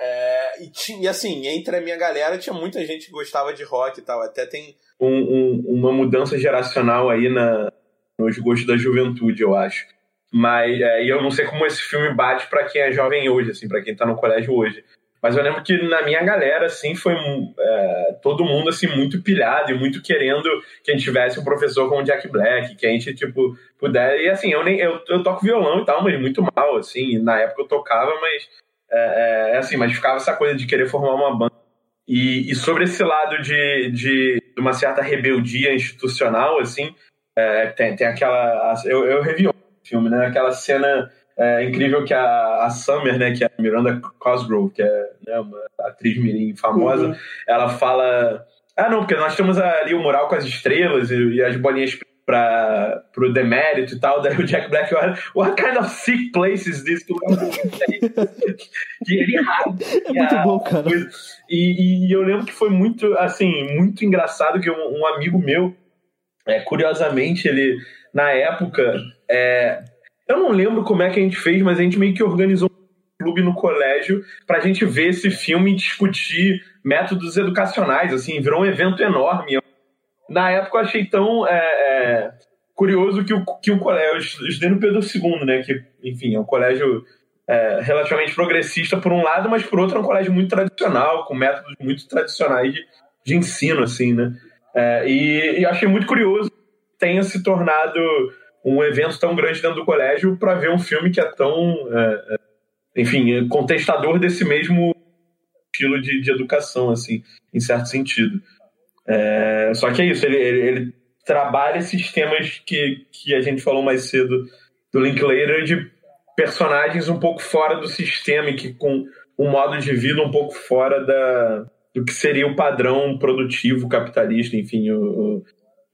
É, e, tinha, e assim, entre a minha galera tinha muita gente que gostava de rock e tal, até tem... Um, um, uma mudança geracional aí na, nos gostos da juventude, eu acho. Mas é, e eu não sei como esse filme bate para quem é jovem hoje, assim, para quem tá no colégio hoje. Mas eu lembro que na minha galera, assim, foi é, todo mundo, assim, muito pilhado e muito querendo que a gente tivesse um professor como Jack Black, que a gente, tipo, puder... E, assim, eu, nem, eu, eu toco violão e tal, mas muito mal, assim. Na época eu tocava, mas... É, é, assim, mas ficava essa coisa de querer formar uma banda. E, e sobre esse lado de, de, uma certa rebeldia institucional, assim, é, tem, tem aquela... Eu, eu revi o filme, né? Aquela cena é incrível que a, a Summer, né, que é a Miranda Cosgrove, que é né, uma atriz mirim famosa, uhum. ela fala... Ah, não, porque nós temos ali o mural com as estrelas e, e as bolinhas para pro demérito e tal, daí o Jack Black olha, what kind of sick place is this? e ele errado. É muito a, bom, cara. E, e, eu lembro que foi muito, assim, muito engraçado que um, um amigo meu, é, curiosamente, ele, na época, é, eu não lembro como é que a gente fez, mas a gente meio que organizou um clube no colégio pra gente ver esse filme e discutir métodos educacionais, assim, virou um evento enorme. Na época eu achei tão é, é, curioso que o, que o colégio, eu estudei no Pedro II, né, que, enfim, é um colégio é, relativamente progressista por um lado, mas por outro é um colégio muito tradicional, com métodos muito tradicionais de, de ensino, assim, né. É, e, e achei muito curioso que tenha se tornado um evento tão grande dentro do colégio para ver um filme que é tão, é, é, enfim, contestador desse mesmo estilo de, de, educação, assim, em certo sentido. É, só que é isso, ele, ele, ele, trabalha esses temas que, que a gente falou mais cedo do Linklater de personagens um pouco fora do sistema e que com um modo de vida um pouco fora da, do que seria o padrão produtivo capitalista, enfim, o,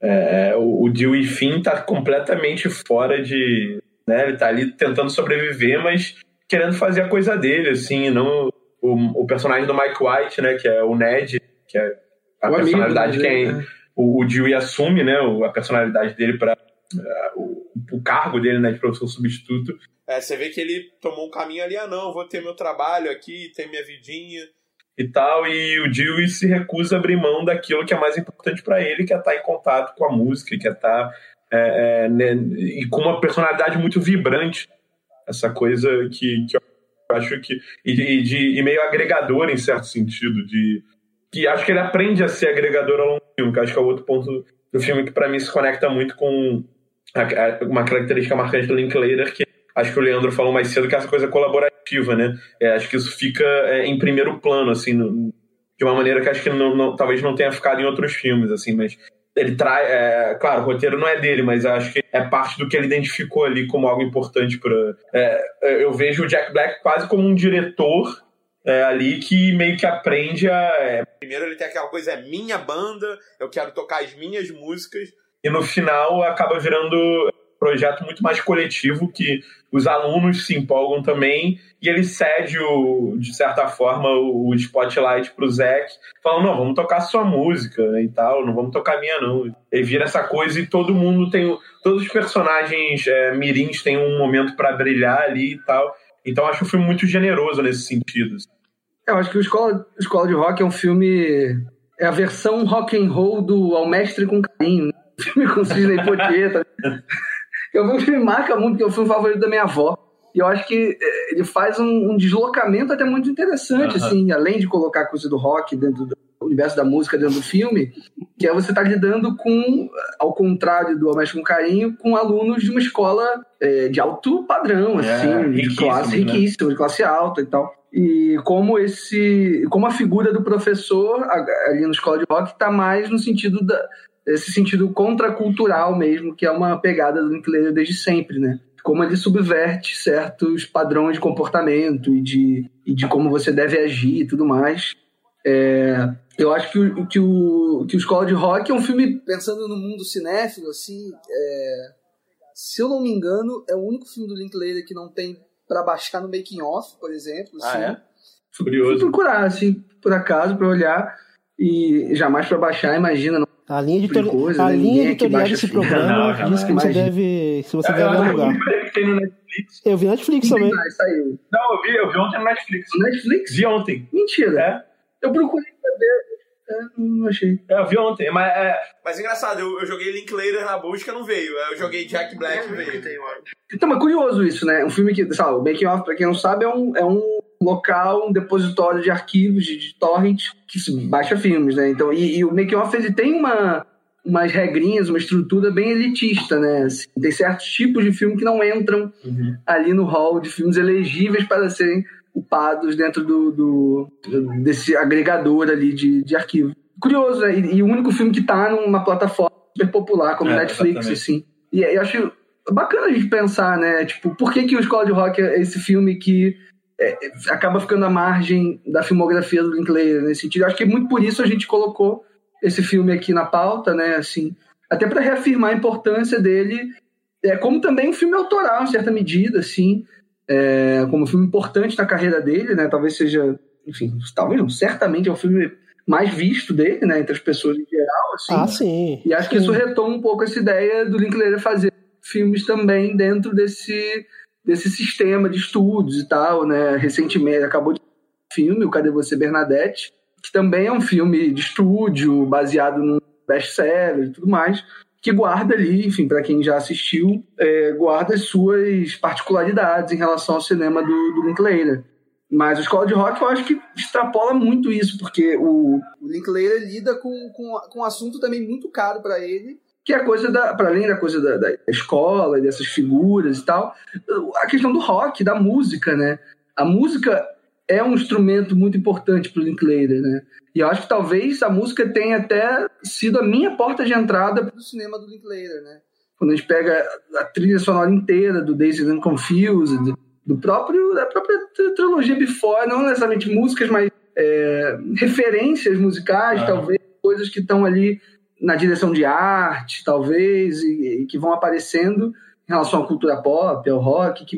é, é, o, o Dewey Finn tá completamente fora de. Né, ele tá ali tentando sobreviver, mas querendo fazer a coisa dele, assim, não. O, o personagem do Mike White, né, que é o Ned, que é a o personalidade que é, né? o, o Dewey assume, né, a personalidade dele para uh, o, o, cargo dele, né, de professor substituto. É, você vê que ele tomou um caminho ali, ah não, vou ter meu trabalho aqui, ter minha vidinha. E tal, e o Dewey se recusa a abrir mão daquilo que é mais importante para ele, que é estar em contato com a música, que é estar é, é, né, e com uma personalidade muito vibrante, essa coisa que, que eu acho que e, e de e meio agregador em certo sentido, de que acho que ele aprende a ser agregador ao longo do filme, que acho que é o outro ponto do filme que para mim se conecta muito com a, a, uma característica marcante do Linklater, que acho que o Leandro falou mais cedo, que é essa coisa colaborativa, né? É, acho que isso fica é, em primeiro plano, assim, no, de uma maneira que acho que não, não, talvez não tenha ficado em outros filmes, assim, mas ele traz, é, claro, o roteiro não é dele, mas acho que é parte do que ele identificou ali como algo importante para. É, eu vejo o Jack Black quase como um diretor é, ali que meio que aprende a. é, Primeiro ele tem aquela coisa, é minha banda, eu quero tocar as minhas músicas. e no final acaba virando um projeto muito mais coletivo que os alunos se empolgam também e ele cede o, de certa forma o spotlight pro Zack falando não vamos tocar sua música e tal não vamos tocar minha não ele vira essa coisa e todo mundo tem todos os personagens é, mirins têm um momento para brilhar ali e tal então acho o filme muito generoso nesse sentido Eu acho que o Escola, Escola de Rock é um filme. É a versão rock and roll do Ao Mestre com Carinho. né? Filme com Sidney Poitier. tá? É um filme que me marca muito, porque é o filme favorito da minha avó. E eu acho que eh, ele faz um, um deslocamento até muito interessante, Aham. assim, além de colocar a coisa do rock dentro do universo da música dentro do filme, que é você estar lidando com, ao contrário do Mestre com Carinho, com alunos de uma escola eh, de alto padrão, É, assim, de classe né? riquíssima, de classe alta e tal. E como esse, como a figura do professor ali na escola de rock está mais no sentido da esse sentido contracultural mesmo, que é uma pegada do Linklater desde sempre, né? Como ele subverte certos padrões de comportamento e de, e de como você deve agir e tudo mais. É, eu acho que o, que, o, que o Escola de Rock é um filme Pensando no mundo cinéfilo, assim, é, se eu não me engano, é o único filme do Linklater que não tem pra baixar no making off, por exemplo. Ah, assim. é? fui curioso procurar, assim, por acaso, para olhar e jamais para baixar, imagina. A linha, editori... De coisa, a né? linha aqui editorial desse filme. programa Não, diz que você deve, se você eu, deve eu alugar. Eu vi Netflix também. Ah, saiu. não eu vi eu vi ontem no Netflix Netflix? vi ontem Mentira. é Eu procurei pra ver, é, não achei. É, eu vi ontem mas é, Mas engraçado, eu, eu joguei Linklater na busca, não veio. Eu joguei Jack Black, veio. Então, mas curioso isso, né? Um filme que, sabe, o Making Off, pra quem não sabe, é um, é um local, um depositório de arquivos, de, de torrent, que se baixa filmes, né? Então, e, e o Making Off, ele tem uma, umas regrinhas, uma estrutura bem elitista, né? Assim, tem certos tipos de filme que não entram ali no hall de filmes elegíveis para serem upados dentro do, do- desse agregador ali de, de arquivo. Curioso, né? E, e o único filme que tá numa plataforma super popular como É, Netflix, exatamente. assim. E eu acho bacana a gente pensar, né? Tipo, por que, que o Escola de Rock é esse filme que é, acaba ficando à margem da filmografia do Linklater nesse sentido? Acho que muito por isso a gente colocou esse filme aqui na pauta, né? Assim, até para reafirmar a importância dele, é, como também um filme autoral, em certa medida, assim, é, como um filme importante na carreira dele, né? Talvez seja, enfim, talvez não, certamente é o filme mais visto dele, né? Entre as pessoas em geral, assim. Ah, sim. E acho que isso retoma um pouco essa ideia do Linklater fazer filmes também dentro desse, desse sistema de estudos e tal, né? Recentemente acabou de um filme, o Cadê Você, Bernadette, que também é um filme de estúdio, baseado num best-seller e tudo mais, que guarda ali, enfim, para quem já assistiu, é, guarda as suas particularidades em relação ao cinema do, do Linklater. Mas o Escola de Rock eu acho que extrapola muito isso, porque o, O Linklater lida com, com, com um assunto também muito caro pra ele. Que é a coisa da, para além da coisa da, da escola e dessas figuras e tal, a questão do rock, da música, né? A música é um instrumento muito importante para o Linklater, né? E eu acho que talvez a música tenha até sido a minha porta de entrada do cinema do Linklater, né? quando a gente pega a trilha sonora inteira do Dazed and Confused, do próprio da própria tri- trilogia Before, não necessariamente músicas, mas é, referências musicais, Ah. talvez coisas que estão ali na direção de arte, talvez, e, e que vão aparecendo em relação à cultura pop, ao rock, que,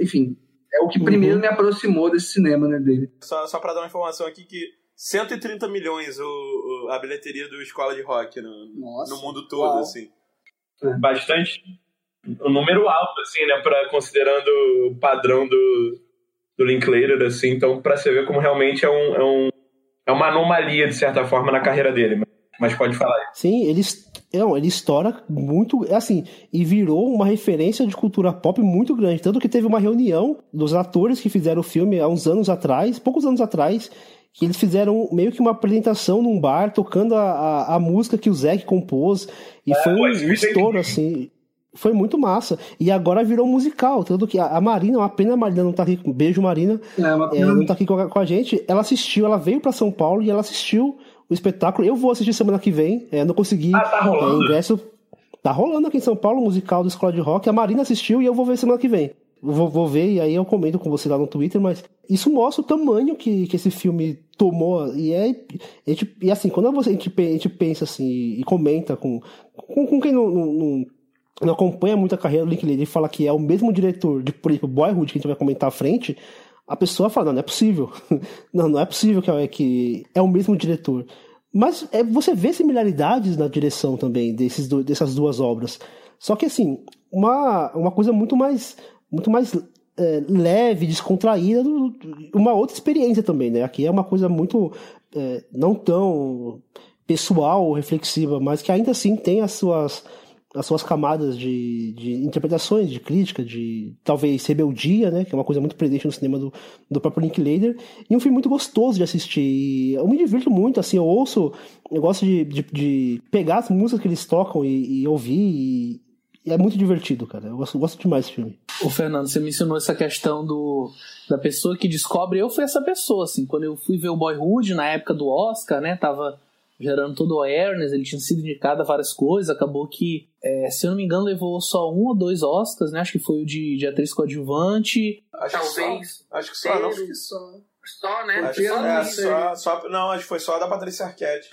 enfim, é o que Uhum. primeiro me aproximou desse cinema, né, dele. Só, só pra dar uma informação aqui que 130 milhões o, o- a bilheteria do Escola de Rock no, Nossa. no mundo todo, Uau. assim. bastante um número alto, assim, né? Pra, considerando o padrão do, do Linklater, assim. Então, pra você ver como realmente é, um, é, um, é uma anomalia, de certa forma, na carreira dele. Mas pode falar aí. Sim, ele, não, ele estoura muito, é assim, e virou uma referência de cultura pop muito grande. Tanto que teve uma reunião dos atores que fizeram o filme há uns anos atrás, poucos anos atrás, que eles fizeram meio que uma apresentação num bar, tocando a, a, a música que o Zack compôs, e É, foi um, estouro, assim. Foi muito massa. E agora virou musical. Tanto que a, Marina, uma pena a Marina não tá aqui. Beijo, Marina. É, uma É, não tá aqui com a, com a gente. Ela assistiu, ela veio pra São Paulo e ela assistiu o espetáculo. Eu vou assistir semana que vem. É, não consegui. Ah, tá rolando? É, ingresso. Tá rolando aqui em São Paulo o musical da Escola de Rock. A Marina assistiu e eu vou ver semana que vem. Vou, vou ver e aí eu comento com você lá no Twitter, mas isso mostra o tamanho que, que esse filme tomou. E é. Gente, e assim, quando você, a, gente, a gente pensa assim e comenta com, com, com quem não, não, não- não acompanha muito a carreira do Linklater e fala que é o mesmo diretor de, por exemplo, Boyhood, que a gente vai comentar à frente, a pessoa fala, não, não é possível. não, não é possível que é, que é o mesmo diretor. Mas é, você vê similaridades na direção também desses, dessas duas obras. Só que assim, uma, uma coisa muito mais, muito mais é, leve, descontraída, uma outra experiência também, né? Aqui é uma coisa muito é, não tão pessoal, reflexiva, mas que ainda assim tem as suas as suas camadas de, de interpretações, de crítica, de talvez rebeldia, né? Que é uma coisa muito presente no cinema do, do próprio Linklater. E um filme muito gostoso de assistir. Eu me divirto muito, assim, eu ouço, eu gosto de, de, de pegar as músicas que eles tocam e, e ouvir. E, e é muito divertido, cara. Eu gosto, gosto demais desse filme. Ô, Fernando, você mencionou essa questão do, da pessoa que descobre. Eu fui essa pessoa, assim. Quando eu fui ver o Boyhood, na época do Oscar, né? Tava gerando todo o awareness, ele tinha sido indicado a várias coisas. Acabou que, é, se eu não me engano, levou só um ou dois Oscars, né? Acho que foi o de, de atriz coadjuvante. Acho Talvez. Que só, acho que só, não. Acho que só. Só, né? Acho só, não é, só, só- Não, acho que foi só a da Patrícia Arquette.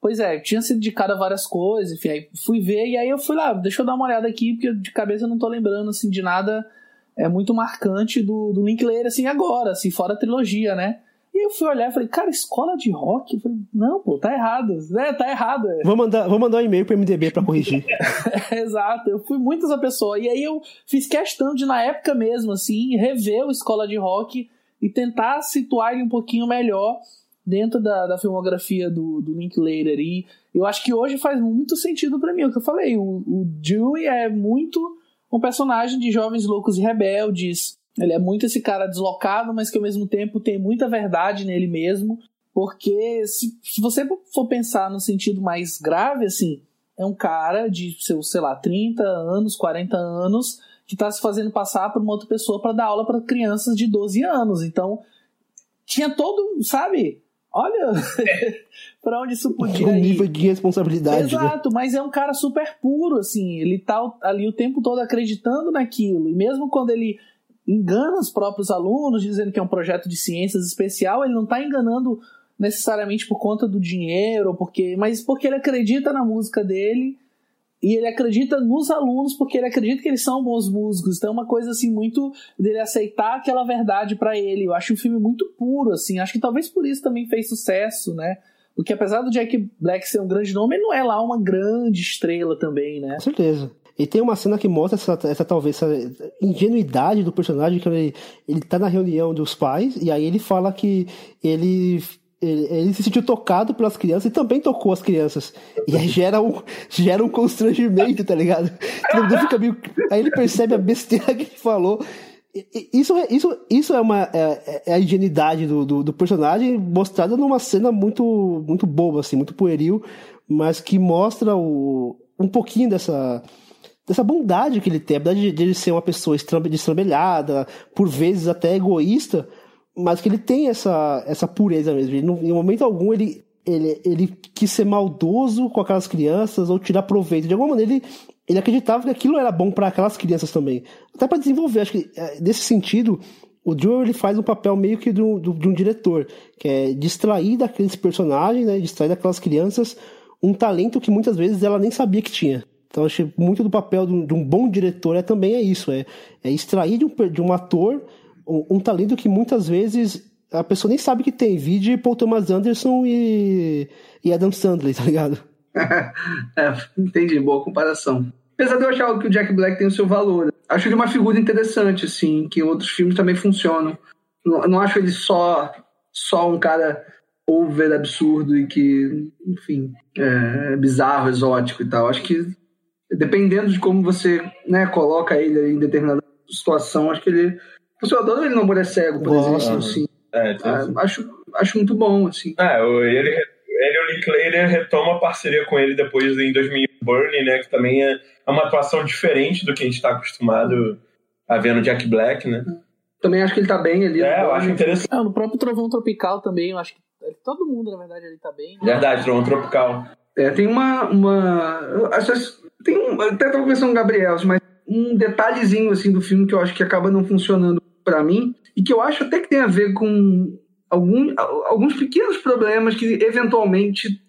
Pois é, tinha sido indicado a várias coisas, enfim, aí fui ver e aí eu fui lá, deixa eu dar uma olhada aqui, porque de cabeça eu não tô lembrando, assim, de nada é muito marcante do, do Linklater, assim, agora, assim, fora a trilogia, né? E eu fui olhar e falei, cara, escola de rock? Eu falei, não, pô, tá errado. É, tá errado. É. Vou mandar, vou mandar um e-mail pro MDB pra corrigir. Exato, eu fui muito essa pessoa. E aí eu fiz questão de, na época mesmo, assim, rever o Escola de Rock e tentar situar ele um pouquinho melhor dentro da, da filmografia do, do Linklater. E eu acho que hoje faz muito sentido pra mim. O que eu falei, o, o Dewey é muito um personagem de jovens loucos e rebeldes. Ele é muito esse cara deslocado, mas que ao mesmo tempo tem muita verdade nele mesmo. Porque se, se você for pensar no sentido mais grave, assim, é um cara de seus, sei lá, 30 anos, 40 anos, que tá se fazendo passar por uma outra pessoa para dar aula para crianças de 12 anos. Então, tinha todo, sabe? Olha para onde isso podia um ir. nível de responsabilidade, né? Exato, mas é um cara super puro, assim. Ele tá ali o tempo todo acreditando naquilo. E mesmo quando ele engana os próprios alunos, dizendo que é um projeto de ciências especial, ele não tá enganando necessariamente por conta do dinheiro, porque, mas porque ele acredita na música dele e ele acredita nos alunos porque ele acredita que eles são bons músicos. Então é uma coisa assim muito dele aceitar aquela verdade pra ele. Eu acho um filme muito puro, assim. Acho que talvez por isso também fez sucesso, né? Porque apesar do Jack Black ser um grande nome, ele não é lá uma grande estrela também, né? Com certeza. E tem uma cena que mostra essa, essa talvez essa ingenuidade do personagem, que ele, ele tá na reunião dos pais, e aí ele fala que ele, ele, ele se sentiu tocado pelas crianças e também tocou as crianças. E aí gera um, gera um constrangimento, tá ligado? Meio, aí ele percebe a besteira que ele falou. Isso, é- isso, isso é, uma, é, é a ingenuidade do, do, do personagem mostrada numa cena muito, muito boba, assim, muito pueril, mas que mostra o, um pouquinho dessa, dessa bondade que ele tem, a bondade de, de ele ser uma pessoa estrambe- destrambelhada, por vezes até egoísta, mas que ele tem essa, essa pureza mesmo. Ele em momento algum ele, ele, ele quis ser maldoso com aquelas crianças ou tirar proveito. De alguma maneira ele, ele acreditava que aquilo era bom para aquelas crianças também. Até para desenvolver, acho que eh, nesse sentido, o Joel ele faz um papel meio que do, do- de um diretor, que é distrair daqueles personagens, né, distrair daquelas crianças um talento que muitas vezes ela nem sabia que tinha. Então acho que muito do papel de um, de um bom diretor é também é isso, é, é extrair de um, de um ator um, um talento que muitas vezes a pessoa nem sabe que tem. Vide Paul Thomas Anderson e, e Adam Sandler, tá ligado? é, entendi, boa comparação. Apesar de eu achar que o Jack Black tem o seu valor. Acho ele uma figura interessante, assim, que outros filmes também funcionam. Não, não acho ele só, só um cara over absurdo e que, enfim, é bizarro, exótico e tal. Acho que dependendo de como você né, coloca ele em determinada situação, acho que ele. Eu adoro ele Amor é Cego, por Gosto. exemplo. Assim. É, Ah, acho, acho muito bom, assim. É, o- ele, ele o Linklater retoma a parceria com ele depois em 2000 Burning, né? Que também é uma atuação diferente do que a gente está acostumado a ver no Jack Black, né? Também acho que ele tá bem ali. É, no eu acho interessante. É, no próprio Trovão Tropical também, eu acho que todo mundo, na verdade, ali tá bem. né? Verdade, Trovão Tropical. É, tem uma. uma tem um, até tava pensando no Gabriel, mas um detalhezinho assim do filme que eu acho que acaba não funcionando pra mim e que eu acho até que tem a ver com algum, alguns pequenos problemas que eventualmente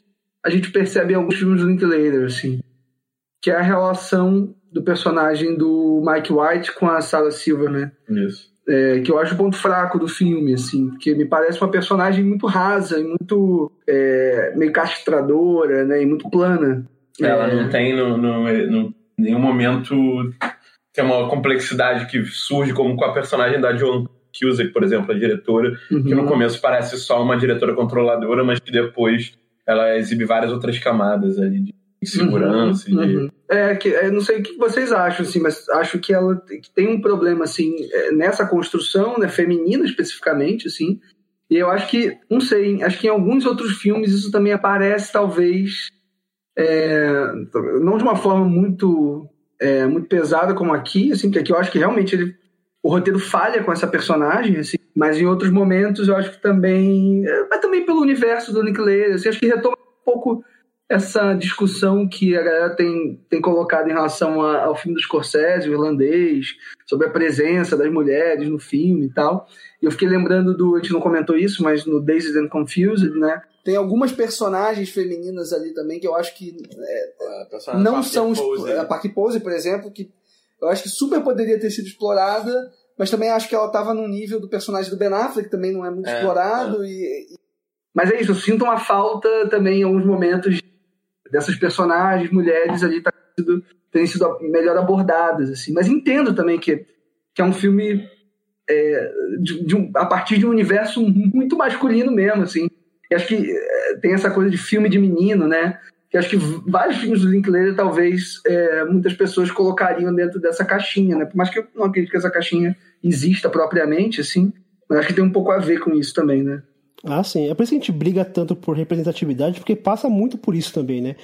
a gente percebe em alguns filmes do Linklater, assim, que é a relação do personagem do Mike White com a Sarah Silverman Isso. É, que eu acho o ponto fraco do filme, assim, porque me parece uma personagem muito rasa e muito é, meio castradora, né, e muito plana. Ela É, não tem no, no, no- nenhum momento tem uma complexidade que surge como com a personagem da Joan Cusack, por exemplo, a diretora, uhum. que no começo parece só uma diretora controladora, mas que depois ela exibe várias outras camadas ali de insegurança. de- Uhum. É, que, é, não sei o que vocês acham, assim, mas acho que ela tem- que tem um problema, assim, é, nessa construção, né, feminina especificamente, assim, e eu acho que, não sei, acho que em alguns outros filmes isso também aparece, talvez, é, não de uma forma muito, é, muito pesada como aqui, assim, porque aqui eu acho que realmente ele, o roteiro falha com essa personagem, assim, mas em outros momentos eu acho que também, é, mas também pelo universo do Linklater, assim, acho que retoma um pouco essa discussão que a galera tem, tem colocado em relação a- ao filme do Scorsese, o irlandês, sobre a presença das mulheres no filme e tal. E eu fiquei lembrando do, a gente não comentou isso, mas no Dazed and Confused, né? Tem algumas personagens femininas ali também que eu acho que A personagem não são Posey. a Park Pose, por exemplo, que eu acho que super poderia ter sido explorada, mas também acho que ela estava no nível do personagem do Ben Affleck, que também não é muito É, explorado. E, e- Mas é isso, eu sinto uma falta também em alguns momentos dessas personagens, mulheres ali tá sido, terem sido melhor abordadas, assim. Mas entendo também que, que é um filme é, de, de um- a partir de um universo muito masculino mesmo, assim. E acho que é, tem essa coisa de filme de menino, né? Que acho que vários filmes do Linklater talvez é, muitas pessoas colocariam dentro dessa caixinha, né? Por mais que eu não acredite que essa caixinha exista propriamente, assim, mas acho que tem um pouco a ver com isso também, né? Ah, sim. É por isso que a gente briga tanto por representatividade, porque passa muito por isso também, né?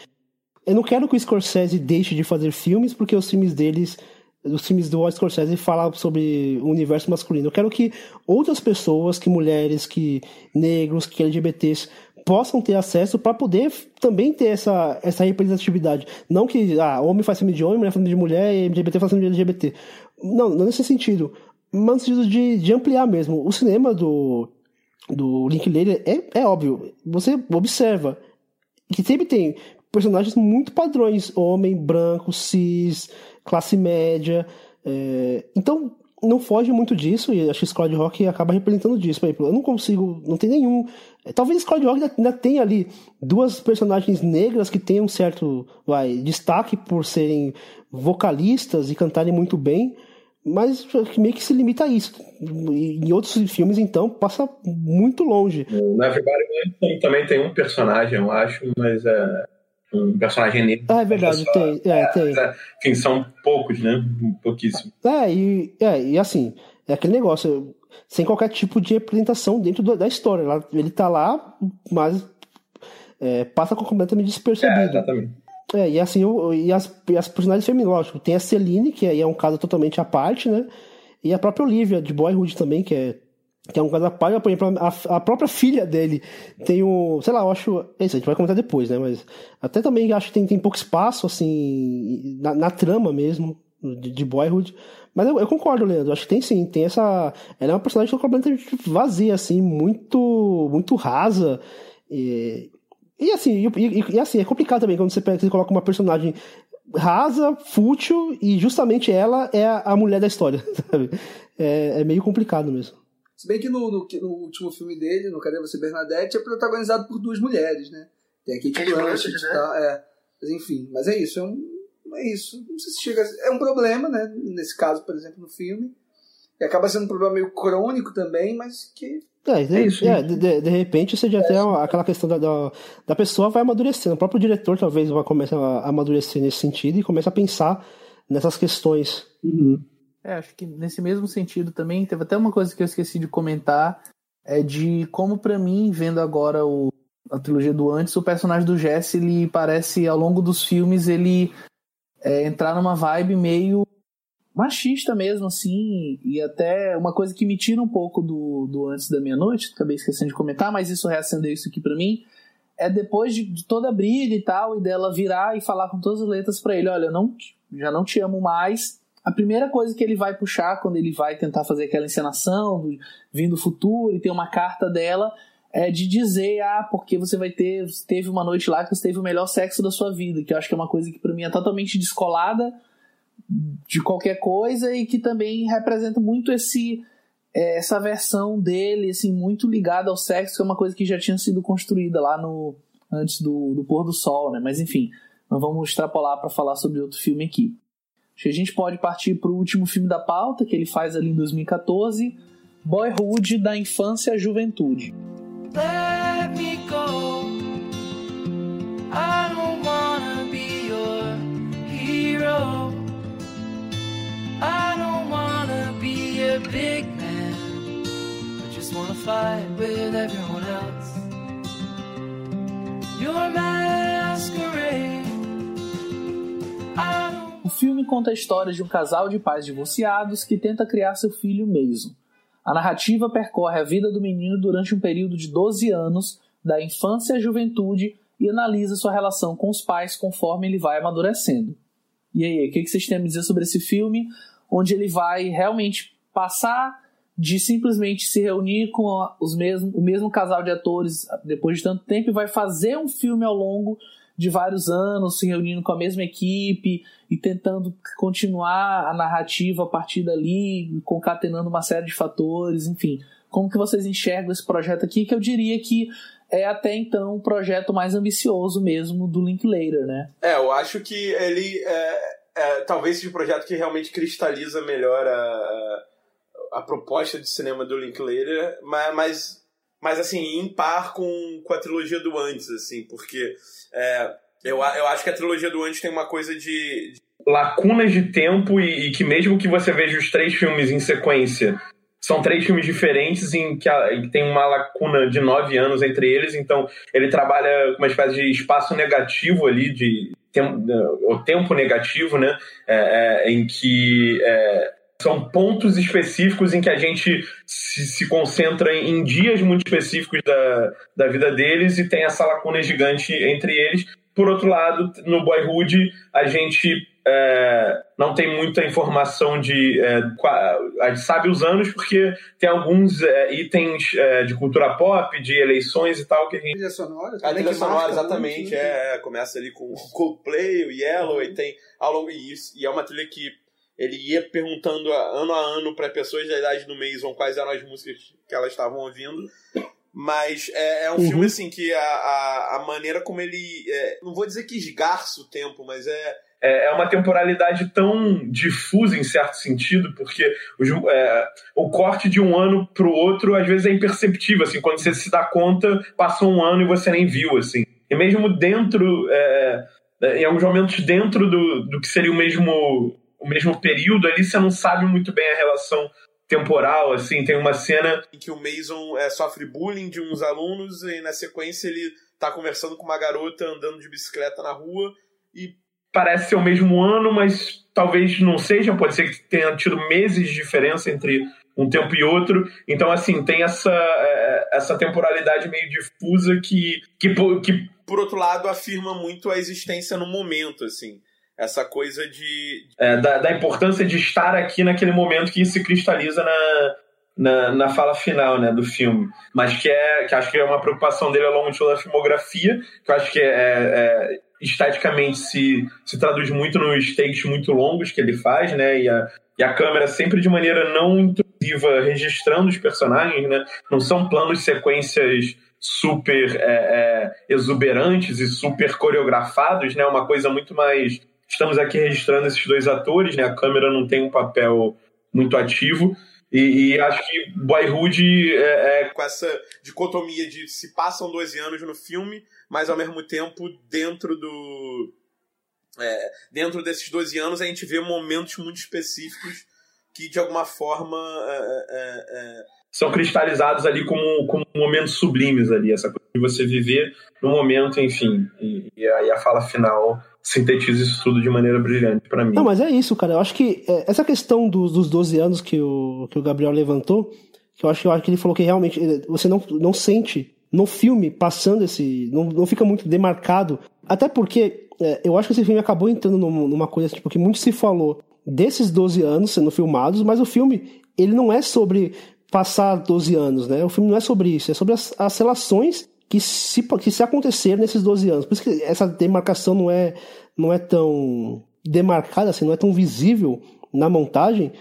Eu não quero que o Scorsese deixe de fazer filmes, porque os filmes deles, os filmes do Scorsese falam sobre o universo masculino. Eu quero que outras pessoas, que mulheres, que negros, que LGBTs possam ter acesso para poder também ter essa, essa representatividade. Não que ah, homem faz filme de homem, mulher faz filme de mulher e LGBT faz filme de LGBT. Não, não nesse sentido. Mas no sentido de, de ampliar mesmo. O cinema do, do Linklater é, é óbvio. Você observa que sempre tem personagens muito padrões: homem, branco, cis, classe média. é, Então, não foge muito disso, e acho que Squad Rock acaba representando disso. Por exemplo, eu não consigo, não tem nenhum. é, Talvez Squad Rock ainda, ainda tenha ali duas personagens negras que têm um certo vai, destaque por serem vocalistas e cantarem muito bem, mas meio que se limita a isso. Em outros filmes, então, passa muito longe. No Everybody também tem um personagem, eu acho, mas é um personagem negro. Ah, é verdade, Só- tem. É, tem. Mas, é, enfim, são poucos, né? Pouquíssimo. É, e, é, e assim, é aquele negócio, sem qualquer tipo de representação dentro da história. Ele tá lá, mas é, passa completamente É, despercebido. exatamente. É, e assim, o- e as, e as personagens femininas, lógico, tem a Celine, que aí é um caso totalmente à parte, né? E a própria Olivia, de Boyhood também, que é, que é um caso à parte, por exemplo, a, a própria filha dele tem um, sei lá, eu acho, é isso, a gente vai comentar depois, né? Mas até também acho que tem, tem pouco espaço, assim, na, na trama mesmo, de, de Boyhood. Mas eu, eu concordo, Leandro, acho que tem sim, tem essa, ela é uma personagem completamente vazia, assim, muito, muito rasa, e, e assim, e, e- e assim, é complicado também quando você, pega, você coloca uma personagem rasa, fútil, e justamente ela é a, a mulher da história, sabe? É, é meio complicado mesmo. Se bem que no, no- no último filme dele, no Cadê Você Bernadette, é protagonizado por duas mulheres, né? Tem a Kate Blanchett e né? tal, é. Mas enfim, mas é isso, é um, é isso. Não sei se chega. a- É um problema, né? Nesse caso, por exemplo, no filme. E acaba sendo um problema meio crônico também, mas que. É, de, É isso, é, de, de- de repente você já tem aquela questão da, da, da pessoa vai amadurecendo. O próprio diretor talvez vai começar a amadurecer nesse sentido e começa a pensar nessas questões. É, acho que nesse mesmo sentido também, teve até uma coisa que eu esqueci de comentar, é de como pra mim, vendo agora o, a trilogia do antes, o personagem do Jesse, ele parece, ao longo dos filmes, ele é, entrar numa vibe meio machista mesmo, assim, e até uma coisa que me tira um pouco do, do Antes da Meia-Noite, acabei esquecendo de comentar, mas isso reacendeu isso aqui pra mim, é depois de, de toda a briga e tal, e dela virar e falar com todas as letras pra ele, olha, eu não, já não te amo mais, a primeira coisa que ele vai puxar quando ele vai tentar fazer aquela encenação, do- vindo do futuro, e tem uma carta dela, é de dizer, ah, porque você vai ter, teve uma noite lá que você teve o melhor sexo da sua vida, que eu acho que é uma coisa que pra mim é totalmente descolada de qualquer coisa e que também representa muito esse é, essa versão dele, assim, muito ligada ao sexo, que é uma coisa que já tinha sido construída lá no antes do, do pôr do sol, né? Mas enfim, não vamos extrapolar para falar sobre outro filme aqui. Acho que a gente pode partir para o último filme da pauta, que ele faz ali em 2014, Boyhood, da infância à juventude. Let me I don't wanna be a big man. I just wanna fight with everyone else. Your masquerade. O filme conta a história de um casal de pais divorciados que tenta criar seu filho Mason. A narrativa percorre a vida do menino durante um período de 12 anos, da infância à juventude, e analisa sua relação com os pais conforme ele vai amadurecendo. E aí, o que vocês têm a dizer sobre esse filme, onde ele vai realmente passar de simplesmente se reunir com os mesmo, o mesmo casal de atores depois de tanto tempo e vai fazer um filme ao longo de vários anos, se reunindo com a mesma equipe e tentando continuar a narrativa a partir dali, concatenando uma série de fatores, enfim. Como que vocês enxergam esse projeto aqui, que eu diria que é até então o projeto mais ambicioso mesmo do Linklater, né? É, eu acho que ele é, é, talvez seja o projeto que realmente cristaliza melhor a, a, a proposta de cinema do Linklater, mas, mas, mas assim, em par com, com a trilogia do antes, assim, porque é, eu, eu acho que a trilogia do antes tem uma coisa de, de- lacunas de tempo e, e que mesmo que você veja os três filmes em sequência, são três filmes diferentes em que, a- em que tem uma lacuna de nove anos entre eles, então ele trabalha com uma espécie de espaço negativo ali, de tem- o tempo negativo, né? É, é, em que é, são pontos específicos em que a gente se, se concentra em dias muito específicos da, da vida deles e tem essa lacuna gigante entre eles. Por outro lado, no Boyhood, a gente é, não tem muita informação de. É, a gente sabe os anos porque tem alguns é, itens é, de cultura pop, de eleições e tal, que a gente. Trilha sonora? A trilha sonora, marca exatamente, né? é, é, começa ali com o Coldplay, o Yellow, e tem ao longo disso, e é uma trilha que ele ia perguntando a- ano a ano para pessoas da idade do Mason quais eram as músicas que elas estavam ouvindo. Mas é, é um Uhum. filme assim que a, a, a maneira como ele. é, não vou dizer que esgarça o tempo, mas é. É é uma temporalidade tão difusa em certo sentido, porque os- é, o corte de um ano para o outro às vezes é imperceptível. Assim, quando você se dá conta, passou um ano e você nem viu. Assim. E mesmo dentro, é, é, em alguns momentos dentro do, do que seria o mesmo, o mesmo período ali, você não sabe muito bem a relação temporal. Assim, tem uma cena em que o Mason é, sofre bullying de uns alunos e na sequência ele tá conversando com uma garota andando de bicicleta na rua e parece ser o mesmo ano, mas talvez não seja, pode ser que tenha tido meses de diferença entre um tempo e outro. Então, assim, tem essa, é, essa temporalidade meio difusa que, que, que por outro lado afirma muito a existência no momento assim essa coisa de é, da, da importância de estar aqui naquele momento que se cristaliza na, na, na fala final né, do filme. Mas que, é, que acho que é uma preocupação dele ao longo de toda a filmografia, que eu acho que é, é, esteticamente se, se traduz muito nos takes muito longos que ele faz, né? E a, e a câmera sempre de maneira não intrusiva registrando os personagens, né? Não são planos sequências super é, é, exuberantes e super coreografados, né? Uma coisa muito mais estamos aqui registrando esses dois atores, né? A câmera não tem um papel muito ativo. E, e acho que Boyhood é, é, Com essa dicotomia de se passam 12 anos no filme, mas ao mesmo tempo dentro do. é, dentro desses 12 anos a gente vê momentos muito específicos que de alguma forma é, é, é, são cristalizados ali como, como momentos sublimes ali, essa coisa de você viver no momento, enfim. E, e aí a fala final sintetiza isso tudo de maneira brilhante para mim. Não, mas é isso, cara. Eu acho que é, essa questão dos, dos 12 anos que o, que o Gabriel levantou, que eu acho, eu acho que ele falou que realmente você não, não sente no filme passando esse. Não, não fica muito demarcado. Até porque é, eu acho que esse filme acabou entrando num- numa coisa tipo, que muito se falou desses 12 anos sendo filmados, mas o filme ele não é sobre passar 12 anos, né? O filme não é sobre isso, é sobre as, as relações que se, que se aconteceram nesses 12 anos. Por isso que essa demarcação não é, não é tão demarcada, assim, não é tão visível na montagem,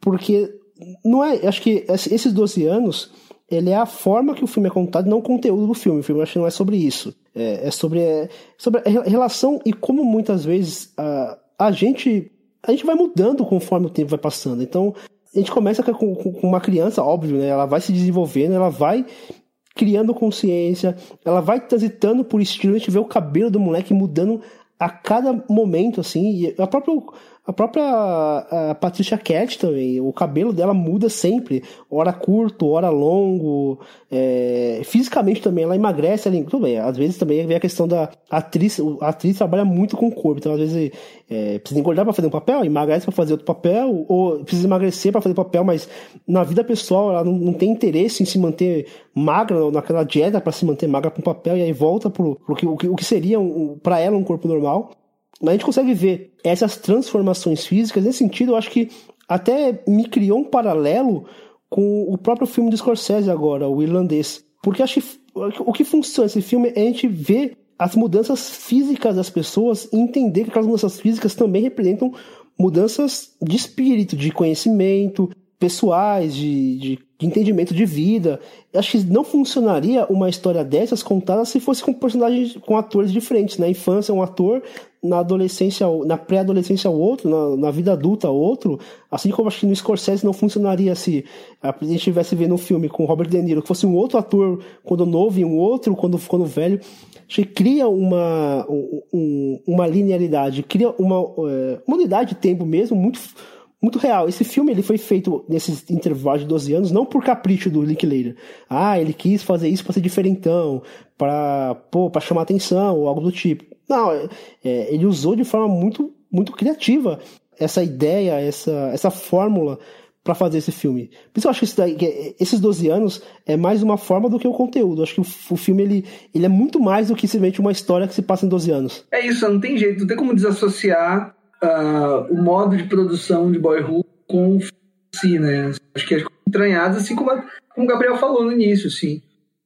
porque não é. Acho que esse- esses 12 anos ele é a forma que o filme é contado, não o conteúdo do filme. O filme acho que não é sobre isso. É, é sobre, é, sobre a re- relação e como muitas vezes a, a gente a gente vai mudando conforme o tempo vai passando. Então, a gente começa com, com- com uma criança, óbvio, né? Ela vai se desenvolvendo, ela vai criando consciência, ela vai transitando por estilo, a gente vê o cabelo do moleque mudando a cada momento, assim, e a própria, a própria a Patricia Cat também, o cabelo dela muda sempre, hora curto, hora longo, é, fisicamente também ela emagrece, ela, tudo bem, às vezes também vem a questão da atriz, a atriz trabalha muito com o corpo, então às vezes é, precisa engordar para fazer um papel, emagrece para fazer outro papel, ou precisa emagrecer para fazer papel, mas na vida pessoal ela não, não tem interesse em se manter magra, naquela dieta para se manter magra com papel, e aí volta pro que, o, que, o que seria um, para ela um corpo normal. Mas a gente consegue ver essas transformações físicas, nesse sentido, eu acho que até me criou um paralelo com o próprio filme do Scorsese agora, o irlandês. Porque acho que o que funciona esse filme é a gente ver as mudanças físicas das pessoas e entender que aquelas mudanças físicas também representam mudanças de espírito, de conhecimento, pessoais, de, de, de entendimento de vida. Acho que não funcionaria uma história dessas contada se fosse com personagens, com atores diferentes. Na infância, um ator, na adolescência, na pré-adolescência, outro, na, na vida adulta, outro. Assim como acho que no Scorsese não funcionaria se a gente estivesse vendo um filme com Robert De Niro, que fosse um outro ator quando novo e um outro quando, quando velho. Acho que cria uma, um, uma linearidade, cria uma, é, uma unidade de tempo mesmo muito muito real. Esse filme ele foi feito nesses intervalos de 12 anos não por capricho do Linklater. Ah, ele quis fazer isso para ser diferentão, para pô, para chamar atenção ou algo do tipo. Não, é, ele usou de forma muito muito criativa essa ideia, essa essa fórmula para fazer esse filme. Por isso eu acho que, daí, que esses 12 anos é mais uma forma do que o conteúdo. Eu acho que o, o, filme ele, ele é muito mais do que simplesmente uma história que se passa em 12 anos. É isso, não tem jeito, não tem como desassociar uh, o modo de produção de Boyhood com o si, né? Acho que é entranhadas, assim como, a, como o Gabriel falou no início, assim.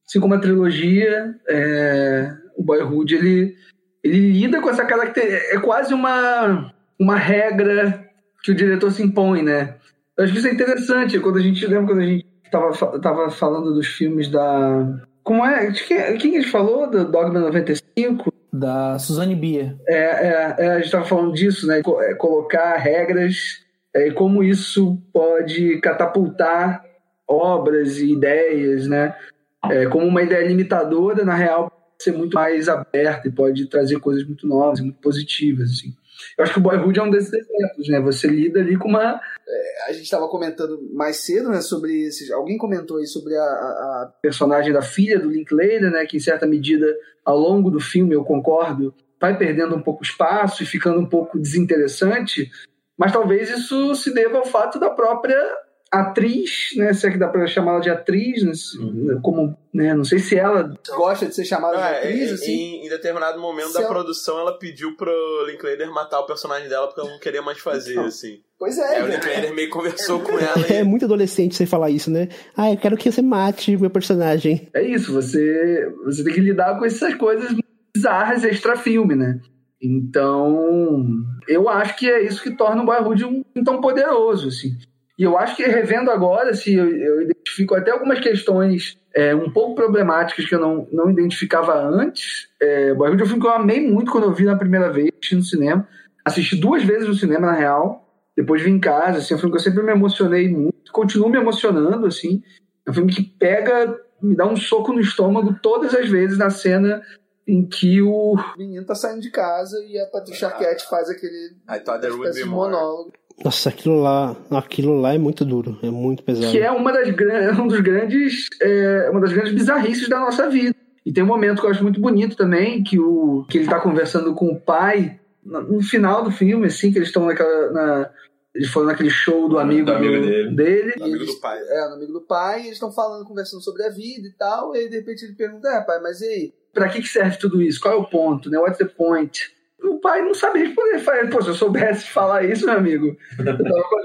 Assim como a trilogia, é, o Boyhood, ele, ele lida com essa característica. É quase uma, uma regra que o diretor se impõe, né? Eu acho que isso é interessante. Quando a gente lembra quando a gente tava, tava falando dos filmes da. Como é? De quem, quem a gente falou? Do Dogma 95? Da Suzanne Bier. É, é, é, a gente estava falando disso, né? Colocar regras é, e como isso pode catapultar obras e ideias, né? É, como uma ideia limitadora, na real, pode ser muito mais aberta e pode trazer coisas muito novas, muito positivas, assim. Eu acho que o Boyhood é um desses exemplos, né? Você lida ali com uma. É, a gente estava comentando mais cedo, né? Sobre. Alguém comentou aí sobre a, a, personagem da filha do Linklater, né? Que em certa medida, ao longo do filme, eu concordo, vai perdendo um pouco espaço e ficando um pouco desinteressante. Mas talvez isso se deva ao fato da própria atriz, né? Se é que dá para chamá-la de atriz, né? Uhum. como, né? Não sei se ela gosta de ser chamada de É, atriz, em, assim. em, em determinado momento Se da ela- produção, ela pediu pro Linklater matar o personagem dela porque ela não queria mais fazer, Então. assim. Pois Aí é, o né? Linklater meio conversou com ela É e... muito adolescente você falar isso, né? Ah, eu quero que você mate meu personagem. é isso. Você você tem que lidar com essas coisas bizarras extra-filme, né? Então, eu acho que é isso que torna o Boyhood um tão poderoso, assim. E eu acho que revendo agora, assim, eu, eu identifico até algumas questões é, um pouco problemáticas que eu não, não identificava antes. É, Boyhood é um filme que eu amei muito quando eu vi na primeira vez no cinema. Assisti duas vezes no cinema, na real. Depois vim em casa, assim, é um filme que eu sempre me emocionei muito. Continuo me emocionando, assim. É um filme que pega, me dá um soco no estômago todas as vezes na cena em que o O menino tá saindo de casa e a Patricia Arquette faz aquele I thought there would espécie be more. monólogo. Nossa, aquilo lá, aquilo lá é muito duro, é muito pesado. que é uma das gran- um dos grandes é, uma das grandes bizarrices da nossa vida e tem um momento que eu acho muito bonito também que o que ele tá conversando com o pai no, final do filme assim que eles estão naquela na, eles foram naquele show do amigo, Do amigo do- dele. dele Amigo eles- do pai. É, no amigo do pai, e eles estão falando, conversando sobre a vida e tal, e aí de repente ele pergunta, é pai, mas e aí? Pra que, que serve tudo isso? Qual é o ponto? Né? What's the point? O pai não sabe responder. Ele fala, Pô, se eu soubesse falar isso, meu amigo, eu tava com a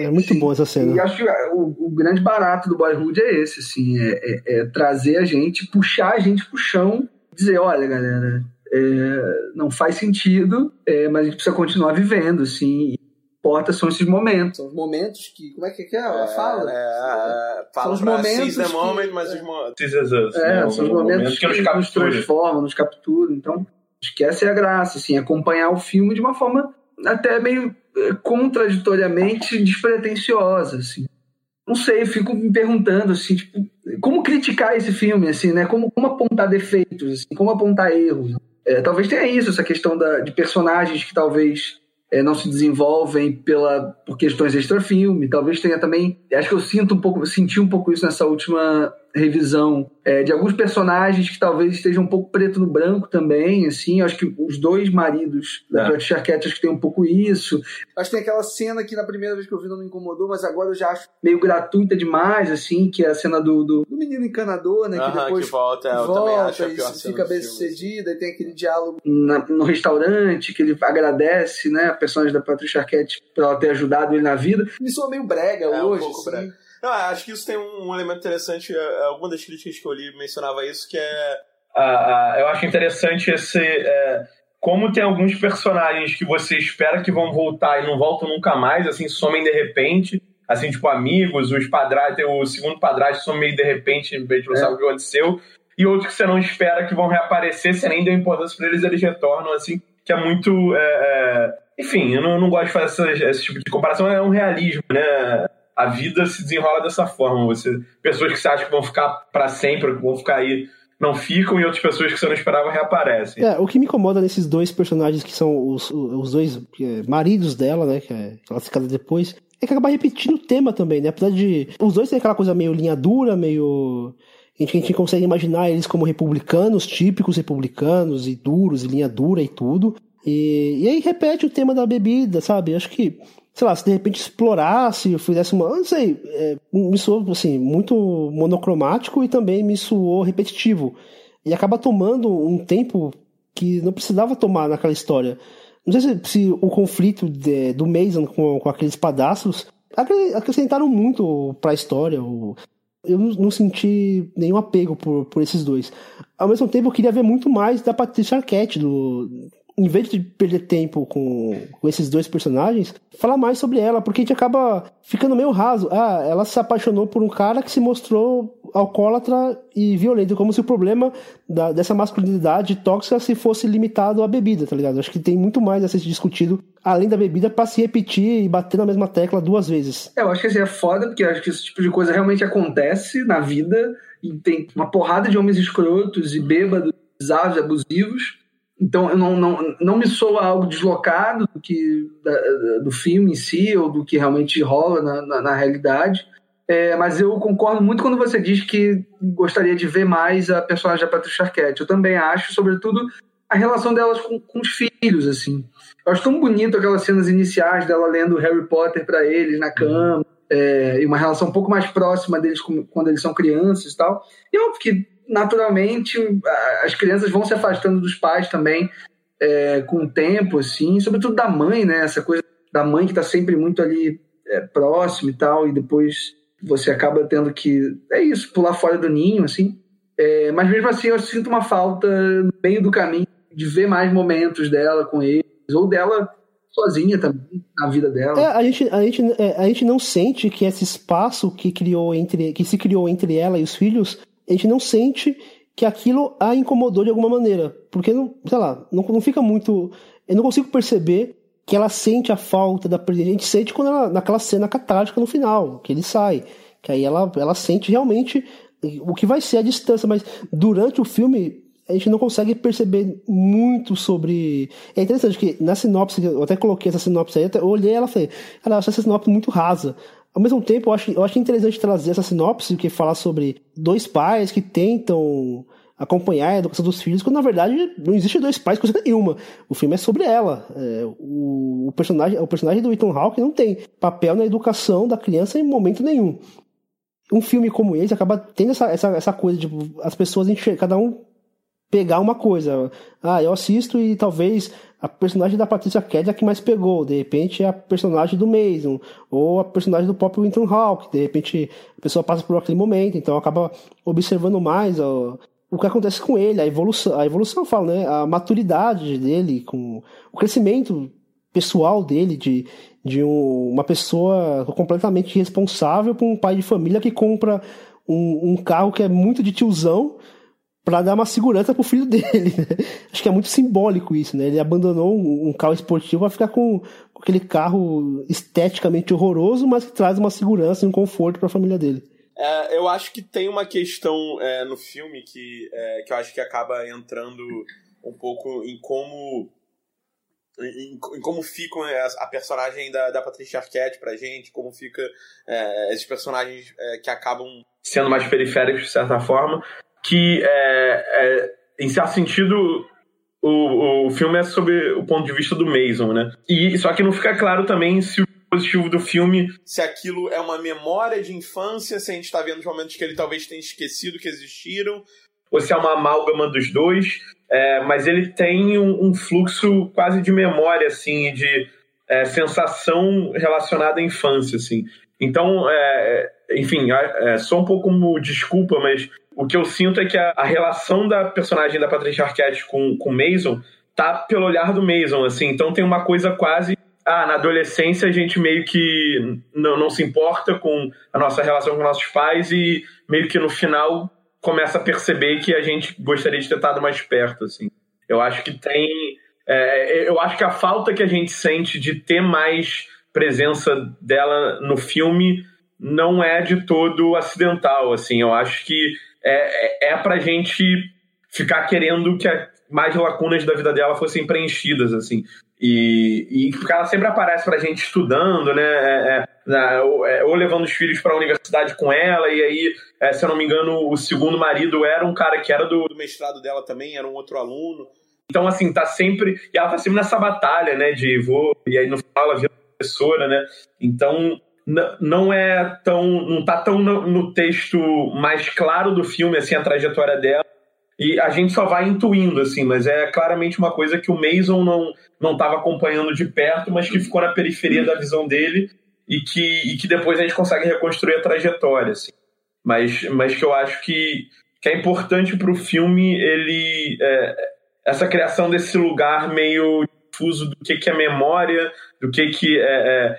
É muito assim. bom essa E cena. acho que o, o grande barato do Boyhood é esse, assim, é, é- é trazer a gente, puxar a gente pro chão, dizer, olha, galera, é, não faz sentido, é, mas a gente precisa continuar vivendo, assim, e importa são esses momentos. São os momentos que. Como é que é? Ela fala? É, é, São fala os pra momentos que- moment, mas é. os É, né? são os Um momentos momento que, nos nos captura. transformam, nos capturam. Então, acho que essa é a graça, assim, acompanhar o filme de uma forma até meio eh, contraditoriamente despretensiosa, assim. Não sei, fico me perguntando, assim, tipo, como criticar esse filme, assim, né? Como, como apontar defeitos, assim, como apontar erros. É, talvez tenha isso, essa questão da, de personagens que talvez é, não se desenvolvem pela, por questões extra-filme. Talvez tenha também. Acho que eu sinto um pouco, senti um pouco isso nessa última revisão. é, de alguns personagens que talvez estejam um pouco preto no branco também, assim. Acho que os dois maridos da É. Patricia Arquette acho que tem um pouco isso. Acho que tem aquela cena que na primeira vez que eu vi não me incomodou, mas agora eu já acho Meio gratuita demais, assim, que é a cena do. do do menino encanador, né? que Aham, depois que volta, eu também volta acho a e pior cena fica do bem sucedida, e tem aquele diálogo. na- no restaurante, que ele agradece, né, a personagem da Patricia Arquette por ela ter ajudado ele na vida. Me soa meio brega É, um hoje. pouco assim. brega. Não, acho que isso tem um, elemento interessante. é, Alguma das críticas que eu li mencionava isso, que é. Ah, ah, eu acho interessante esse. é, como tem alguns personagens que você espera que vão voltar e não voltam nunca mais, assim, somem de repente. Assim, tipo, amigos, os padrastos, o segundo padrasto some meio de repente, a gente não É. sabe o que aconteceu. E outros que você não espera que vão reaparecer, você nem deu importância pra eles, eles retornam, assim, que é muito. é, é, Enfim, eu não, não gosto de fazer essa- esse tipo de comparação, é um realismo, né? A vida se desenrola dessa forma. Você, pessoas que você acha que vão ficar pra sempre, que vão ficar aí, não ficam, e outras pessoas que você não esperava reaparecem. É, o que me incomoda nesses dois personagens que são os, os dois é, maridos dela, né? Que é classificada depois, é que acaba repetindo o tema também, né? Apesar de. Os dois têm aquela coisa meio linha dura, meio. A gente, a gente consegue imaginar eles como republicanos, típicos republicanos, e duros, e linha dura e tudo. E, e aí repete o tema da bebida, sabe? Acho que, sei lá, se de repente explorasse, fizesse uma. Não sei, é, me soou, assim, muito monocromático e também me soou repetitivo. E acaba tomando um tempo que não precisava tomar naquela história. Não sei se, se o conflito de- do Mason com, com aqueles padastros acre- acrescentaram muito pra história. o- eu não, senti nenhum apego por, por esses dois. Ao mesmo tempo, eu queria ver muito mais da Patricia Arquette, do, em vez de perder tempo com, com esses dois personagens, falar mais sobre ela, porque a gente acaba ficando meio raso. Ah, ela se apaixonou por um cara que se mostrou alcoólatra e violento, como se o problema da- dessa masculinidade tóxica se fosse limitado à bebida, tá ligado? Acho que tem muito mais a ser discutido além da bebida pra se repetir e bater na mesma tecla duas vezes. É, eu acho que assim, é foda, porque acho que esse tipo de coisa realmente acontece na vida e tem uma porrada de homens escrotos e bêbados, bizarros, abusivos. Então, não, não, não me soa algo deslocado do, que, da- do filme em si ou do que realmente rola na, na, na realidade. É, mas eu concordo muito quando você diz que gostaria de ver mais a personagem da Patricia Arquette. Eu também acho, sobretudo, a relação delas com, com os filhos, assim. Eu acho tão bonito aquelas cenas iniciais dela lendo Harry Potter para eles na cama, é, e uma relação um pouco mais próxima deles com- quando eles são crianças e tal. E óbvio que, naturalmente, as crianças vão se afastando dos pais também é, com o tempo, assim, sobretudo da mãe, né? Essa coisa da mãe que está sempre muito ali é, próximo e tal, e depois você acaba tendo que, é isso, pular fora do ninho, assim. É, mas mesmo assim, eu sinto uma falta no meio do caminho de ver mais momentos dela com eles, ou dela sozinha também, na vida dela. É, a gente, a, gente, é, a gente não sente que esse espaço que criou entre que se criou entre ela e os filhos, a gente não sente que aquilo a incomodou de alguma maneira. Porque, não, sei lá, não, não fica muito. Eu não consigo perceber que ela sente a falta da presença. A gente sente quando ela, naquela cena catártica no final, que ele sai. Que aí ela, ela sente realmente o que vai ser a distância, mas durante o filme a gente não consegue perceber muito sobre. É interessante que na sinopse, eu até coloquei essa sinopse aí, eu olhei ela e falei, cara, essa sinopse muito rasa. Ao mesmo tempo, eu acho, eu acho interessante trazer essa sinopse, que fala sobre dois pais que tentam acompanhar a educação dos filhos, quando na verdade não existe dois pais coisa nenhuma. O filme é sobre ela. É, o, o, personagem, o personagem do Ethan Hawke não tem papel na educação da criança em momento nenhum. Um filme como esse acaba tendo essa, essa, essa coisa de as pessoas enxergar, cada um pegar uma coisa. Ah, eu assisto e talvez a personagem da Patrícia Kelly é a que mais pegou. De repente é a personagem do Mason. Ou a personagem do próprio Winton Hawk. De repente a pessoa passa por aquele momento, então acaba observando mais ó, o que acontece com ele, a evolução. A evolução, eu falo, né? A maturidade dele, com o crescimento pessoal dele, de, de um, uma pessoa completamente responsável por um pai de família que compra um, um carro que é muito de tiozão para dar uma segurança pro filho dele. Né? Acho que é muito simbólico isso, né? Ele abandonou um, um carro esportivo para ficar com, com, aquele carro esteticamente horroroso, mas que traz uma segurança e um conforto para a família dele. É, eu acho que tem uma questão é, no filme que, é, que eu acho que acaba entrando um pouco em como em, em, como fica a, personagem da, da Patricia Arquette pra gente, como fica é, esses personagens é, que acabam sendo mais periféricos de certa forma, que é, é, em certo sentido o, o filme é sobre o ponto de vista do Mason, né? E só que não fica claro também se o positivo do filme, se aquilo é uma memória de infância, se a gente está vendo os momentos que ele talvez tenha esquecido que existiram, ou se é uma amálgama dos dois, é, mas ele tem um, um, fluxo quase de memória, assim, de é, sensação relacionada à infância, assim. Então, é, enfim, é, só um pouco como desculpa, mas o que eu sinto é que a, a relação da personagem da Patricia Arquette com, com Mason tá pelo olhar do Mason, assim. Então tem uma coisa quase ah, na adolescência a gente meio que não, não se importa com a nossa relação com nossos pais e meio que no final começa a perceber que a gente gostaria de ter estado mais perto, assim. Eu acho que tem... É, eu acho que a falta que a gente sente de ter mais presença dela no filme não é de todo acidental, assim. Eu acho que é, é, é pra gente ficar querendo que mais lacunas da vida dela fossem preenchidas, assim. E, e porque ela sempre aparece pra gente estudando, né? É, é, ou, é, ou, levando os filhos para a universidade com ela, e aí, é, se eu não me engano, o segundo marido era um cara que era do, do, mestrado dela também, era um outro aluno. Então, assim, tá sempre. E ela tá sempre nessa batalha, né? De vou. E aí no final ela vira professora, né? Então, não é tão. não tá tão no, no, texto mais claro do filme, assim, a trajetória dela. E a gente só vai intuindo, assim, mas é claramente uma coisa que o Mason não não estava acompanhando de perto, mas que ficou na periferia da visão dele e que, e que depois a gente consegue reconstruir a trajetória, assim. Mas, mas que eu acho que, que é importante para o filme ele é, essa criação desse lugar meio difuso do que, que é memória, do que, que é, é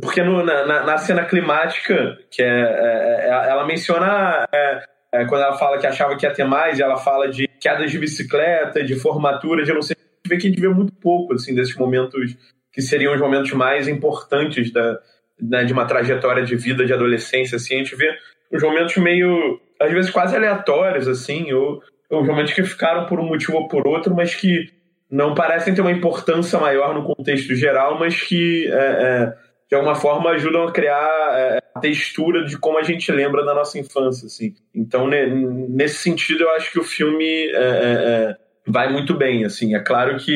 porque no, na, na, cena climática, que é, é, é ela menciona é, é, quando ela fala que achava que ia ter mais, ela fala de quedas de bicicleta, de formatura, de não sei. Vê que a gente vê muito pouco assim desses momentos que seriam os momentos mais importantes da, né, de uma trajetória de vida de adolescência. Assim, a gente vê os momentos meio, às vezes quase aleatórios, assim, ou, ou momentos que ficaram por um motivo ou por outro, mas que não parecem ter uma importância maior no contexto geral, mas que é, é, de alguma forma ajudam a criar é, a textura de como a gente lembra da nossa infância, assim. Então, nesse sentido, eu acho que o filme é, é, é, vai muito bem, assim. É claro que...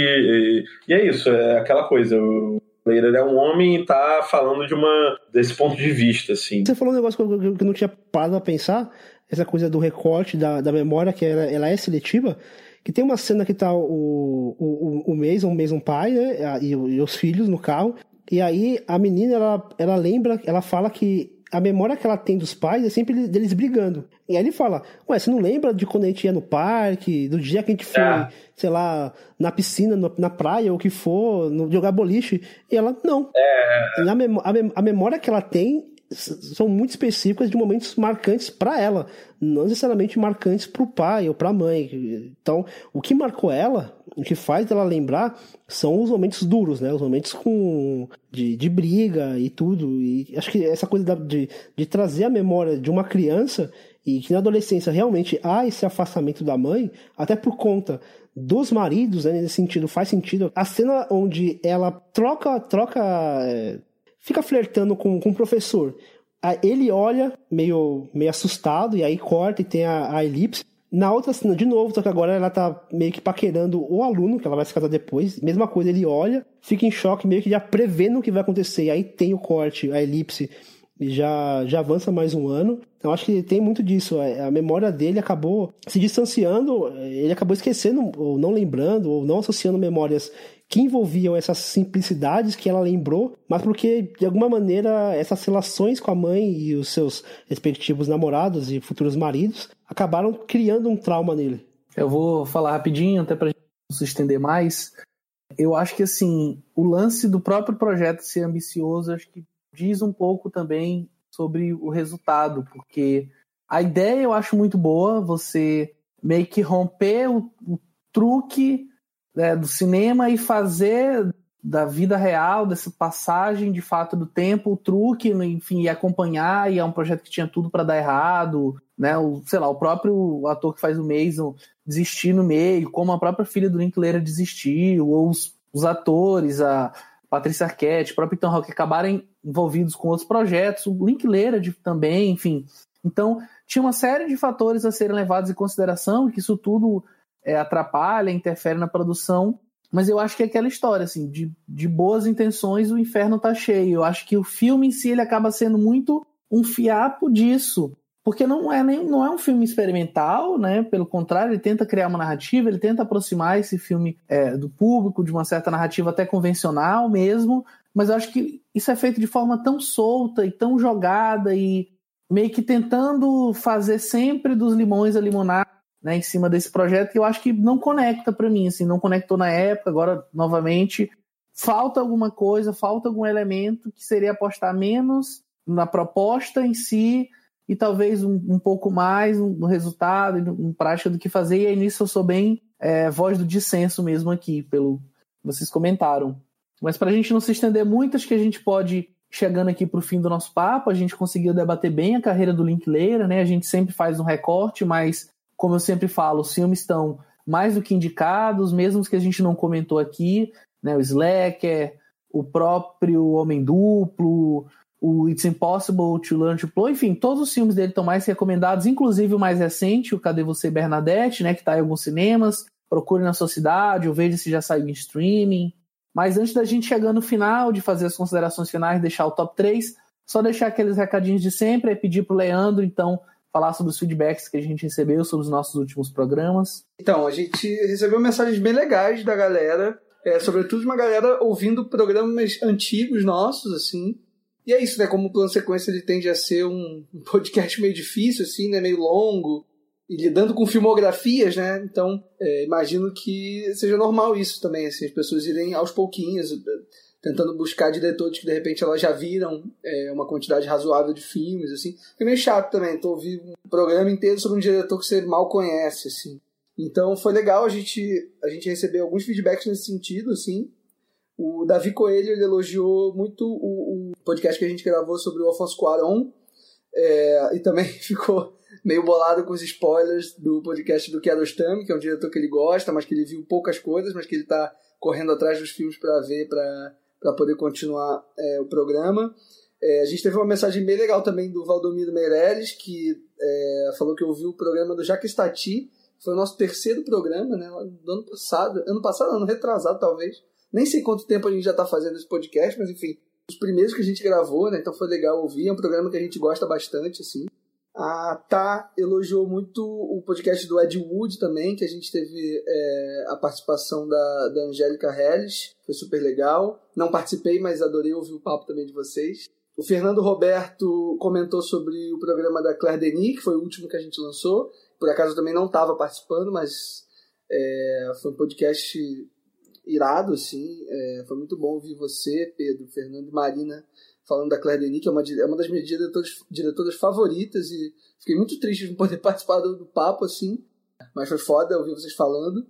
E, é isso, é aquela coisa... O, ele é um homem e tá falando de uma desse ponto de vista, assim. Você falou um negócio que eu não tinha parado a pensar, essa coisa do recorte da, da memória, que ela, ela é seletiva, que tem uma cena que tá o, o, o Mason, o Mason pai, né, e, e os filhos no carro, e aí a menina, ela, ela lembra, ela fala que a memória que ela tem dos pais é sempre deles brigando. E aí ele fala, ué, você não lembra de quando a gente ia no parque, do dia que a gente foi, é. sei lá, na piscina, na praia, ou que for, no, jogar boliche? E ela, não. É. A, memória, a memória que ela tem são muito específicas de momentos marcantes para ela, não necessariamente marcantes para o pai ou para a mãe. Então, o que marcou ela, o que faz ela lembrar, são os momentos duros, né? Os momentos com de, de briga e tudo. E acho que essa coisa de, de trazer a memória de uma criança e que na adolescência realmente há esse afastamento da mãe, até por conta dos maridos, né, nesse sentido, faz sentido. A cena onde ela troca, troca, é, fica flertando com, com o professor. Ele olha meio, meio assustado e aí corta e tem a, a elipse. Na outra cena, de novo, só que agora ela tá meio que paquerando o aluno, que ela vai se casar depois. Mesma coisa, ele olha, fica em choque, meio que já prevendo o que vai acontecer. E aí tem o corte, a elipse, e já, já avança mais um ano. Então acho que tem muito disso. A a memória dele acabou se distanciando, ele acabou esquecendo, ou não lembrando, ou não associando memórias que envolviam essas simplicidades que ela lembrou, mas porque, de alguma maneira, essas relações com a mãe e os seus respectivos namorados e futuros maridos acabaram criando um trauma nele. Eu vou falar rapidinho, até pra gente se estender mais. Eu acho que, assim, o lance do próprio projeto ser ambicioso, acho que diz um pouco também sobre o resultado, porque a ideia eu acho muito boa, você meio que romper o, o truque né, do cinema e fazer da vida real, dessa passagem de fato do tempo, o truque, enfim, e acompanhar, e é um projeto que tinha tudo para dar errado, né? O, sei lá, o próprio ator que faz o Mason desistir no meio, como a própria filha do Linklater desistiu, ou os, os atores, a Patrícia Arquette, o próprio Ethan Hawke acabarem envolvidos com outros projetos, o Linklater também, enfim. Então, tinha uma série de fatores a serem levados em consideração, que isso tudo é, atrapalha, interfere na produção, mas eu acho que é aquela história, assim, de, de boas intenções o inferno tá cheio. Eu acho que o filme em si ele acaba sendo muito um fiapo disso. Porque não é, nem, não é um filme experimental, né? Pelo contrário, ele tenta criar uma narrativa, ele tenta aproximar esse filme é, do público, de uma certa narrativa até convencional mesmo. Mas eu acho que isso é feito de forma tão solta e tão jogada e meio que tentando fazer sempre dos limões a limonada né, em cima desse projeto que eu acho que não conecta para mim, assim, não conectou na época, agora novamente falta alguma coisa, falta algum elemento que seria apostar menos na proposta em si e talvez um, um pouco mais no resultado e no, prática do que fazer. E aí nisso eu sou bem é, voz do dissenso mesmo aqui, pelo vocês comentaram. Mas para a gente não se estender muito, acho que a gente pode chegando aqui para o fim do nosso papo, a gente conseguiu debater bem a carreira do Linklater, né? A gente sempre faz um recorte, mas como eu sempre falo, os filmes estão mais do que indicados, mesmo os que a gente não comentou aqui, né? O Slacker, o próprio Homem Duplo, o It's Impossible to Learn to Play, enfim, todos os filmes dele estão mais recomendados, inclusive o mais recente, o Cadê Você Bernadette, né? Que está em alguns cinemas. Procure na sua cidade, ou veja se já saiu em streaming. Mas antes da gente chegar no final, de fazer as considerações finais, deixar o top 3, só deixar aqueles recadinhos de sempre, é pedir pro Leandro, então, falar sobre os feedbacks que a gente recebeu sobre os nossos últimos programas. Então, a gente recebeu mensagens bem legais da galera, é, sobretudo uma galera ouvindo programas antigos nossos, assim. E é isso, né? Como o plano sequência ele tende a ser um podcast meio difícil, assim, né? Meio longo, e lidando com filmografias, né? Então, é, imagino que seja normal isso também, assim, as pessoas irem aos pouquinhos, tentando buscar diretores que de repente elas já viram é, uma quantidade razoável de filmes, assim. É meio chato também, tô ouvindo um programa inteiro sobre um diretor que você mal conhece, assim. Então foi legal a gente, a gente receber alguns feedbacks nesse sentido, assim. O Davi Coelho ele elogiou muito o, o podcast que a gente gravou sobre o Alfonso Cuarón é, e também ficou meio bolado com os spoilers do podcast do Kiarostami, que é um diretor que ele gosta, mas que ele viu poucas coisas, mas que ele está correndo atrás dos filmes para ver, para poder continuar é, o programa. É, a gente teve uma mensagem bem legal também do Valdomiro Meireles, que é, falou que ouviu o programa do Jacques Stati, foi o nosso terceiro programa, né, do ano passado, ano passado, ano retrasado talvez, nem sei quanto tempo a gente já está fazendo esse podcast, mas enfim, os primeiros que a gente gravou, né, então foi legal ouvir, é um programa que a gente gosta bastante, assim. A Tá elogiou muito o podcast do Ed Wood também, que a gente teve é, a participação da, da Angélica Helles, foi super legal. Não participei, mas adorei ouvir o papo também de vocês. O Fernando Roberto comentou sobre o programa da Claire Denis, que foi o último que a gente lançou. Por acaso eu também não estava participando, mas é, foi um podcast irado, assim. É, foi muito bom ouvir você, Pedro, Fernando e Marina falando da Claire Denis, que é uma, é uma das minhas diretoras, diretoras favoritas, e fiquei muito triste de não poder participar do, do papo, assim, mas foi foda ouvir vocês falando.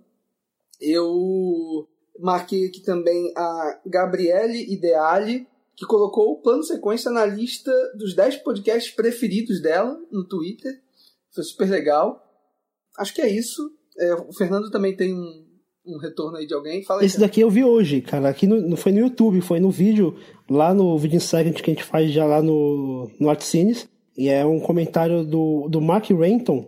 Eu marquei aqui também a Gabriele Ideali, que colocou o plano sequência na lista dos 10 podcasts preferidos dela no Twitter. Foi super legal. Acho que é isso. É, o Fernando também tem um, um retorno aí de alguém. Fala aí, Esse daqui eu vi hoje, cara. Aqui não foi no YouTube, foi no vídeo, lá no vídeo Insight que a gente faz já lá no, no Artcines. E é um comentário do, do Mark Renton.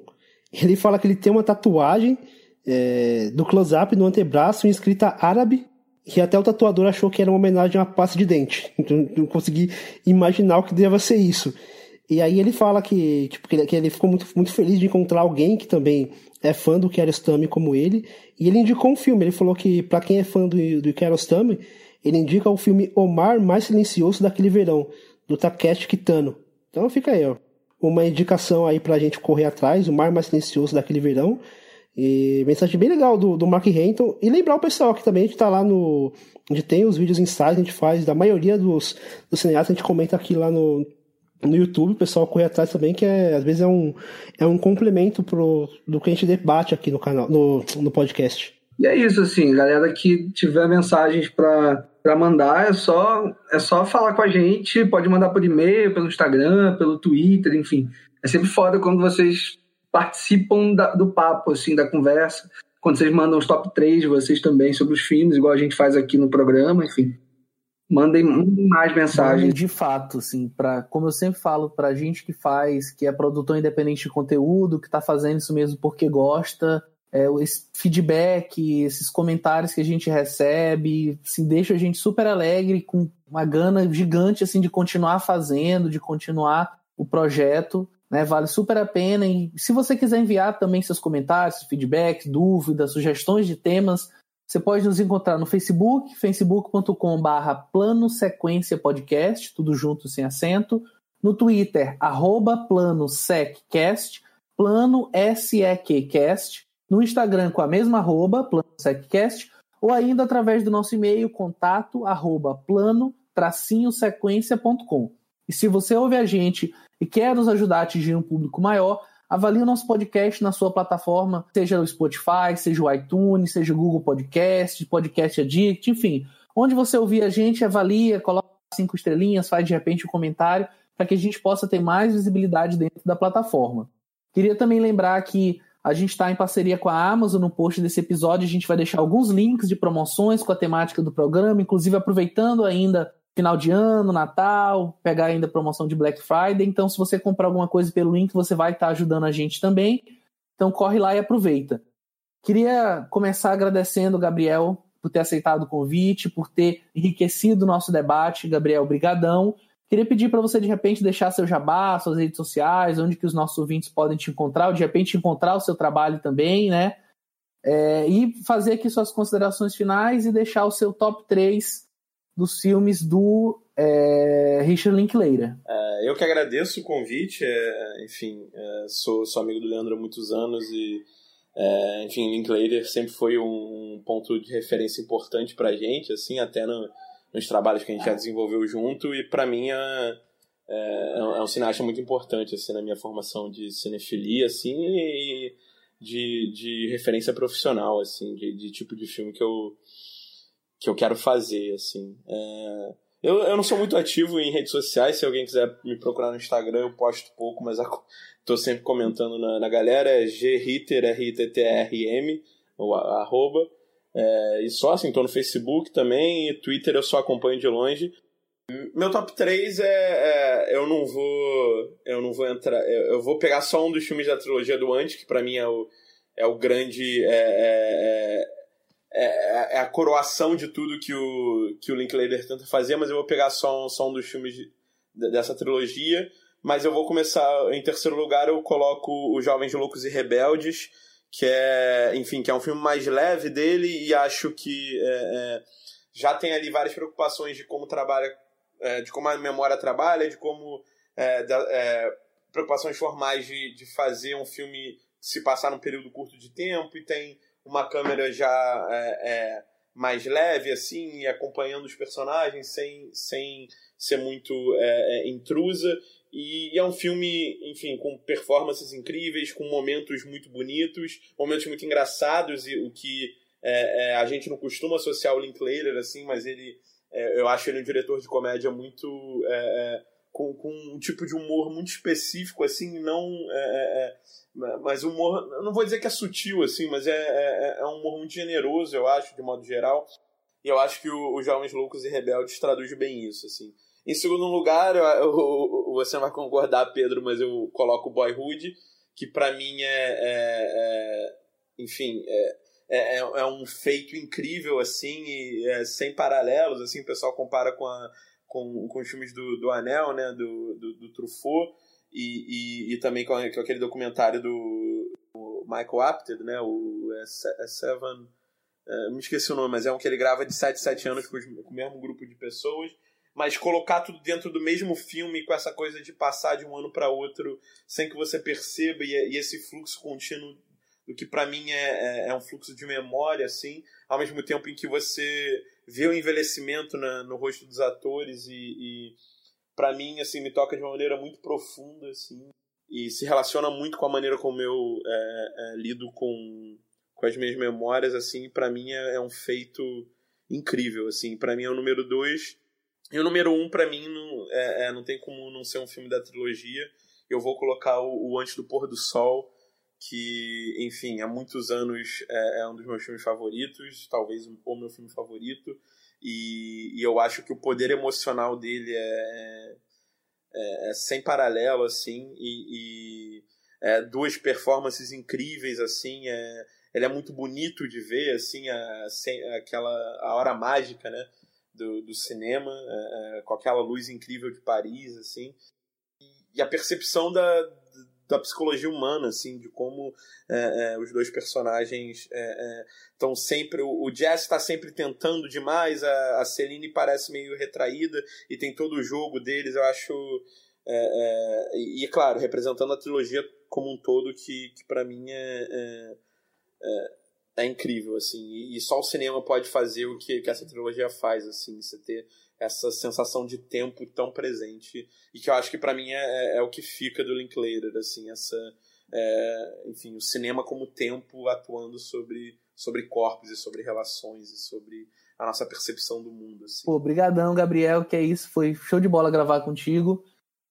Ele fala que ele tem uma tatuagem é, do close-up no antebraço em escrita árabe que até o tatuador achou que era uma homenagem a uma pasta de dente. Então não consegui imaginar o que deva ser isso. E aí ele fala que, tipo, que ele ficou muito, muito feliz de encontrar alguém que também é fã do Kiarostami como ele. E ele indicou um filme. Ele falou que para quem é fã do, do Kiarostami, ele indica o filme O Mar Mais Silencioso daquele verão, do Takeshi Kitano. Então fica aí, ó. Uma indicação aí pra gente correr atrás, O Mar Mais Silencioso daquele verão. E mensagem bem legal do, do Mark Renton. E lembrar o pessoal que também a gente tá lá no. Onde tem os vídeos insights, a gente faz, da maioria dos, dos cineastas, a gente comenta aqui lá no, no YouTube, o pessoal corre atrás também, que é, às vezes é um, é um complemento pro, do que a gente debate aqui no canal, no, no podcast. E é isso, assim, galera que tiver mensagens para para mandar é só é só falar com a gente, pode mandar por e-mail, pelo Instagram, pelo Twitter, enfim. É sempre foda quando vocês participam da, do papo, assim, da conversa. Quando vocês mandam os top 3 de vocês também sobre os filmes, igual a gente faz aqui no programa, enfim. Mandem, mandem mais mensagens. De fato, assim, pra, como eu sempre falo, pra gente que faz, que é produtor independente de conteúdo, que tá fazendo isso mesmo porque gosta, é, esse feedback, esses comentários que a gente recebe, assim, deixa a gente super alegre, com uma gana gigante assim de continuar fazendo, de continuar o projeto. Né, vale super a pena. E se você quiser enviar também seus comentários, feedbacks, dúvidas, sugestões de temas, você pode nos encontrar no Facebook, facebook.com.br plano sequência podcast, tudo junto sem acento. No Twitter, arroba plano seccast, plano seccast. No Instagram com a mesma arroba, plano seccast. Ou ainda através do nosso e-mail, contato arroba plano sequência.com. E se você ouve a gente e quer nos ajudar a atingir um público maior, avalie o nosso podcast na sua plataforma, seja o Spotify, seja o iTunes, seja o Google Podcast, Podcast Addict, enfim. Onde você ouvir a gente, avalia, coloca cinco estrelinhas, faz de repente um comentário, para que a gente possa ter mais visibilidade dentro da plataforma. Queria também lembrar que a gente está em parceria com a Amazon. No post desse episódio, a gente vai deixar alguns links de promoções com a temática do programa, inclusive aproveitando ainda final de ano, Natal, pegar ainda promoção de Black Friday. Então, se você comprar alguma coisa pelo link, você vai estar ajudando a gente também. Então, corre lá e aproveita. Queria começar agradecendo Gabriel por ter aceitado o convite, por ter enriquecido o nosso debate. Gabriel, brigadão. Queria pedir para você, de repente, deixar seu jabá, suas redes sociais, onde que os nossos ouvintes podem te encontrar, ou de repente encontrar o seu trabalho também, né? É, e fazer aqui suas considerações finais e deixar o seu top 3 dos filmes do é, Richard Linklater. É, eu que agradeço o convite, é, enfim, é, sou, sou amigo do Leandro há muitos anos e, é, enfim, Linklater sempre foi um ponto de referência importante pra gente, assim, até no, nos trabalhos que a gente já desenvolveu junto e para mim é, é, é, um cineasta muito importante, assim, na minha formação de cinefilia, assim, e de, de referência profissional, assim, de, de tipo de filme que eu que eu quero fazer, assim. É... Eu, eu não sou muito ativo em redes sociais, se alguém quiser me procurar no Instagram, eu posto pouco, mas estou sempre comentando na, na galera, é gritter, R-I-T-T-R-M, o arroba. É, e só assim, tô no Facebook também, e Twitter eu só acompanho de longe. Meu top 3 é, é, eu não vou eu não vou entrar eu, eu, vou pegar só um dos filmes da trilogia do Antes que para mim é o, é o grande é, é, é é, a coroação de tudo que o, que o Linklater tenta fazer, mas eu vou pegar só um, só um dos filmes de, dessa trilogia. Mas eu vou começar, em terceiro lugar, eu coloco Os Jovens Loucos e Rebeldes, que é, enfim, que é um filme mais leve dele e acho que é, é, já tem ali várias preocupações de como trabalha, é, de como a memória trabalha, de como é, da, preocupações formais de, de fazer um filme se passar num período curto de tempo e tem uma câmera já é, é, mais leve, assim, e acompanhando os personagens sem, sem, ser muito é, é, intrusa. E, é um filme, enfim, com performances incríveis, com momentos muito bonitos, momentos muito engraçados, e o que é, é, a gente não costuma associar o Linklater, assim, mas ele. É, eu acho ele um diretor de comédia muito. É, é, com, com um tipo de humor muito específico, assim, não. Mas humor. Eu não vou dizer que é sutil, assim, mas é, é, um humor muito generoso, eu acho, de modo geral. E eu acho que o, o Jovens Loucos e Rebeldes traduz bem isso, assim. Em segundo lugar, eu, eu, você não vai concordar, Pedro, mas eu coloco Boyhood, que para mim é, é, é, enfim, é, é, é, um feito incrível, assim, e é sem paralelos, assim, o pessoal compara com, a, com, com os filmes do, do Anel, né, do, do, do Truffaut, e, e, e, também com, aquele documentário do, Michael Apted, né, o é, Seven... É, me esqueci o nome, mas é um que ele grava de 7 7 anos com, os, com o mesmo grupo de pessoas. Mas colocar tudo dentro do mesmo filme com essa coisa de passar de um ano para outro sem que você perceba e, e, esse fluxo contínuo do que para mim é, é, é, um fluxo de memória assim ao mesmo tempo em que você vê o envelhecimento na, no rosto dos atores e, e para mim assim me toca de uma maneira muito profunda assim e se relaciona muito com a maneira como eu é, é lido com, com as minhas memórias assim para mim é, é, um feito incrível assim para mim é o número dois e o número um, para mim, não, é, é, não tem como não ser um filme da trilogia. Eu vou colocar o, o Antes do Pôr do Sol, que, enfim, há muitos anos é, é um dos meus filmes favoritos, talvez o meu filme favorito. E, e eu acho que o poder emocional dele é, é, é sem paralelo, assim, e, e é, duas performances incríveis, assim, é, ele é muito bonito de ver, assim, a, sem, aquela a hora mágica, né? do, do cinema, é, é, com aquela luz incrível de Paris, assim, e, e a percepção da, da psicologia humana, assim, de como é, é, os dois personagens estão é, é sempre. O, o está sempre tentando demais, a, a Celine parece meio retraída e tem todo o jogo deles, eu acho. É, e, claro, representando a trilogia como um todo, que, que para mim é, é incrível, assim, e, só o cinema pode fazer o que, que essa trilogia faz, assim, você ter essa sensação de tempo tão presente, e que eu acho que para mim é, é, é, o que fica do Linklater, assim, essa, é, enfim, o cinema como tempo atuando sobre, sobre corpos e sobre relações e sobre a nossa percepção do mundo, assim. Pô, obrigadão, Gabriel, que é isso, foi show de bola gravar contigo,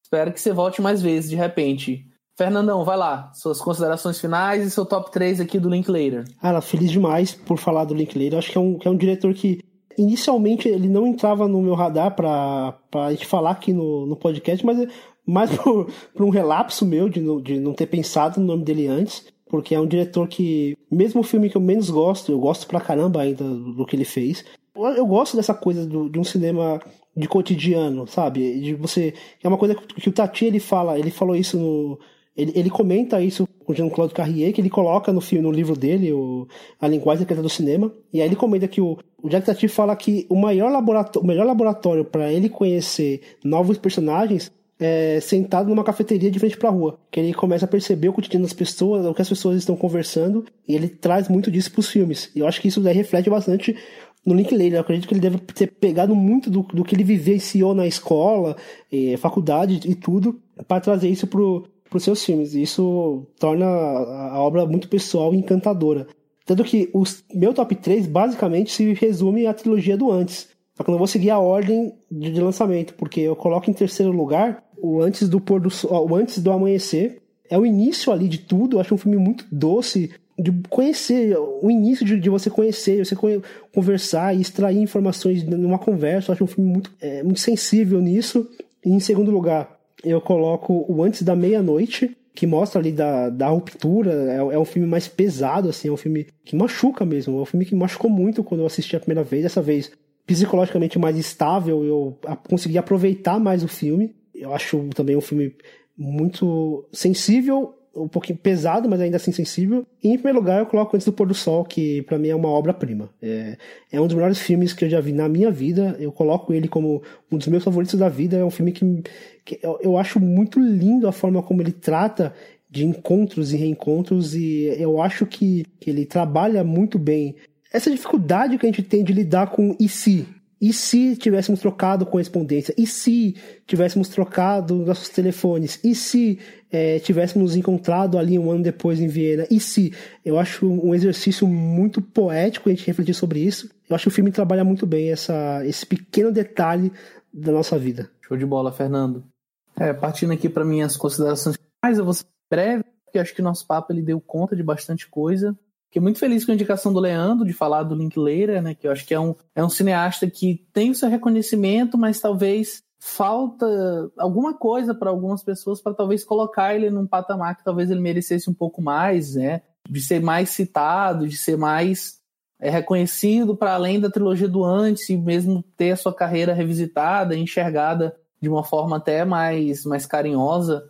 espero que você volte mais vezes, de repente. Fernandão, vai lá, suas considerações finais e seu top 3 aqui do Linklater. Cara, feliz demais por falar do Linklater. Acho que é um, que é um diretor que inicialmente ele não entrava no meu radar pra, pra gente falar aqui no, no podcast, mas mais por, por um relapso meu de, de não ter pensado no nome dele antes. Porque é um diretor que, mesmo o filme que eu menos gosto, eu gosto pra caramba ainda do que ele fez. Eu gosto dessa coisa do, de um cinema de cotidiano, sabe? De você. É uma coisa que, que o Tati ele fala, ele falou isso no, ele, ele comenta isso com Jean-Claude Carrier, que ele coloca no filme, no livro dele, o, a linguagem secreta do cinema. E aí ele comenta que o, o Jack Tati fala que o, maior laboratório, o melhor laboratório para ele conhecer novos personagens é sentado numa cafeteria de frente para a rua. Que ele começa a perceber o cotidiano das pessoas, o que as pessoas estão conversando, e ele traz muito disso para os filmes. E eu acho que isso daí reflete bastante no Linklater. Eu acredito que ele deve ter pegado muito do, do que ele vivenciou na escola, eh, faculdade e tudo, para trazer isso pro, para os seus filmes. E isso torna a obra muito pessoal e encantadora. Tanto que o meu top 3 basicamente se resume à trilogia do Antes. Só que eu não vou seguir a ordem de, lançamento, porque eu coloco em terceiro lugar o Antes do Pôr do Sol, o Antes do Amanhecer. É o início ali de tudo, eu acho um filme muito doce, de conhecer, o início de, de você conhecer, você conversar e extrair informações numa conversa. Eu acho um filme muito, é, muito sensível nisso. E em segundo lugar, eu coloco o Antes da Meia-Noite, que mostra ali da, da ruptura. É, é, um filme mais pesado, assim, é um filme que machuca mesmo. É um filme que machucou muito quando eu assisti a primeira vez. Dessa vez, psicologicamente mais estável, eu consegui aproveitar mais o filme. Eu acho também um filme muito sensível um pouquinho pesado, mas ainda assim sensível. E em primeiro lugar, eu coloco Antes do Pôr do Sol, que para mim é uma obra-prima. É, é um dos melhores filmes que eu já vi na minha vida. Eu coloco ele como um dos meus favoritos da vida. É um filme que, que eu, eu acho muito lindo a forma como ele trata de encontros e reencontros, e eu acho que, que ele trabalha muito bem essa dificuldade que a gente tem de lidar com e se. E se tivéssemos trocado correspondência? E se tivéssemos trocado nossos telefones? E se é, tivéssemos encontrado ali um ano depois em Viena? E se? Eu acho um exercício muito poético a gente refletir sobre isso. Eu acho que o filme trabalha muito bem essa, esse pequeno detalhe da nossa vida. Show de bola, Fernando. É, partindo aqui para minhas considerações mais, eu vou ser breve, porque acho que o nosso papo ele deu conta de bastante coisa. Fiquei muito feliz com a indicação do Leandro de falar do Linklater, né? Que eu acho que é um, é um cineasta que tem o seu reconhecimento, mas talvez falta alguma coisa para algumas pessoas para talvez colocar ele num patamar que talvez ele merecesse um pouco mais, né? De ser mais citado, de ser mais é, reconhecido para além da trilogia do antes e mesmo ter a sua carreira revisitada, enxergada de uma forma até mais, mais carinhosa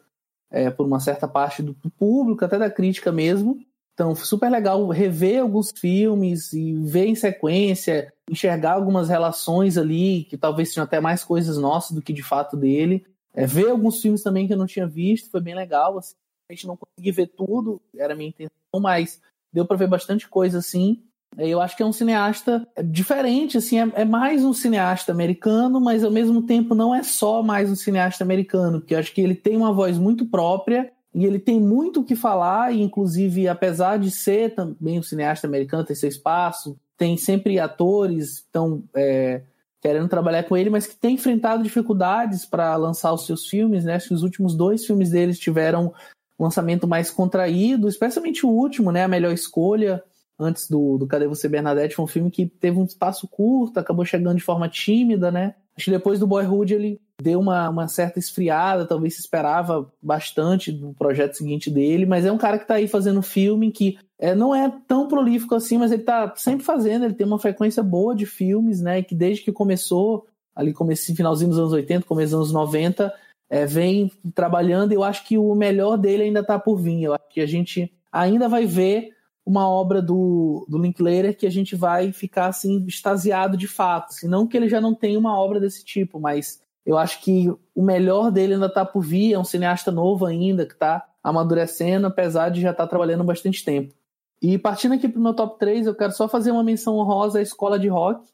é, por uma certa parte do público, até da crítica mesmo. Então, super legal rever alguns filmes e ver em sequência, enxergar algumas relações ali, que talvez tenham até mais coisas nossas do que de fato dele. É, ver alguns filmes também que eu não tinha visto, foi bem legal. Assim, a gente não consegui ver tudo, era a minha intenção, mas deu para ver bastante coisa assim. Eu acho que é um cineasta diferente, assim, é, é, mais um cineasta americano, mas ao mesmo tempo não é só mais um cineasta americano, porque eu acho que ele tem uma voz muito própria e ele tem muito o que falar, e inclusive, apesar de ser também um cineasta americano, tem seu espaço, tem sempre atores estão é, querendo trabalhar com ele, mas que tem enfrentado dificuldades para lançar os seus filmes, né? Os últimos dois filmes deles tiveram um lançamento mais contraído, especialmente o último, né? A Melhor Escolha, antes do, do Cadê Você Bernadette, foi um filme que teve um espaço curto, acabou chegando de forma tímida, né? Acho que depois do Boyhood ele deu uma, uma certa esfriada, talvez se esperava bastante do projeto seguinte dele, mas é um cara que está aí fazendo filme que é, não é tão prolífico assim, mas ele está sempre fazendo, ele tem uma frequência boa de filmes, né? Que desde que começou, ali comecei finalzinho dos anos 80, começo dos anos 90, é, vem trabalhando e eu acho que o melhor dele ainda está por vir. Eu acho que a gente ainda vai ver uma obra do, do Linklater que a gente vai ficar assim extasiado de fato. Assim, não que ele já não tenha uma obra desse tipo, mas eu acho que o melhor dele ainda está por vir. É um cineasta novo ainda, que está amadurecendo, apesar de já estar tá trabalhando bastante tempo. E partindo aqui para o meu top 3, eu quero só fazer uma menção honrosa à Escola de Rock,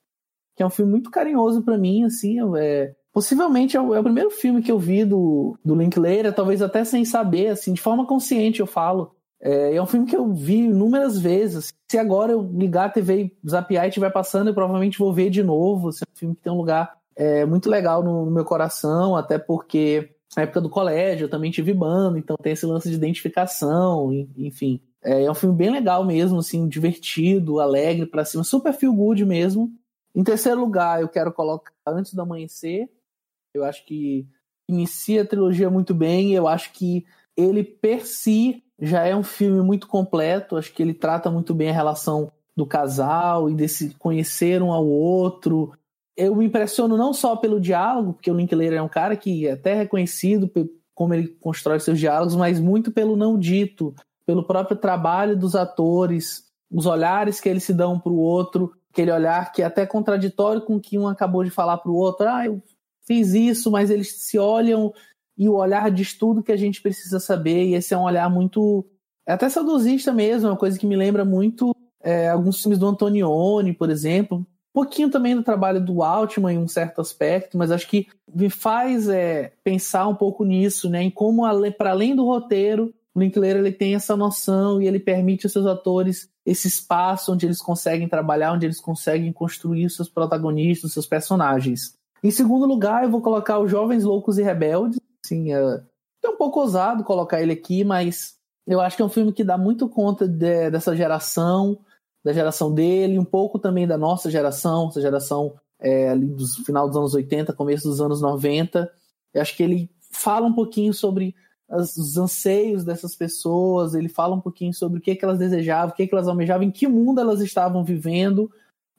que é um filme muito carinhoso para mim. assim é, Possivelmente é o, é o, primeiro filme que eu vi do, do Linklater, talvez até sem saber, assim, de forma consciente eu falo. É, é um filme que eu vi inúmeras vezes. Se agora eu ligar a TV e zapiar e estiver passando, eu provavelmente vou ver de novo. Assim, é um filme que tem um lugar é, muito legal no, no meu coração, até porque na época do colégio eu também tive banda, então tem esse lance de identificação, enfim. É, é um filme bem legal mesmo, assim, divertido, alegre para cima, super feel good mesmo. Em terceiro lugar, eu quero colocar Antes do Amanhecer. Eu acho que inicia a trilogia muito bem. Eu acho que ele per si já é um filme muito completo. Acho que ele trata muito bem a relação do casal e desse conhecer um ao outro. Eu me impressiono não só pelo diálogo, porque o Linklater é um cara que é até reconhecido como ele constrói seus diálogos, mas muito pelo não dito, pelo próprio trabalho dos atores, os olhares que eles se dão para o outro, aquele olhar que é até contraditório com o que um acabou de falar para o outro. Ah, eu fiz isso, mas eles se olham e o olhar diz tudo que a gente precisa saber, e esse é um olhar muito. É até saudosista mesmo, é uma coisa que me lembra muito é, alguns filmes do Antonioni, por exemplo. Pouquinho também do trabalho do Altman em um certo aspecto, mas acho que me faz é, pensar um pouco nisso, né? Em como, para além do roteiro, o Linklater ele tem essa noção e ele permite aos seus atores esse espaço onde eles conseguem trabalhar, onde eles conseguem construir os seus protagonistas, os seus personagens. Em segundo lugar, eu vou colocar os Jovens Loucos e Rebeldes, Assim, é, é um pouco ousado colocar ele aqui, mas eu acho que é um filme que dá muito conta de, dessa geração, da geração dele, um pouco também da nossa geração, essa geração é, ali do final dos anos 80, começo dos anos 90. Eu acho que ele fala um pouquinho sobre as, os anseios dessas pessoas, ele fala um pouquinho sobre o que, que elas desejavam, o que, que elas almejavam, em que mundo elas estavam vivendo.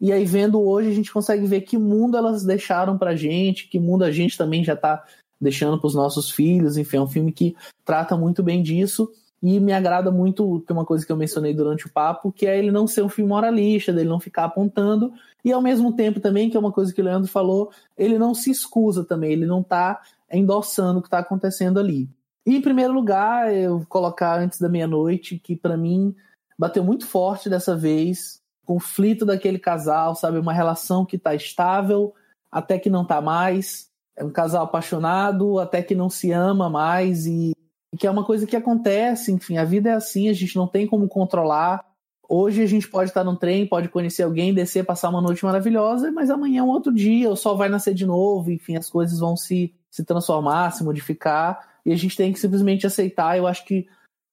E aí, vendo hoje, a gente consegue ver que mundo elas deixaram pra gente, que mundo a gente também já tá deixando para os nossos filhos. Enfim, é um filme que trata muito bem disso. E me agrada muito, que é uma coisa que eu mencionei durante o papo, que é ele não ser um filme moralista, dele não ficar apontando, e ao mesmo tempo também, que é uma coisa que o Leandro falou, ele não se escusa também, ele não está endossando o que está acontecendo ali. E em primeiro lugar, eu vou colocar Antes da Meia-Noite, que para mim bateu muito forte dessa vez, conflito daquele casal, sabe, uma relação que está estável, até que não tá mais. É um casal apaixonado até que não se ama mais e que é uma coisa que acontece, enfim, a vida é assim, a gente não tem como controlar. Hoje a gente pode estar num trem, pode conhecer alguém, descer, passar uma noite maravilhosa, mas amanhã é um outro dia, o sol vai nascer de novo, enfim, as coisas vão se, se transformar, se modificar, e a gente tem que simplesmente aceitar. Eu acho que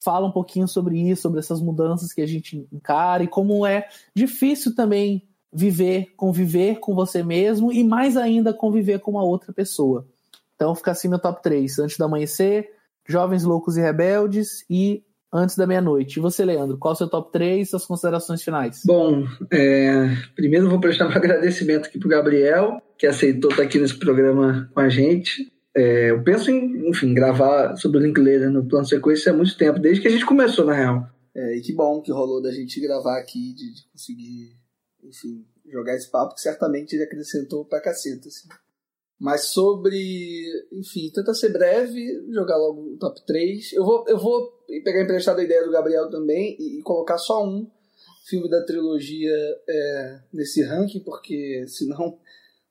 fala um pouquinho sobre isso, sobre essas mudanças que a gente encara e como é difícil também viver, conviver com você mesmo e mais ainda conviver com uma outra pessoa. Então fica assim meu top 3, antes do amanhecer, Jovens Loucos e Rebeldes e Antes da Meia-Noite. E você, Leandro, qual é o seu top 3 e suas considerações finais? Bom, é, primeiro vou prestar um agradecimento aqui pro Gabriel, que aceitou estar aqui nesse programa com a gente. É, eu penso em, enfim, gravar sobre o Linklater no plano sequência há muito tempo, desde que a gente começou, na real. É, e que bom que rolou da gente gravar aqui, de, de conseguir, enfim, jogar esse papo, que certamente ele acrescentou pra caceta, assim. Mas sobre, enfim, tenta ser breve, jogar logo o top 3. Eu vou, eu vou pegar emprestado a ideia do Gabriel também e, e colocar só um filme da trilogia é, nesse ranking, porque senão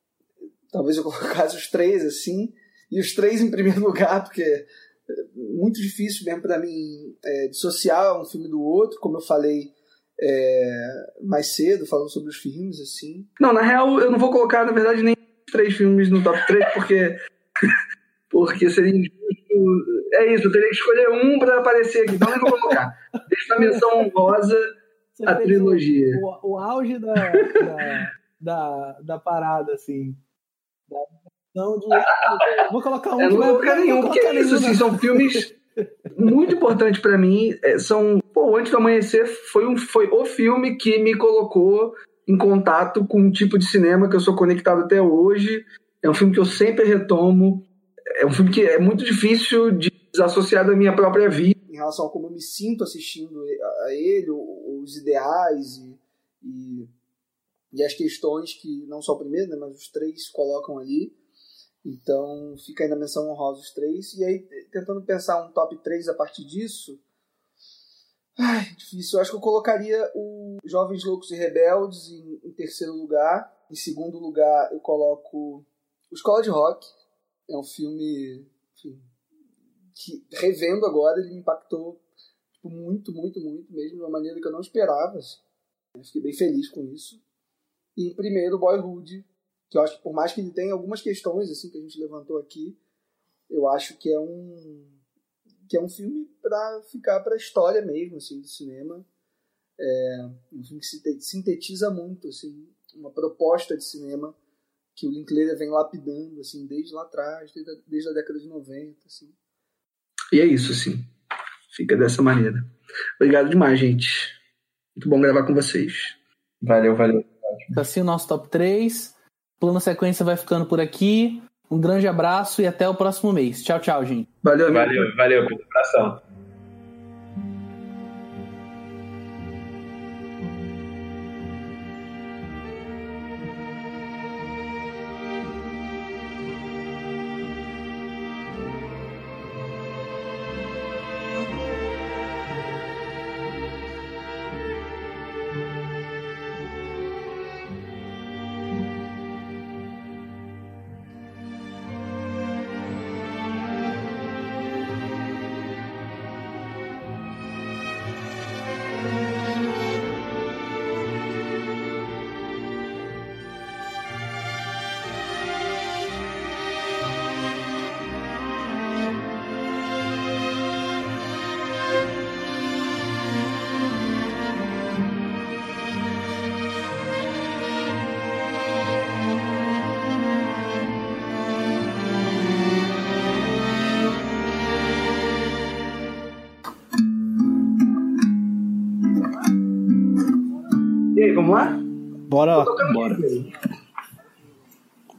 talvez eu colocasse os três assim, e os três em primeiro lugar, porque é muito difícil mesmo para mim é, dissociar um filme do outro, como eu falei é, mais cedo, falando sobre os filmes, assim. Não, na real, eu não vou colocar, na verdade, nem três filmes no top 3, porque, porque seria injusto. É isso, eu teria que escolher um para aparecer aqui. Então, eu vou colocar. Deixa a menção honrosa Você a trilogia. O, o auge da, da, da, da parada, assim. Da, não, de, vou colocar um Eu não vou colocar nenhum, porque é isso, assim, não. são filmes muito importantes para mim. É, São, pô, Antes do Amanhecer foi, um, foi o filme que me colocou em contato com um tipo de cinema que eu sou conectado até hoje. É um filme que eu sempre retomo. É um filme que é muito difícil de desassociar da minha própria vida. em relação a como eu me sinto assistindo a ele, os ideais e, e, e as questões que não só o primeiro, né, mas os três colocam ali. Então fica aí na menção honrosa os três. E aí, tentando pensar um top 3 a partir disso. Ai, difícil. Eu acho que eu colocaria o Jovens Loucos e Rebeldes em, em terceiro lugar. Em segundo lugar, eu coloco o Escola de Rock. É um filme enfim, que, revendo agora, ele me impactou tipo, muito, muito, muito mesmo, de uma maneira que eu não esperava. assim. Eu fiquei bem feliz com isso. E em primeiro, Boyhood, que eu acho que por mais que ele tenha algumas questões assim que a gente levantou aqui, eu acho que é um que é um filme para ficar para a história mesmo assim do cinema. É um filme que sinte- sintetiza muito assim uma proposta de cinema que o Linklater vem lapidando assim desde lá atrás, desde a, desde a década de 90, assim. E é isso, assim. Fica dessa maneira. Obrigado demais, gente. Muito bom gravar com vocês. Valeu, valeu. Tá assim o nosso top 3. Plano Sequência vai ficando por aqui. Um grande abraço e até o próximo mês. Tchau, tchau, gente. Valeu, amigo. Valeu, valeu pela abração.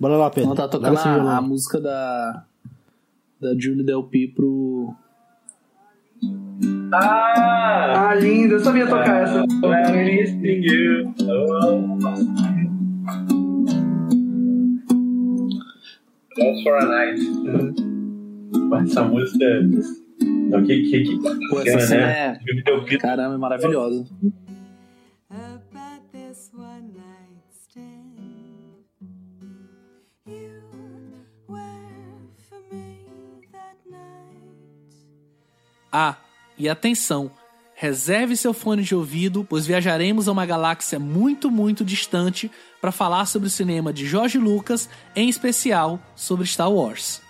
Bora lá, Pedro. Então tá tocando a, a música da, da Julie Delpy pro. Ah! Ah, lindo. Eu sabia tocar essa. Let me sing you. That's for a night. Essa música. Não, que, que, que Pô, essa cena é. Deu pito. Caramba, é maravilhosa. Ah, e atenção! Reserve seu fone de ouvido, pois viajaremos a uma galáxia muito, muito distante para falar sobre o cinema de George Lucas, em especial sobre Star Wars.